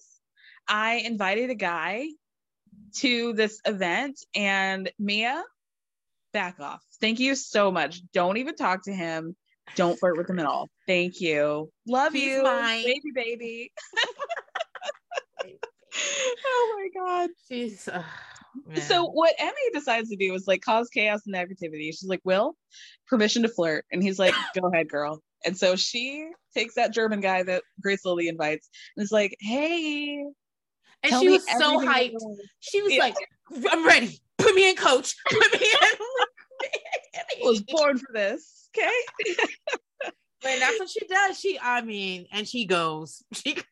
I invited a guy to this event and Mia, back off. Thank you so much. Don't even talk to him. Don't flirt with him at all. Thank you. Love He's you. mine. Baby, baby. oh my God. She's uh, So what Emmy decides to do is like cause chaos and negativity. She's like, Will, permission to flirt. And he's like, go ahead, girl. And so she takes that German guy that Grace Lilly invites and is like, hey. and she was so hyped. She was Yeah. like, "I'm ready. Put me in, coach. Put me in." I was born for this. Okay. And that's what she does. She, I mean, and she goes. She goes.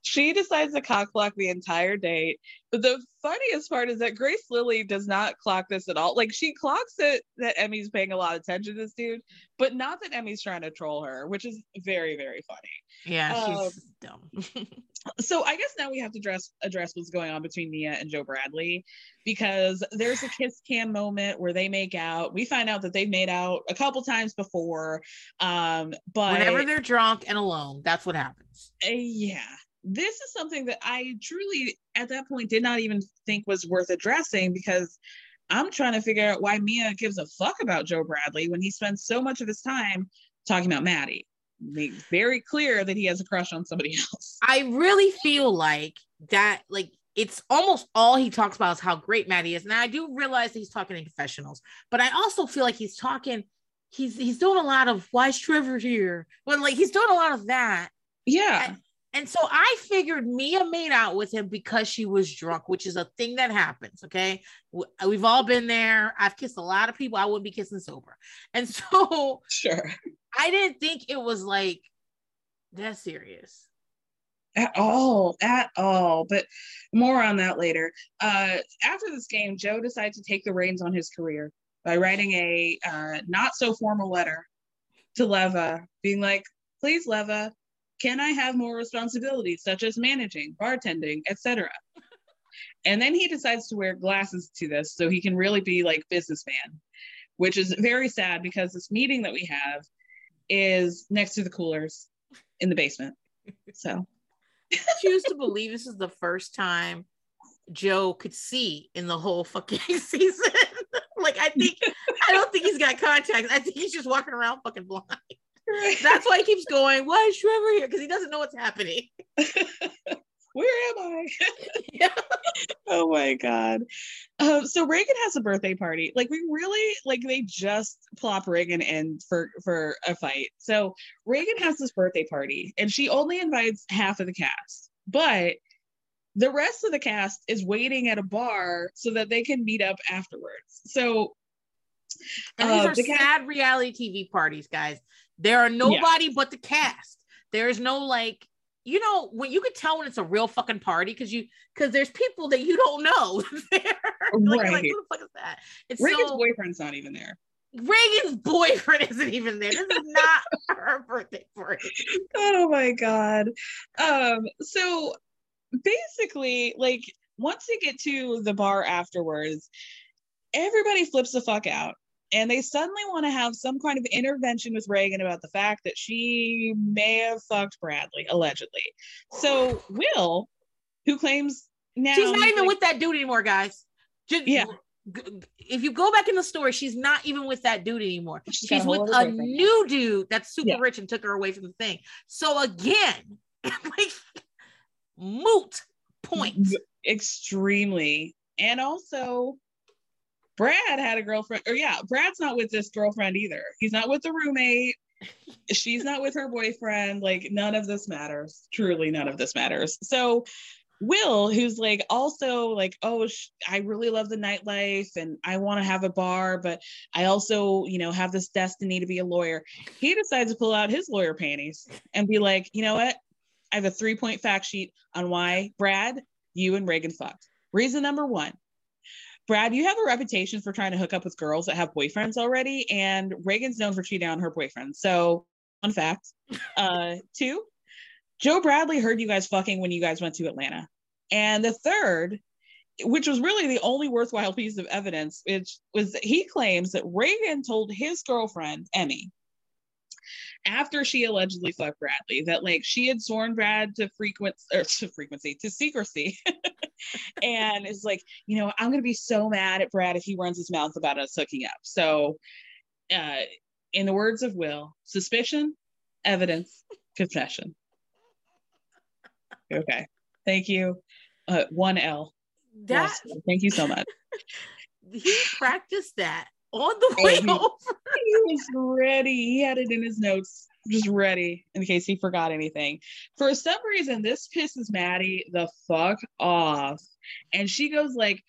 she decides to cock block the entire date. But the funniest part is that Grace Lilly does not clock this at all. Like she clocks it that Emmy's paying a lot of attention to this dude, but not that Emmy's trying to troll her, which is very, very funny. Yeah, Um, she's dumb. So I guess now we have to address address what's going on between Mia and Joe Bradley because there's a kiss cam moment where they make out. We find out that they've made out a couple times before. Um, but Whenever they're drunk and alone, that's what happens. Uh, yeah this is something that i truly at that point did not even think was worth addressing because i'm trying to figure out why mia gives a fuck about joe bradley when he spends so much of his time talking about maddie make very clear that he has a crush on somebody else I really feel like that, like, it's almost all he talks about is how great Maddie is. Now I do realize that he's talking in confessionals, but I also feel like he's talking, he's he's doing a lot of why is Trevor here? When like he's doing a lot of that. yeah And so I figured Mia made out with him because she was drunk, which is a thing that happens. Okay. We've all been there. I've kissed a lot of people I wouldn't be kissing sober. And so sure I didn't think it was like that serious. at all at all but more on that later uh after this game joe decides to take the reins on his career by writing a uh, not so formal letter to leva being like please leva can i have more responsibilities such as managing bartending etc and then he decides to wear glasses to this so he can really be like businessman which is very sad because this meeting that we have is next to the coolers in the basement so choose to believe this is the first time Joe could see in the whole fucking season. like I think I don't think he's got contacts. I think he's just walking around fucking blind. That's why he keeps going, why is Trevor here? Because he doesn't know what's happening. where am I? Oh my god. Um, so Reagan has a birthday party. Like we really like they just plop Reagan in for for a fight. So Reagan has this birthday party and she only invites half of the cast. But the rest of the cast is waiting at a bar so that they can meet up afterwards. So And these uh, are the cast- sad reality TV parties, guys. There are nobody but the cast. There is no like, you know, when you could tell when it's a real fucking party because you because there's people that you don't know there. like, you're like, Right. who the fuck is that? It's Reagan's so boyfriend's not even there. Reagan's boyfriend isn't even there. This is not her birthday party. oh my god. Um, so basically, like once they get to the bar afterwards, everybody flips the fuck out. And they suddenly want to have some kind of intervention with Reagan about the fact that she may have fucked Bradley, allegedly. So Will, who claims now She's not even like- with that dude anymore, guys. Just, Yeah. If you go back in the story, she's not even with that dude anymore. She's She's, got a whole with a new dude that's super Yeah. rich and took her away from the thing. So again, like moot point. extremely. And also, Brad had a girlfriend, or yeah, Brad's not with this girlfriend either. He's not with the roommate. She's not with her boyfriend. Like, none of this matters. Truly, none of this matters. So, Will, who's like also like, oh, sh- I really love the nightlife and I want to have a bar, but I also, you know, have this destiny to be a lawyer. He decides to pull out his lawyer panties and be like, you know what? I have a three point fact sheet on why Brad, you and Reagan fucked. Reason number one Brad, you have a reputation for trying to hook up with girls that have boyfriends already, and Reagan's known for cheating on her boyfriend. So, fun fact. Uh, two, Joe Bradley heard you guys fucking when you guys went to Atlanta. And the third, which was really the only worthwhile piece of evidence, which was that he claims that Reagan told his girlfriend, Emmy, after she allegedly fucked Bradley, that like she had sworn Brad to frequency or to frequency to secrecy, and it's like, you know, I'm gonna be so mad at Brad if he runs his mouth about us hooking up. So, uh, in the words of Will, suspicion, evidence, confession. Okay, thank you. Uh, one L. That Yes, thank you so much. he practiced that on the Oh, way he- over. he was ready. He had it in his notes, just ready in case he forgot anything. For some reason, this pisses Maddie the fuck off. And she goes like,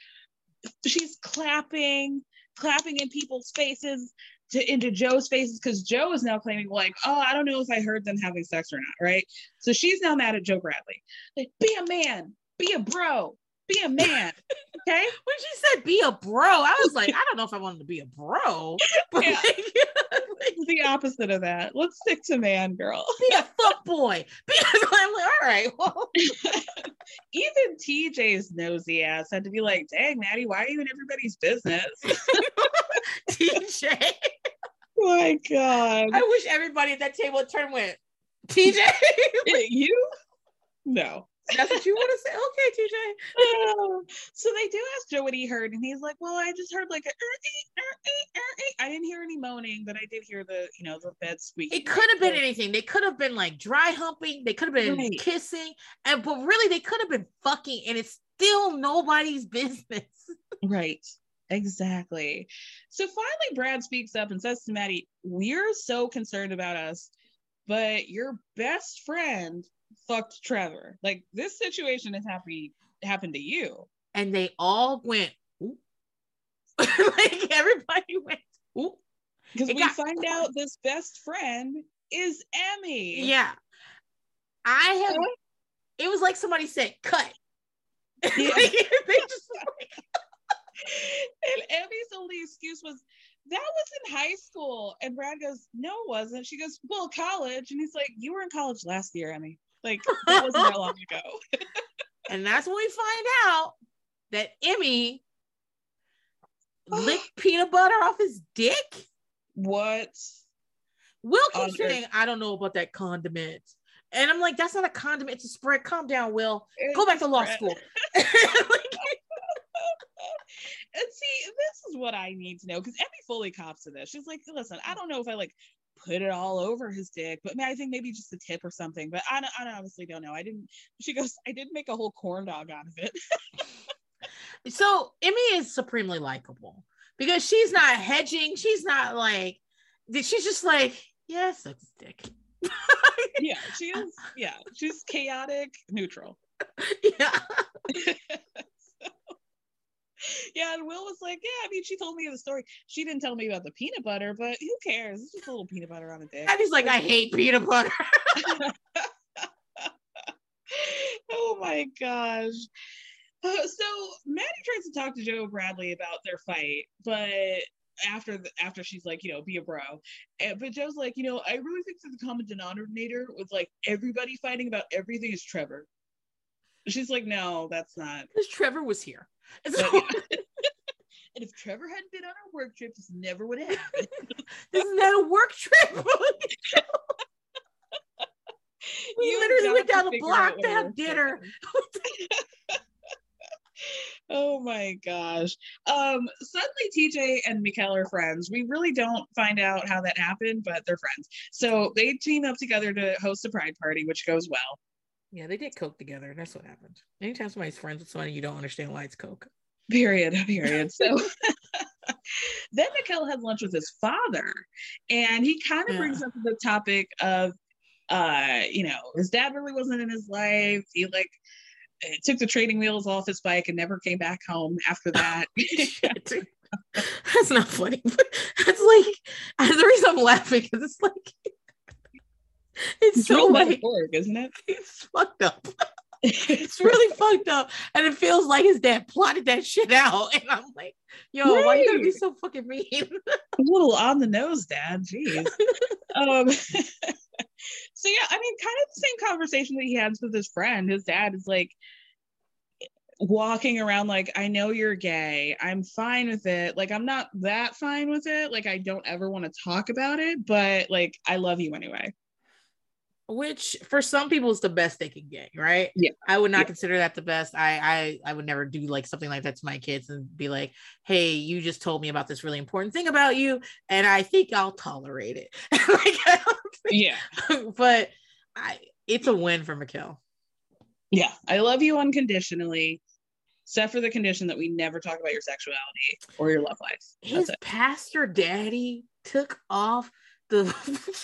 she's clapping, clapping in people's faces to into Joe's faces because Joe is now claiming, like, oh, I don't know if I heard them having sex or not, right? So she's now mad at Joe Bradley. Like, be a man, be a bro, be a man. Okay. When she said be a bro, I was like, I don't know if I wanted to be a bro. But Yeah. like, the opposite of that. Let's stick to man, girl. be a fuck boy. Be a, I'm like, all right, well, even TJ's nosy ass had to be like, dang, Maddie, why are you in everybody's business? TJ. my God. I wish everybody at that table turned with TJ. you? No. That's what you want to say? Okay, TJ. So they do ask Joe what he heard, and he's like, Well, I just heard like a er-ee, er-ee, er-ee." I didn't hear any moaning, but I did hear the, you know, the bed squeaking. It could have been anything. They could have been like dry humping. They could have been Right. kissing, and but really they could have been fucking, and it's still nobody's business. Right. Exactly. So finally, Brad speaks up and says to Maddie, We're so concerned about us, but your best friend fucked Trevor. Like this situation has happened happened to you. And they all went, Ooh. like everybody went, Ooh. Because we got- find out this best friend is Emmy. Yeah. I have it was like somebody said, cut. Yeah. They just like, And Emmy's only excuse was that was in high school. And Brad goes, No, it wasn't. She goes, Well, college. And he's like, You were in college last year, Emmy. Like that wasn't that long ago. and that's when we find out that Emmy licked peanut butter off his dick. What? Will keeps saying, I don't know about that condiment. And I'm like, that's not a condiment, it's a spread. Calm down, Will. Go back to law school. And see, this is what I need to know because Emmy fully cops to this. She's like, listen, I don't know if I like put it all over his dick, but I think maybe just a tip or something. But I, don't- I honestly don't know. I didn't. She goes, I did make a whole corn dog out of it. so Emmy is supremely likable because she's not hedging. She's not like, she's just like, yeah, sucks dick. yeah, she is. Yeah, she's chaotic, neutral. yeah. Yeah, and Will was like, yeah, I mean, she told me the story. She didn't tell me about the peanut butter, but who cares? It's just a little peanut butter on a dick. And he's like, I hate peanut butter. oh my gosh. Uh, so Maddie tries to talk to Joe Bradley about their fight, but after the, after she's like, you know, be a bro. And, but Joe's like, you know, I really think that the common denominator with like everybody fighting about everything is Trevor. She's like, no, that's not. Because Trevor was here. But, yeah. and if Trevor hadn't been on our work trip, this never would have happened. this is not a work trip. we You literally went down the block to have dinner. oh my gosh. Um, suddenly TJ and Mikel are friends. We really don't find out how that happened, but they're friends. So they team up together to host a pride party, which goes well. Yeah, they did coke together. That's what happened. Anytime somebody's friends with somebody, you don't understand why it's coke. Period. Period. So then Mikel had lunch with his father, and he kind of Yeah. brings up the topic of uh, you know, his dad really wasn't in his life. He like eh, took the training wheels off his bike and never came back home after that. That's not funny. But that's like the reason I'm laughing because it's like it's, so like metaphoric, isn't it? it's fucked up. it's really fucked up, and it feels like his dad plotted that shit out. And I'm like, yo, why are you gotta be so fucking mean? a little on the nose, Dad. Jeez. um, so yeah, I mean, kind of the same conversation that he had with his friend. His dad is like walking around like, I know you're gay. I'm fine with it. Like, I'm not that fine with it. Like, I don't ever want to talk about it, but like, I love you anyway. Which for some people is the best they can get, right? Yeah. I would not Yeah. consider that the best. I I I would never do like something like that to my kids and be like, "Hey, you just told me about this really important thing about you, and I think I'll tolerate it." like, Yeah. but I, it's a win for Mikel. Yeah. I love you unconditionally, except for the condition that we never talk about your sexuality or your love life. That's His it. pastor daddy took off the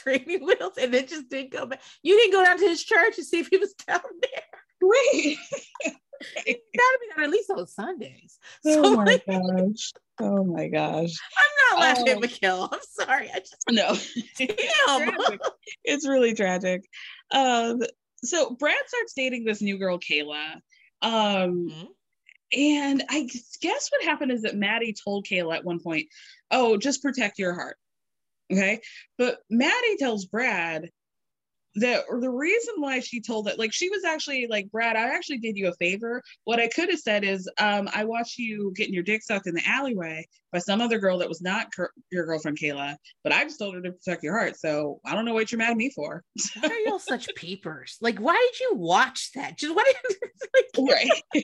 training wheels and it just didn't go back. You didn't go down to his church and see if he was down there. He gotta be down at least on Sundays. Oh So my like, gosh. Oh my gosh. I'm not laughing at Oh. Mikel. I'm sorry. I just No. damn. it's really tragic. Um, so Brad starts dating this new girl, Kayla. Um, Mhm. and I guess what happened is that Maddie told Kayla at one point, "Oh, just protect your heart." Okay, but Maddie tells Brad that or the reason why she told that, like, she was actually like, "Brad, I actually did you a favor. What I could have said is, um, I watched you getting your dick sucked in the alleyway by some other girl that was not cur- your girlfriend, Kayla, but I just told her to protect your heart. So I don't know what you're mad at me for." Why are y'all such peepers? Like, why did you watch that? Just what like, right.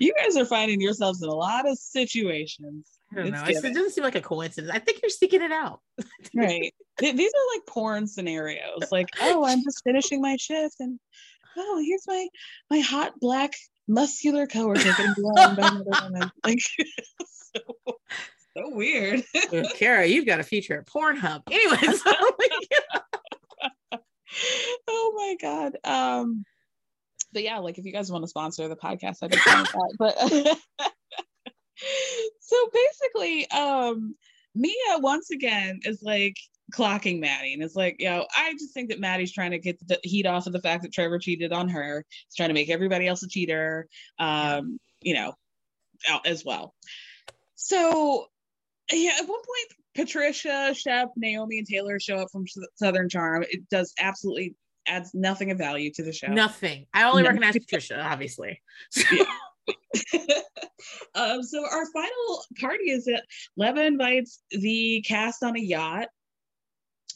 you guys are finding yourselves in a lot of situations. I don't know. Given. it doesn't seem like a coincidence. I think you're seeking it out. right these are like porn scenarios like oh i'm just finishing my shift and oh here's my my hot black muscular coworker getting blown by another woman like so, so weird Well, Kara, you've got a feature at Pornhub. Anyways, oh my god um but yeah like if you guys want to sponsor the podcast i'd be fine with that but so basically um mia once again is like clocking Maddie and it's like, you know, I just think that Maddie's trying to get the heat off of the fact that Trevor cheated on her. He's trying to make everybody else a cheater, um, you know, out as well. So, yeah, at one point, Patricia, Shep, Naomi, and Taylor show up from Southern Charm. It does absolutely adds nothing of value to the show. nothing. I only No. recognize Patricia, obviously. um, so our final party is that Leva invites the cast on a yacht.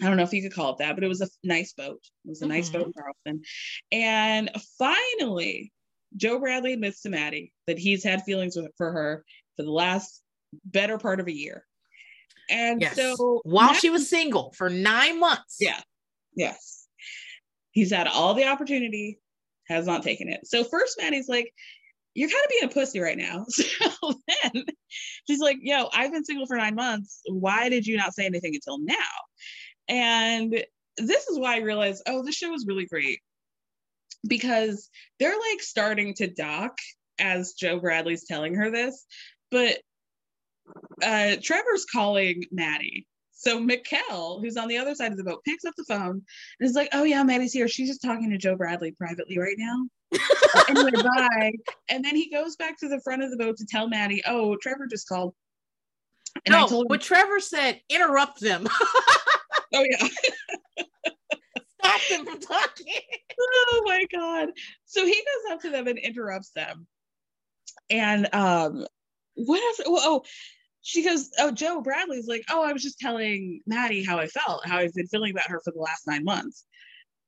I don't know if you could call it that, but it was a nice boat. It was a nice Mhm. boat in Charleston. And finally, Joe Bradley admits to Maddie that he's had feelings with, for her for the last better part of a year. And Yes. so While she was single for nine months. yeah. Yes. He's had all the opportunity, has not taken it. So first Maddie's like, You're kind of being a pussy right now. So then she's like, Yo, I've been single for nine months. Why did you not say anything until now? And this is why I realized, oh, this show is really great. Because they're like starting to dock as Joe Bradley's telling her this, but uh Trevor's calling Maddie. So Mikel, who's on the other side of the boat, picks up the phone and is like, "Oh yeah, Maddie's here. She's just talking to Joe Bradley privately right now." anyway, bye. And then he goes back to the front of the boat to tell Maddie, "Oh, Trevor just called." And I no, told him, but Trevor said, interrupt them. oh yeah. Stop them from talking. oh my god. So he goes up to them and interrupts them. And um what else? Oh, oh, she goes, Oh, Joe Bradley's like, Oh, I was just telling Maddie how I felt, how I've been feeling about her for the last nine months.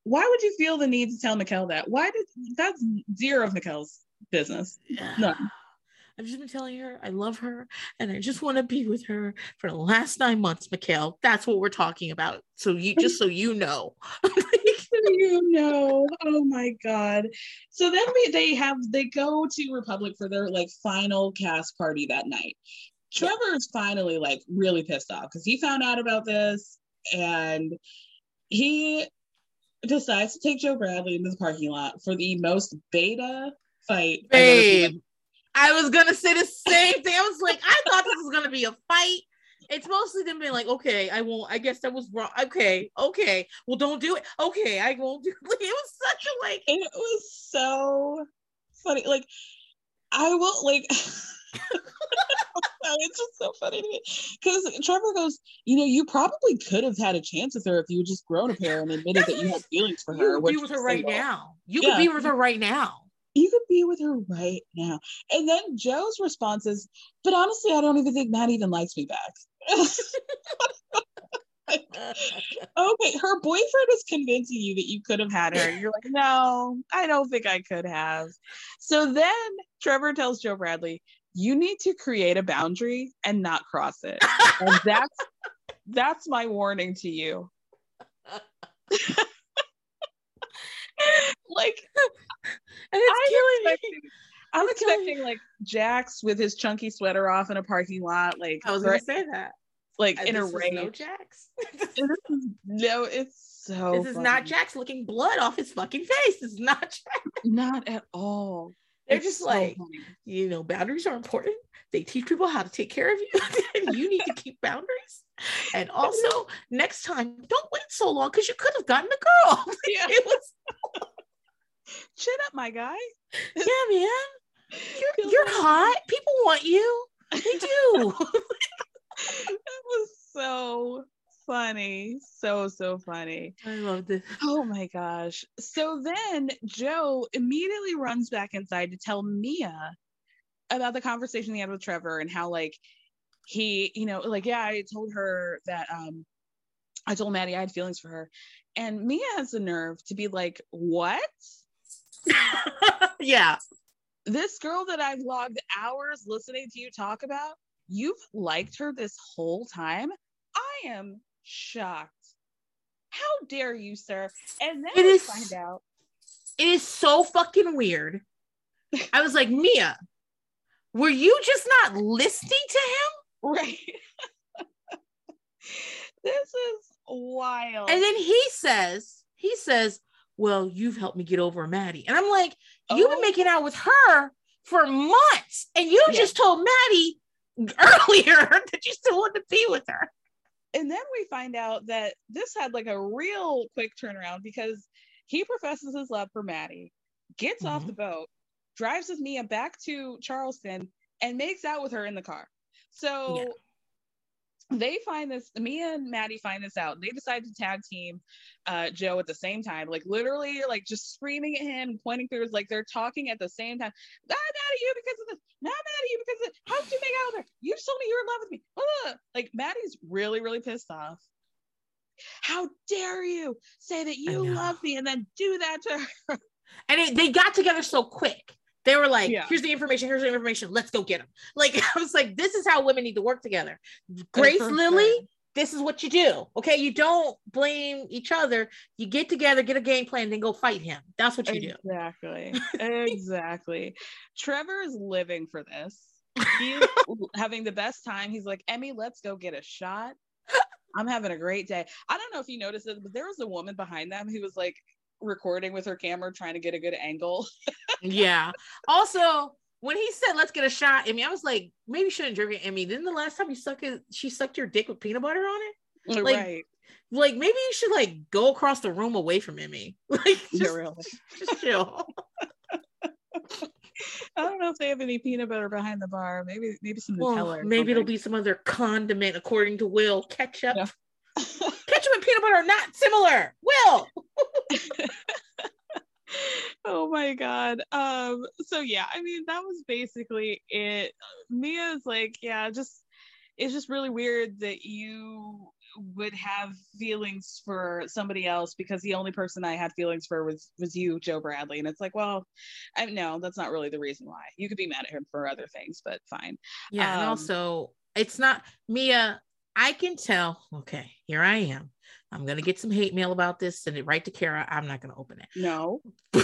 Why would you feel the need to tell Mikel that? Why did that's zero of Mikel's business? None. I've just been telling her I love her and I just want to be with her for the last nine months, Mikhail. That's what we're talking about. So you just so you know. you know. Oh my god. So then we they have they go to Republic for their like final cast party that night. Trevor is finally like really pissed off because he found out about this and he decides to take Joe Bradley into the parking lot for the most beta fight. I've ever seen. Babe. I was gonna say the same thing. I was like, I thought this was gonna be a fight. It's mostly them being like, okay, I won't. I guess that was wrong. Okay, okay. Well, don't do it. Okay, I won't do. It It was such a like. It was so funny. Like I will like. it's just so funny to me because Trevor goes, you know, you probably could have had a chance with her if you had just grown a pair and admitted that you had feelings for her. You could be with her right now. You Yeah. could be with her right now. You could be with her right now. And then Joe's response is, but honestly, I don't even think Matt even likes me back. okay, her boyfriend is convincing you that you could have had her. You're like, no, I don't think I could have. So then Trevor tells Joe Bradley, you need to create a boundary and not cross it. And that's that's my warning to you. like And it's I'm killing me. expecting, I'm expecting like Jax with his chunky sweater off in a parking lot, like I was gonna say that. like And in a rain. No Jax. no, it's so. this is not. Jax looking blood off his fucking face. This is not Jax. Not at all. They're It's just so like, funny. you know, boundaries are important. They teach people how to take care of you. and you need to keep boundaries. And also, next time, don't wait so long because you could have gotten a girl. Yeah. it was, Chin up, my guy. yeah, man. You're, you're hot. People want you. They do. It was so funny. So, so funny. I love this. Oh my gosh. So then Joe immediately runs back inside to tell Mia about the conversation he had with Trevor and how like he, you know, like, yeah, I told her that um I told Maddie I had feelings for her. And Mia has the nerve to be like, What? yeah. This girl that I've logged hours listening to you talk about, you've liked her this whole time? I am shocked. How dare you, sir? And then It we is- find out It is so fucking weird. I was like, Mia, were you just not listening to him? Right. this is wild. And then he says, he says, Well, you've helped me get over Maddie. And I'm like, You've been Oh. making out with her for months. And you Yeah. just told Maddie earlier that you still want to be with her. And then we find out that this had like a real quick turnaround because he professes his love for Maddie, gets off Mhm. the boat, drives with Mia back to Charleston, and makes out with her in the car. So Yeah. they find this, Mia and Maddie find this out. They decide to tag team uh, Joe at the same time, like literally, like just screaming at him, pointing fingers, like they're talking at the same time. At you because of this. Not mad at you because of how did you make out with her? You told me you were in love with me. Ugh. Like Maddie's really, really pissed off. How dare you say that you love me and then do that to her? And it, they got together so quick. They were like, Yeah. here's the information, here's the information, let's go get them. Like, I was like, this is how women need to work together. Grace Lilly, sure. This is what you do. Okay. You don't blame each other. You get together, get a game plan, then go fight him. That's what you do. Exactly. exactly. Trevor is living for this. He's having the best time. He's like, Emmy, let's go get a shot. I'm having a great day. I don't know if you noticed it, but there was a woman behind them who was like recording with her camera, trying to get a good angle. Yeah. Also, when he said, let's get a shot, Emmy, I was like, maybe you shouldn't drink it, Emmy. Didn't the last time you sucked it, she sucked your dick with peanut butter on it? Oh, like, right. Like, maybe you should like go across the room away from Emmy. Like, Yeah, really. just chill. I don't know if they have any peanut butter behind the bar. Maybe maybe some Nutella. maybe it'll be some other condiment, according to Will. Ketchup. Ketchup and peanut butter are not similar. Will. oh my god um so yeah i mean that was basically it mia's like yeah just it's just really weird that you would have feelings for somebody else because the only person i had feelings for was was you joe bradley and it's like well i no that's not really the reason why you could be mad at him for other things but fine Yeah, and Um, also it's not Mia. I can tell. Okay, here I am. I'm gonna get some hate mail about this. Send it right to Kara. I'm not gonna open it. no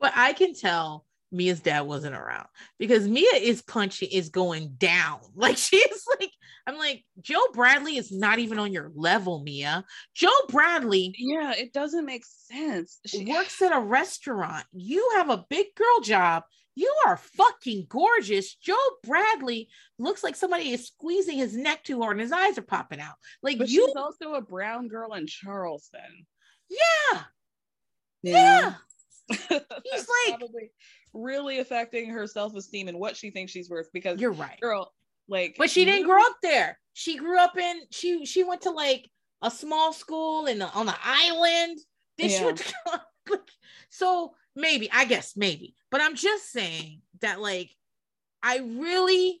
But I can tell Mia's dad wasn't around because Mia is punching, is going down. Like she's like, I'm like, Joe Bradley is not even on your level, Mia. Joe Bradley yeah it doesn't make sense She works at a restaurant. You have a big girl job. You are fucking gorgeous. Joe Bradley looks like somebody is squeezing his neck too hard and his eyes are popping out. Like but you, she's also a brown girl in charleston yeah, yeah He's like- really affecting her self-esteem and what she thinks she's worth because you're right. girl like But she didn't grow up there. She grew up in she she went to like a small school in on the island. Then she Yeah. went to so maybe I guess maybe. But I'm just saying that like I really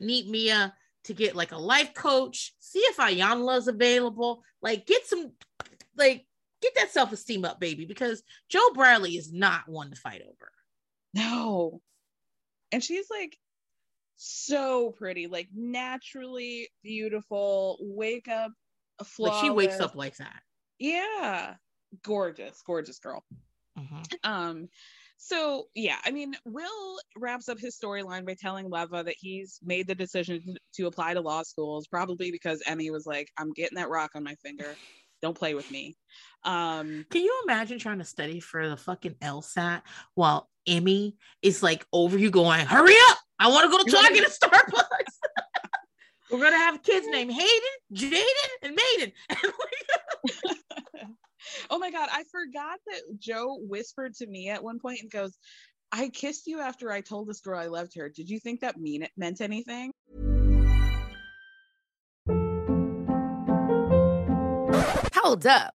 need Mia to get like a life coach. See if Iyanla's available. Like get some like get that self-esteem up, baby, because Joe Bradley is not one to fight over. no and she's like so pretty like naturally beautiful wake up Like she wakes up like that. yeah gorgeous gorgeous girl Mhm. Um, so yeah, I mean, Will wraps up his storyline by telling Leva that he's made the decision to, to apply to law schools, probably because Emmy was like, "I'm getting that rock on my finger. Don't play with me." Um, Can you imagine trying to study for the fucking LSAT while Emmy is like over you going, hurry up! I want to go to Target and Starbucks. We're gonna have kids named Hayden, Jaden, and Maiden. oh my god, I forgot that Joe whispered to me at one point and goes, "I kissed you after I told this girl I loved her. Did you think that mean it meant anything?" Hold up.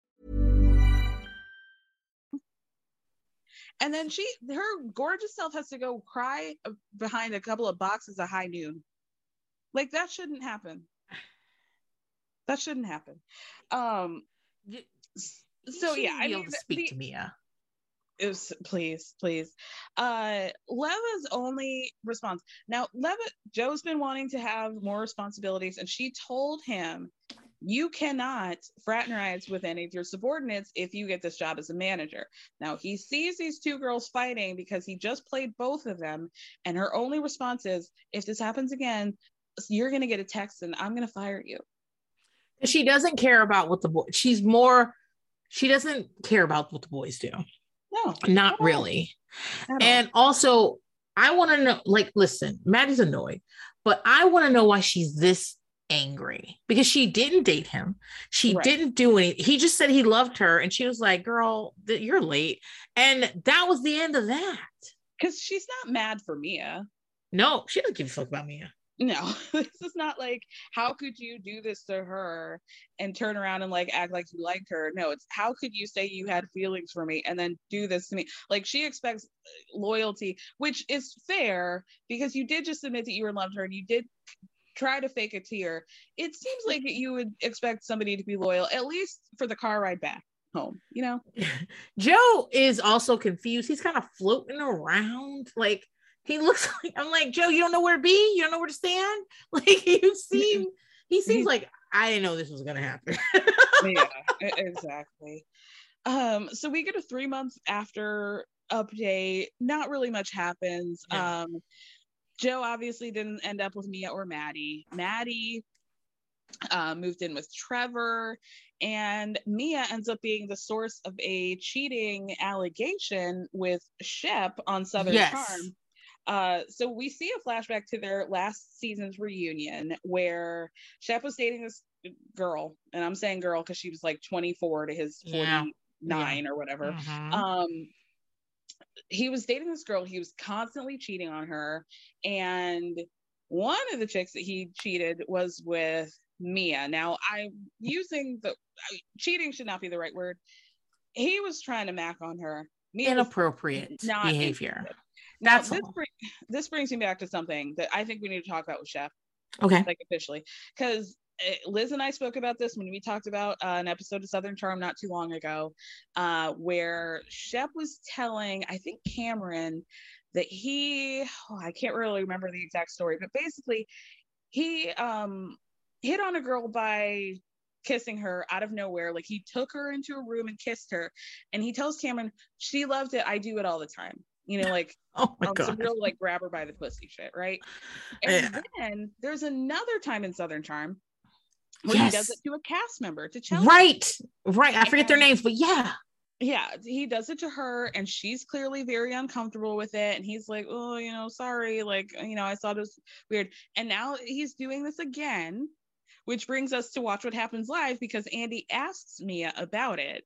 And then she, her gorgeous self, has to go cry behind a couple of boxes of high noon. Like that shouldn't happen. That shouldn't happen. Um. So You yeah, I mean, to speak the- to Mia. it was please please uh leva's only response now leva joe's been wanting to have more responsibilities and she told him you cannot fraternize with any of your subordinates if you get this job as a manager now he sees these two girls fighting because he just played both of them and her only response is if this happens again you're going to get a text and i'm going to fire you She doesn't care about what the boy. She's more. She doesn't care about what the boys do. no Not really. And also, I want to know. Like, listen, Maddie's annoyed, but I want to know why she's this angry because she didn't date him. She Right. didn't do anything. He just said he loved her, and she was like, "Girl, th- you're late," and that was the end of that. because she's not mad for mia No, she doesn't give a fuck about Mia. no this is not like how could you do this to her and turn around and like act like you liked her no it's how could you say you had feelings for me and then do this to me like she expects uh, loyalty which is fair because you did just admit that you were in love with her and you did try to fake a tear it seems like you would expect somebody to be loyal at least for the car ride back home you know Joe is also confused. He's kind of floating around. Like he looks like I'm like, Joe, you don't know where to be, you don't know where to stand. Like you seem he seems like I didn't know this was gonna happen. yeah exactly um so we get a three months after update not really much happens um joe obviously didn't end up with mia or maddie maddie uh, moved in with trevor and mia ends up being the source of a cheating allegation with shep on southern Yes. charm uh, so we see a flashback to their last season's reunion where Shep was dating this girl, and I'm saying girl because she was like 24 to his Yeah. 49 or whatever. Mhm. Um, he was dating this girl. He was constantly cheating on her, and one of the chicks that he cheated was with Mia. Now I'm using the cheating should not be the right word. He was trying to mac on her. Mia Inappropriate not behavior. interested. Now, That's this, bring, this brings me back to something that I think we need to talk about with Shep, Okay. like officially, because Liz and I spoke about this when we talked about uh, an episode of Southern Charm not too long ago, uh, where Shep was telling, I think Cameron, that he, oh, I can't really remember the exact story, but basically, he um, hit on a girl by kissing her out of nowhere. Like he took her into a room and kissed her, and he tells Cameron, "She loved it. I do it all the time." You know, like oh my some God. real like grab her by the pussy shit, right? And then there's another time in Southern Charm where he does it to a cast member to Chelsea. Right. Right. I forget their names, but yeah. Yeah, he does it to her, and she's clearly very uncomfortable with it. And he's like, "Oh, you know, sorry, like, you know, I thought it was weird." And now he's doing this again, which brings us to watch what happens live because Andy asks Mia about it,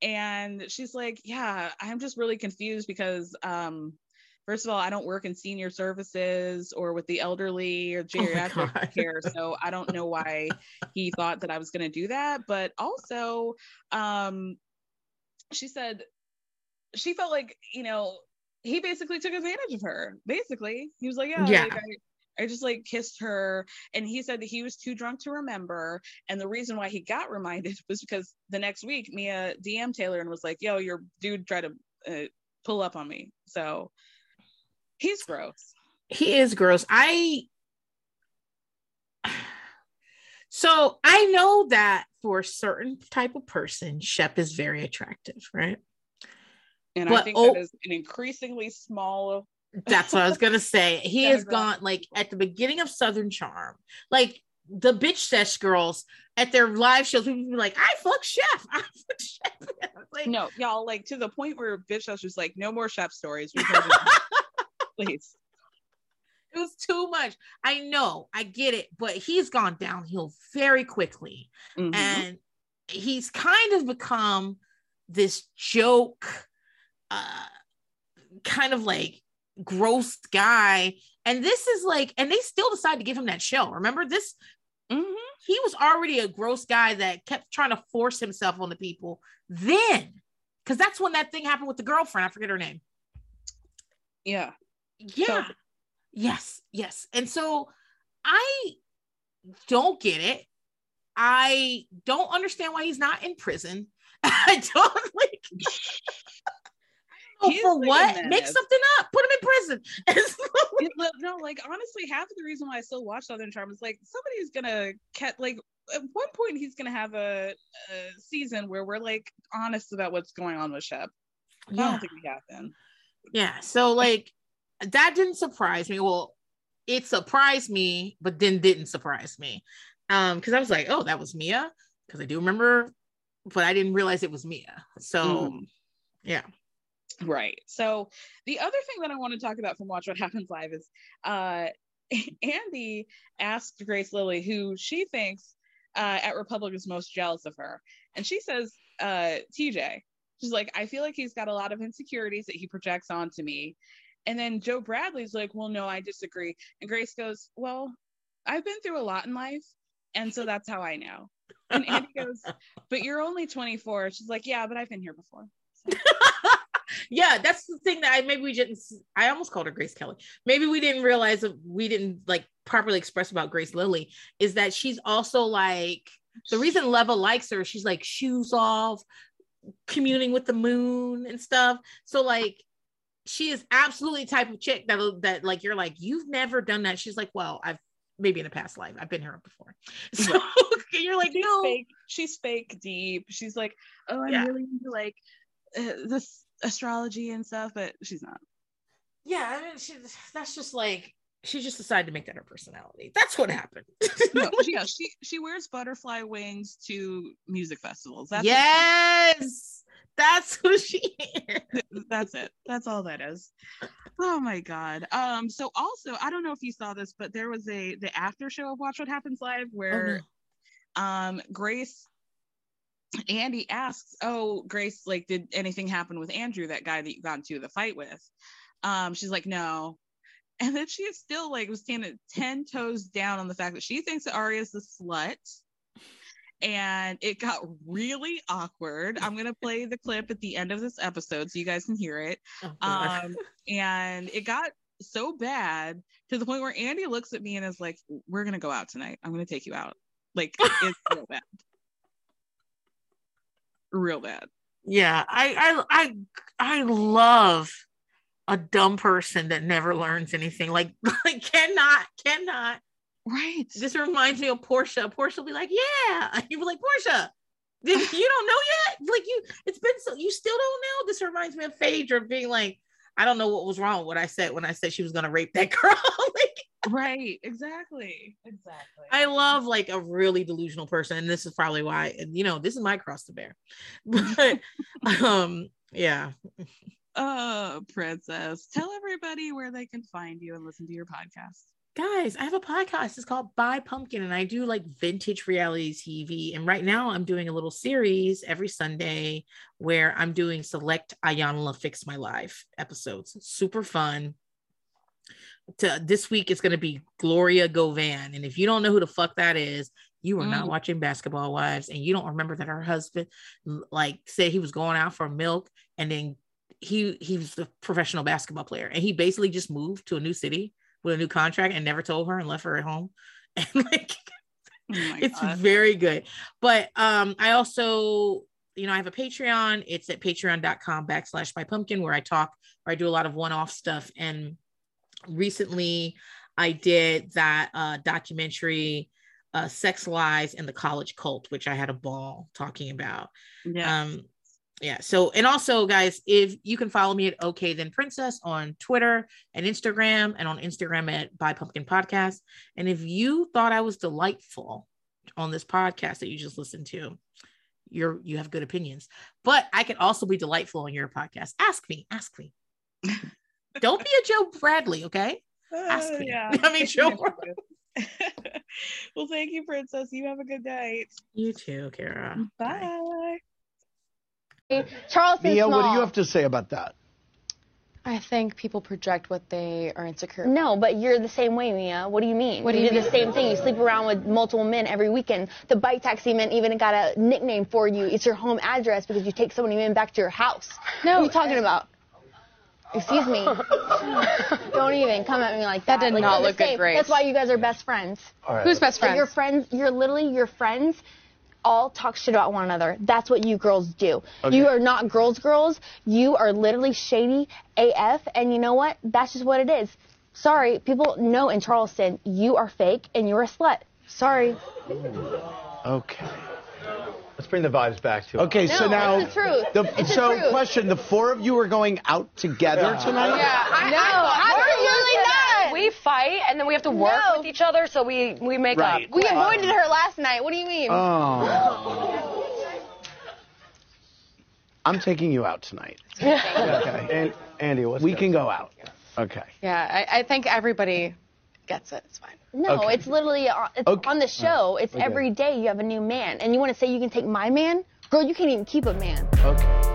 and she's like, "Yeah, I'm just really confused because, um, first of all, I don't work in senior services or with the elderly or geriatric God. care, so I don't know why he thought that I was going to do that. But also, um, she said she felt like you know he basically took advantage of her basically he was like yeah, Yeah. like, I, I just like kissed her and he said that he was too drunk to remember and the reason why he got reminded was because the next week mia dm taylor and was like yo your dude tried to uh, pull up on me so he's gross He is gross. I so I know that for a certain type of person, Shep is very attractive, right? and i think oh- that is an increasingly small That's what I was gonna say. He has gone like at the beginning of Southern Charm, like the bitch sesh girls at their live shows. People be like, "I fuck Shep." I fuck Shep. like, no y'all like to the point where bitch sesh was like no more Shep stories We've heard enough. Please it was too much. I know, I get it, but he's gone downhill very quickly, Mhm. and he's kind of become this joke, uh, kind of like gross guy. And this is like, and they still decide to give him that show. Remember this? Mhm. He was already a gross guy that kept trying to force himself on the people. Then, because that's when that thing happened with the girlfriend. I forget her name. yeah Yeah. yes. Yes. And so I don't get it. I don't understand why he's not in prison. I don't like. I don't know for what? Make something up. Put him in prison. It- look, no, like honestly, half of the reason why I still watch Southern Charm is like somebody's gonna catch like at one point he's gonna have a, a season where we're like honest about what's going on with Shep. I don't think we have been. Yeah. So like that didn't surprise me. Well, it surprised me, but then didn't surprise me. Um, because I was like, oh, that was Mia. Because I do remember, but I didn't realize it was Mia. So Mm. yeah. Right. So the other thing that I want to talk about from Watch What Happens Live is uh Andy asked Grace Lilly who she thinks uh at Republic is most jealous of her. And she says, uh, TJ. She's like, I feel like he's got a lot of insecurities that he projects onto me. And then Joe Bradley's like, Well, no, I disagree. And Grace goes, Well, I've been through a lot in life, and so that's how I know. And Andy goes, "But you're only 24." She's like, "Yeah, but I've been here before." yeah, that's the thing that I maybe we didn't. I almost called her Grace Kelly. Maybe we didn't realize that we didn't like properly express about Grace Lilly is that she's also like the reason Leva likes her. She's like shoes off, communing with the moon and stuff. So like she is absolutely type of chick that that like you're like you've never done that. She's like, well, I've maybe in a past life I've been here before. So you're like, she's no, fake. She's fake deep. She's like, oh, I'm Yeah. really into like uh, this astrology and stuff, but she's not. yeah, I mean, she, that's just like she just decided to make that her personality. That's what happened. No, she, yeah, she she wears butterfly wings to music festivals. That's yes, that's who she is. that's it. That's all that is. Oh my god. Um so also i don't know if you saw this but there was a the after show of watch what happens live where um grace andy asks oh grace like did anything happen with andrew that guy that you got into the fight with? Um she's like no. And then she is still like was standing 10 toes down on the fact that she thinks that Arya's the slut and it got really awkward. I'm gonna play the clip at the end of this episode so you guys can hear it. God. Um, and it got so bad to the point where Andy looks at me and is like, "We're gonna go out tonight. I'm gonna take you out." Like it's real bad, real bad. Yeah, I I I I love a dumb person that never learns anything. Like like cannot cannot. Right. This reminds me of Porsha. Porsha will be like, yeah. You be like, Porsha, you don't know yet? Like you, it's been so you still don't know. This reminds me of Phaedra being like, I don't know what was wrong with what I said when I said she was gonna rape that girl. like Right. Exactly. Exactly. I love like a really delusional person, and this is probably why. And you know, this is my cross to bear. But um, yeah. Oh, princess, tell everybody where they can find you and listen to your podcast. Guys, I have a podcast. It's called Buy Pumpkin, and I do like vintage reality TV. And right now, I'm doing a little series every Sunday where I'm doing select Iyanla Fix My Life episodes. Super fun. To this week, it's going to be Gloria Govan, and if you don't know who the fuck that is, you are not Mm. watching Basketball Wives, and you don't remember that her husband like said he was going out for milk, and then he he was a professional basketball player, and he basically just moved to a new city with a new contract and never told her and left her at home. And like Oh it's God. very good. But um I also, you know, I have a Patreon. It's at patreon.com backslash my pumpkin where I talk, or I do a lot of one-off stuff. And recently I did that uh documentary uh Sex Lies and the College Cult, which I had a ball talking about. Yeah. Um, yeah. So, and also, guys, if you can follow me at OK Then Princess on Twitter and Instagram, and on Instagram at Buy Pumpkin Podcast. And if you thought I was delightful on this podcast that you just listened to, you're you have good opinions. But I can also be delightful on your podcast. Ask me. Ask me. Don't be a Joe Bradley, okay? Ask Uh, me. yeah. I mean, Joe. well, thank you, princess. You have a good night. You too, Kara. Bye. Charleston Mia, what do you have to say about that? I think people project what they are insecure. No, but you're the same way, Mia. What do you mean? What do you you do the same thing. You sleep around with multiple men every weekend. The bike taxi man even got a nickname for you. It's your home address because you take so many men back to your house. No, what are you talking about? Excuse me. Don't even come at me like that. That did Like, not look good. Grace. That's why you guys are best friends. All right. Who's best Like, friends? your friends, you're literally your friends. All talk shit about one another. That's what you girls do. Okay. You are not girls, girls. You are literally shady AF. And you know what? That's just what it is. Sorry, people know in Charleston you are fake and you're a slut. Sorry. Okay. Let's bring the vibes back to it. Okay, so now it's the truth. the- It's the so truth. question: the four of you are going out together Yeah. tonight? Yeah, I, No, I, absolutely we're not. We fight and then we have to work No. with each other, so we we make Right. up. We avoided her last night. What do you mean? Oh. I'm taking you out tonight. Okay. And Andy, what's We that? can go out. Okay. Yeah, I, I think everybody gets it. It's fine. no, okay. it's literally on, it's Okay. on the show. It's Okay. every day you have a new man. And you want to say you can take my man? Girl, you can't even keep a man. Okay.